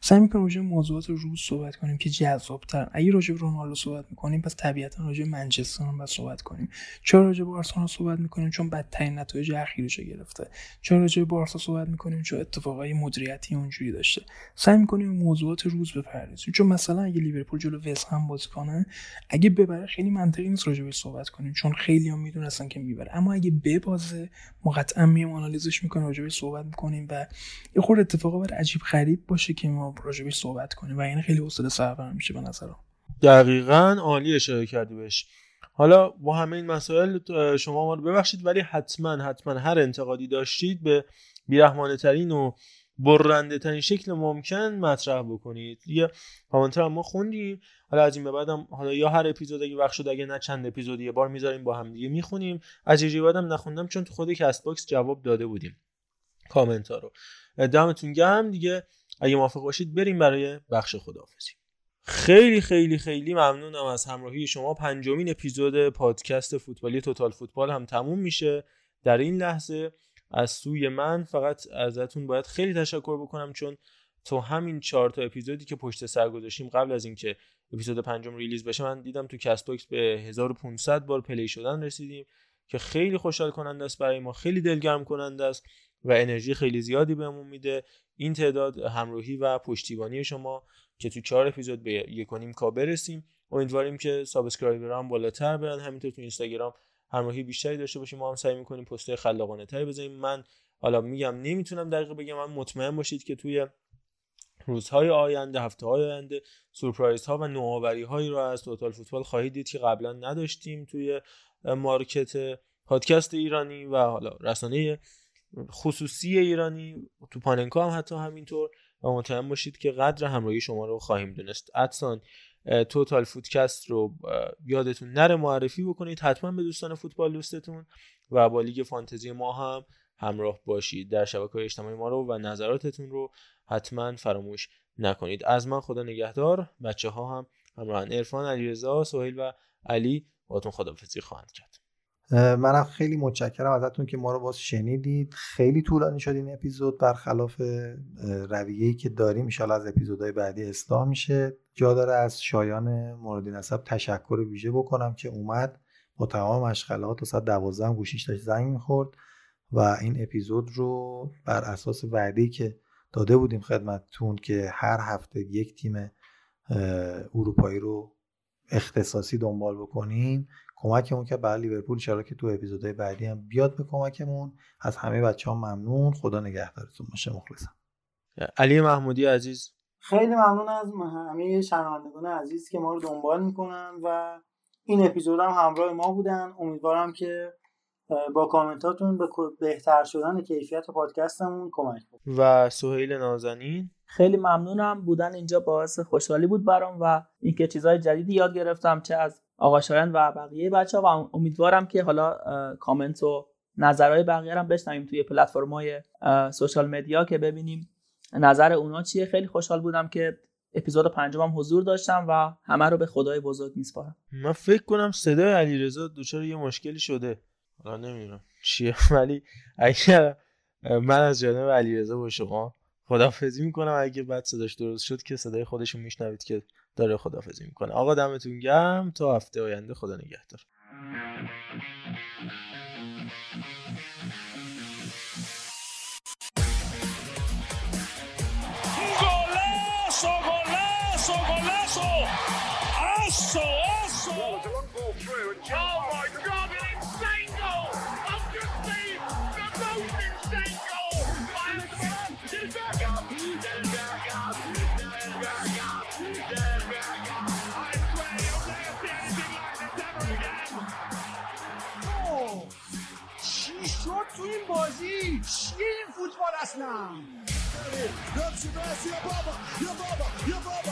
سعی می‌کنیم راجع موضوعات روز صحبت کنیم که جذابتر. اگه راجع رونالدو صحبت می‌کنیم پس طبیعتا راجع منچستر هم صحبت کنیم. چرا راجع آرسنال صحبت می‌کنیم؟ چون بدترین نتایج اخیرش گرفته. چرا راجع بارسا صحبت می‌کنیم؟ چون اتفاقای مدیریتی اونجوری داشته. سعی می‌کنیم موضوعات روز بپردازیم. چون مثلا اگه لیورپول جلو وست هم بازی کنه اگه ببره خیلی منطقی نیست راجع صحبت کنیم. چون خیلی خیلی هم می‌دونستن که می‌بره. اما اگه ببازه ما قطعا میم آنالیزش می‌کنیم راجبش صحبت می‌کنیم و یه خورده اتفاقا بر عجیب غریب باشه که ما راجبش صحبت کنیم و این خیلی حوصله سربر میشه به نظرم. دقیقا عالی اشاره کردی بهش. حالا با همه این مسائل شما ما رو ببخشید ولی حتما حتما هر انتقادی داشتید به بیرحمانه ترین و برنده ترین شکل ممکن مطرح بکنید. یه کامنت رو ما خوندیم حالا از این به بعدم حالا یا هر اپیزود اگه وقت شد اگه نه چند اپیزود یه بار می‌ذاریم با هم دیگه می‌خونیم. از یه بعدم نخوندم چون تو خود Castbox جواب داده بودیم. کامنت ها رو. دمتون گرم دیگه. اگه موافق باشید بریم برای بخش خداحافظی. خیلی خیلی خیلی ممنونم از همراهی شما. پنجمین اپیزود پادکست فوتبالی توتال فوتبال هم تموم میشه در این لحظه. از سوی من فقط ازتون باید خیلی تشکر بکنم چون تو همین چهار تا اپیزودی که پشت سر گذاشتیم قبل از اینکه اپیزود پنجم release بشه من دیدم تو کست به 1500 بار play شدن رسیدیم که خیلی خوشحال کننده است برای ما خیلی دلگرم کننده است و انرژی خیلی زیادی بهمون میده. این تعداد همراهی و پشتیبانی شما که تو چهار اپیزود به یک و نیم K برسیم. امیدواریم که subscriber هم بالاتر برن. همینطور تو اینستاگرام همراهی بیشتری داشته باشیم ما هم سعی می‌کنیم پست خلاقانه تری بزنیم من حالا میگم نمی‌تونم دقیق بگم من مطمئن باشید که توی روزهای آینده هفته های آینده سورپرایز ها و نوآوری هایی رو از توتال فوتبال خواهید دید که قبلا نداشتیم توی market پادکست ایرانی و حالا رسانه خصوصی ایرانی. تو پاننکا هم حتی همینطور. و مطمئن باشید که قدر همراهی شما رو خواهیم دونست. ادسان توتال فوتکست رو یادتون نره معرفی بکنید. حتما به دوستان فوتبال دوستتون و با لیگ فانتزی ما هم همراه باشید. در شبکه اجتماعی ما رو و نظراتتون رو حتما فراموش نکنید. از من خدا نگهدار. بچه ها هم همراهن. عرفان علیرضا سهیل و علی باتون خدافظی خواهند کرد. منم خیلی متشکرم ازتون که ما رو باز شنیدید. خیلی طولانی شد این اپیزود برخلاف رویه‌ای که داریم ان از اپیزودهای بعدی اصلاح میشه. جا داره از شایان مورد نسب تشکر ویژه بکنم که اومد با تمام مشغلات تا ساعت 12 گوشیش داشت زنگ می‌خورد و این اپیزود رو بر اساس وعده که داده بودیم خدمتتون که هر هفته یک تیم اروپایی رو اختصاصی دنبال بکنیم کمکمون که برای لیورپول چرا که تو اپیزودهای بعدی هم بیاد به کمکمون. از همه بچه ها ممنون. خدا نگهدارتون باشه مخلصم. علی محمودی عزیز. خیلی ممنون از همه شنوندگان عزیز که ما رو دنبال می‌کنن و این اپیزود هم همراه ما بودن. امیدوارم که با کامنتاتون به بهتر شدن کیفیت پادکستمون کمک کنید و سهیل نازنین. خیلی ممنونم. بودن اینجا باعث خوشحالی بود برام و اینکه چیزهای جدیدی یاد گرفتم چه از آقا شایان و بقیه بچه ها و امیدوارم که حالا کامنت و نظرهای بقیه هم بشنویم توی پلتفرم‌های سوشال مدیا که ببینیم. نظر اونا چیه؟ خیلی خوشحال بودم که اپیزود پنجمم حضور داشتم و همه رو به خدای بزرگ میسپارم. من فکر کنم صدای علیرضا دچار یه مشکلی شده. حالا نمی‌دونم چیه ولی اگر من از جانب علیرضا با شما خدافظی می‌کنم اگه بعد صداش درست شد که صدای خودشون میشنوید که داره خدافظی می‌کنه. آقا دمتون گرم. تا هفته آینده خدا نگهدار. تو چیه این فوتبال اصلا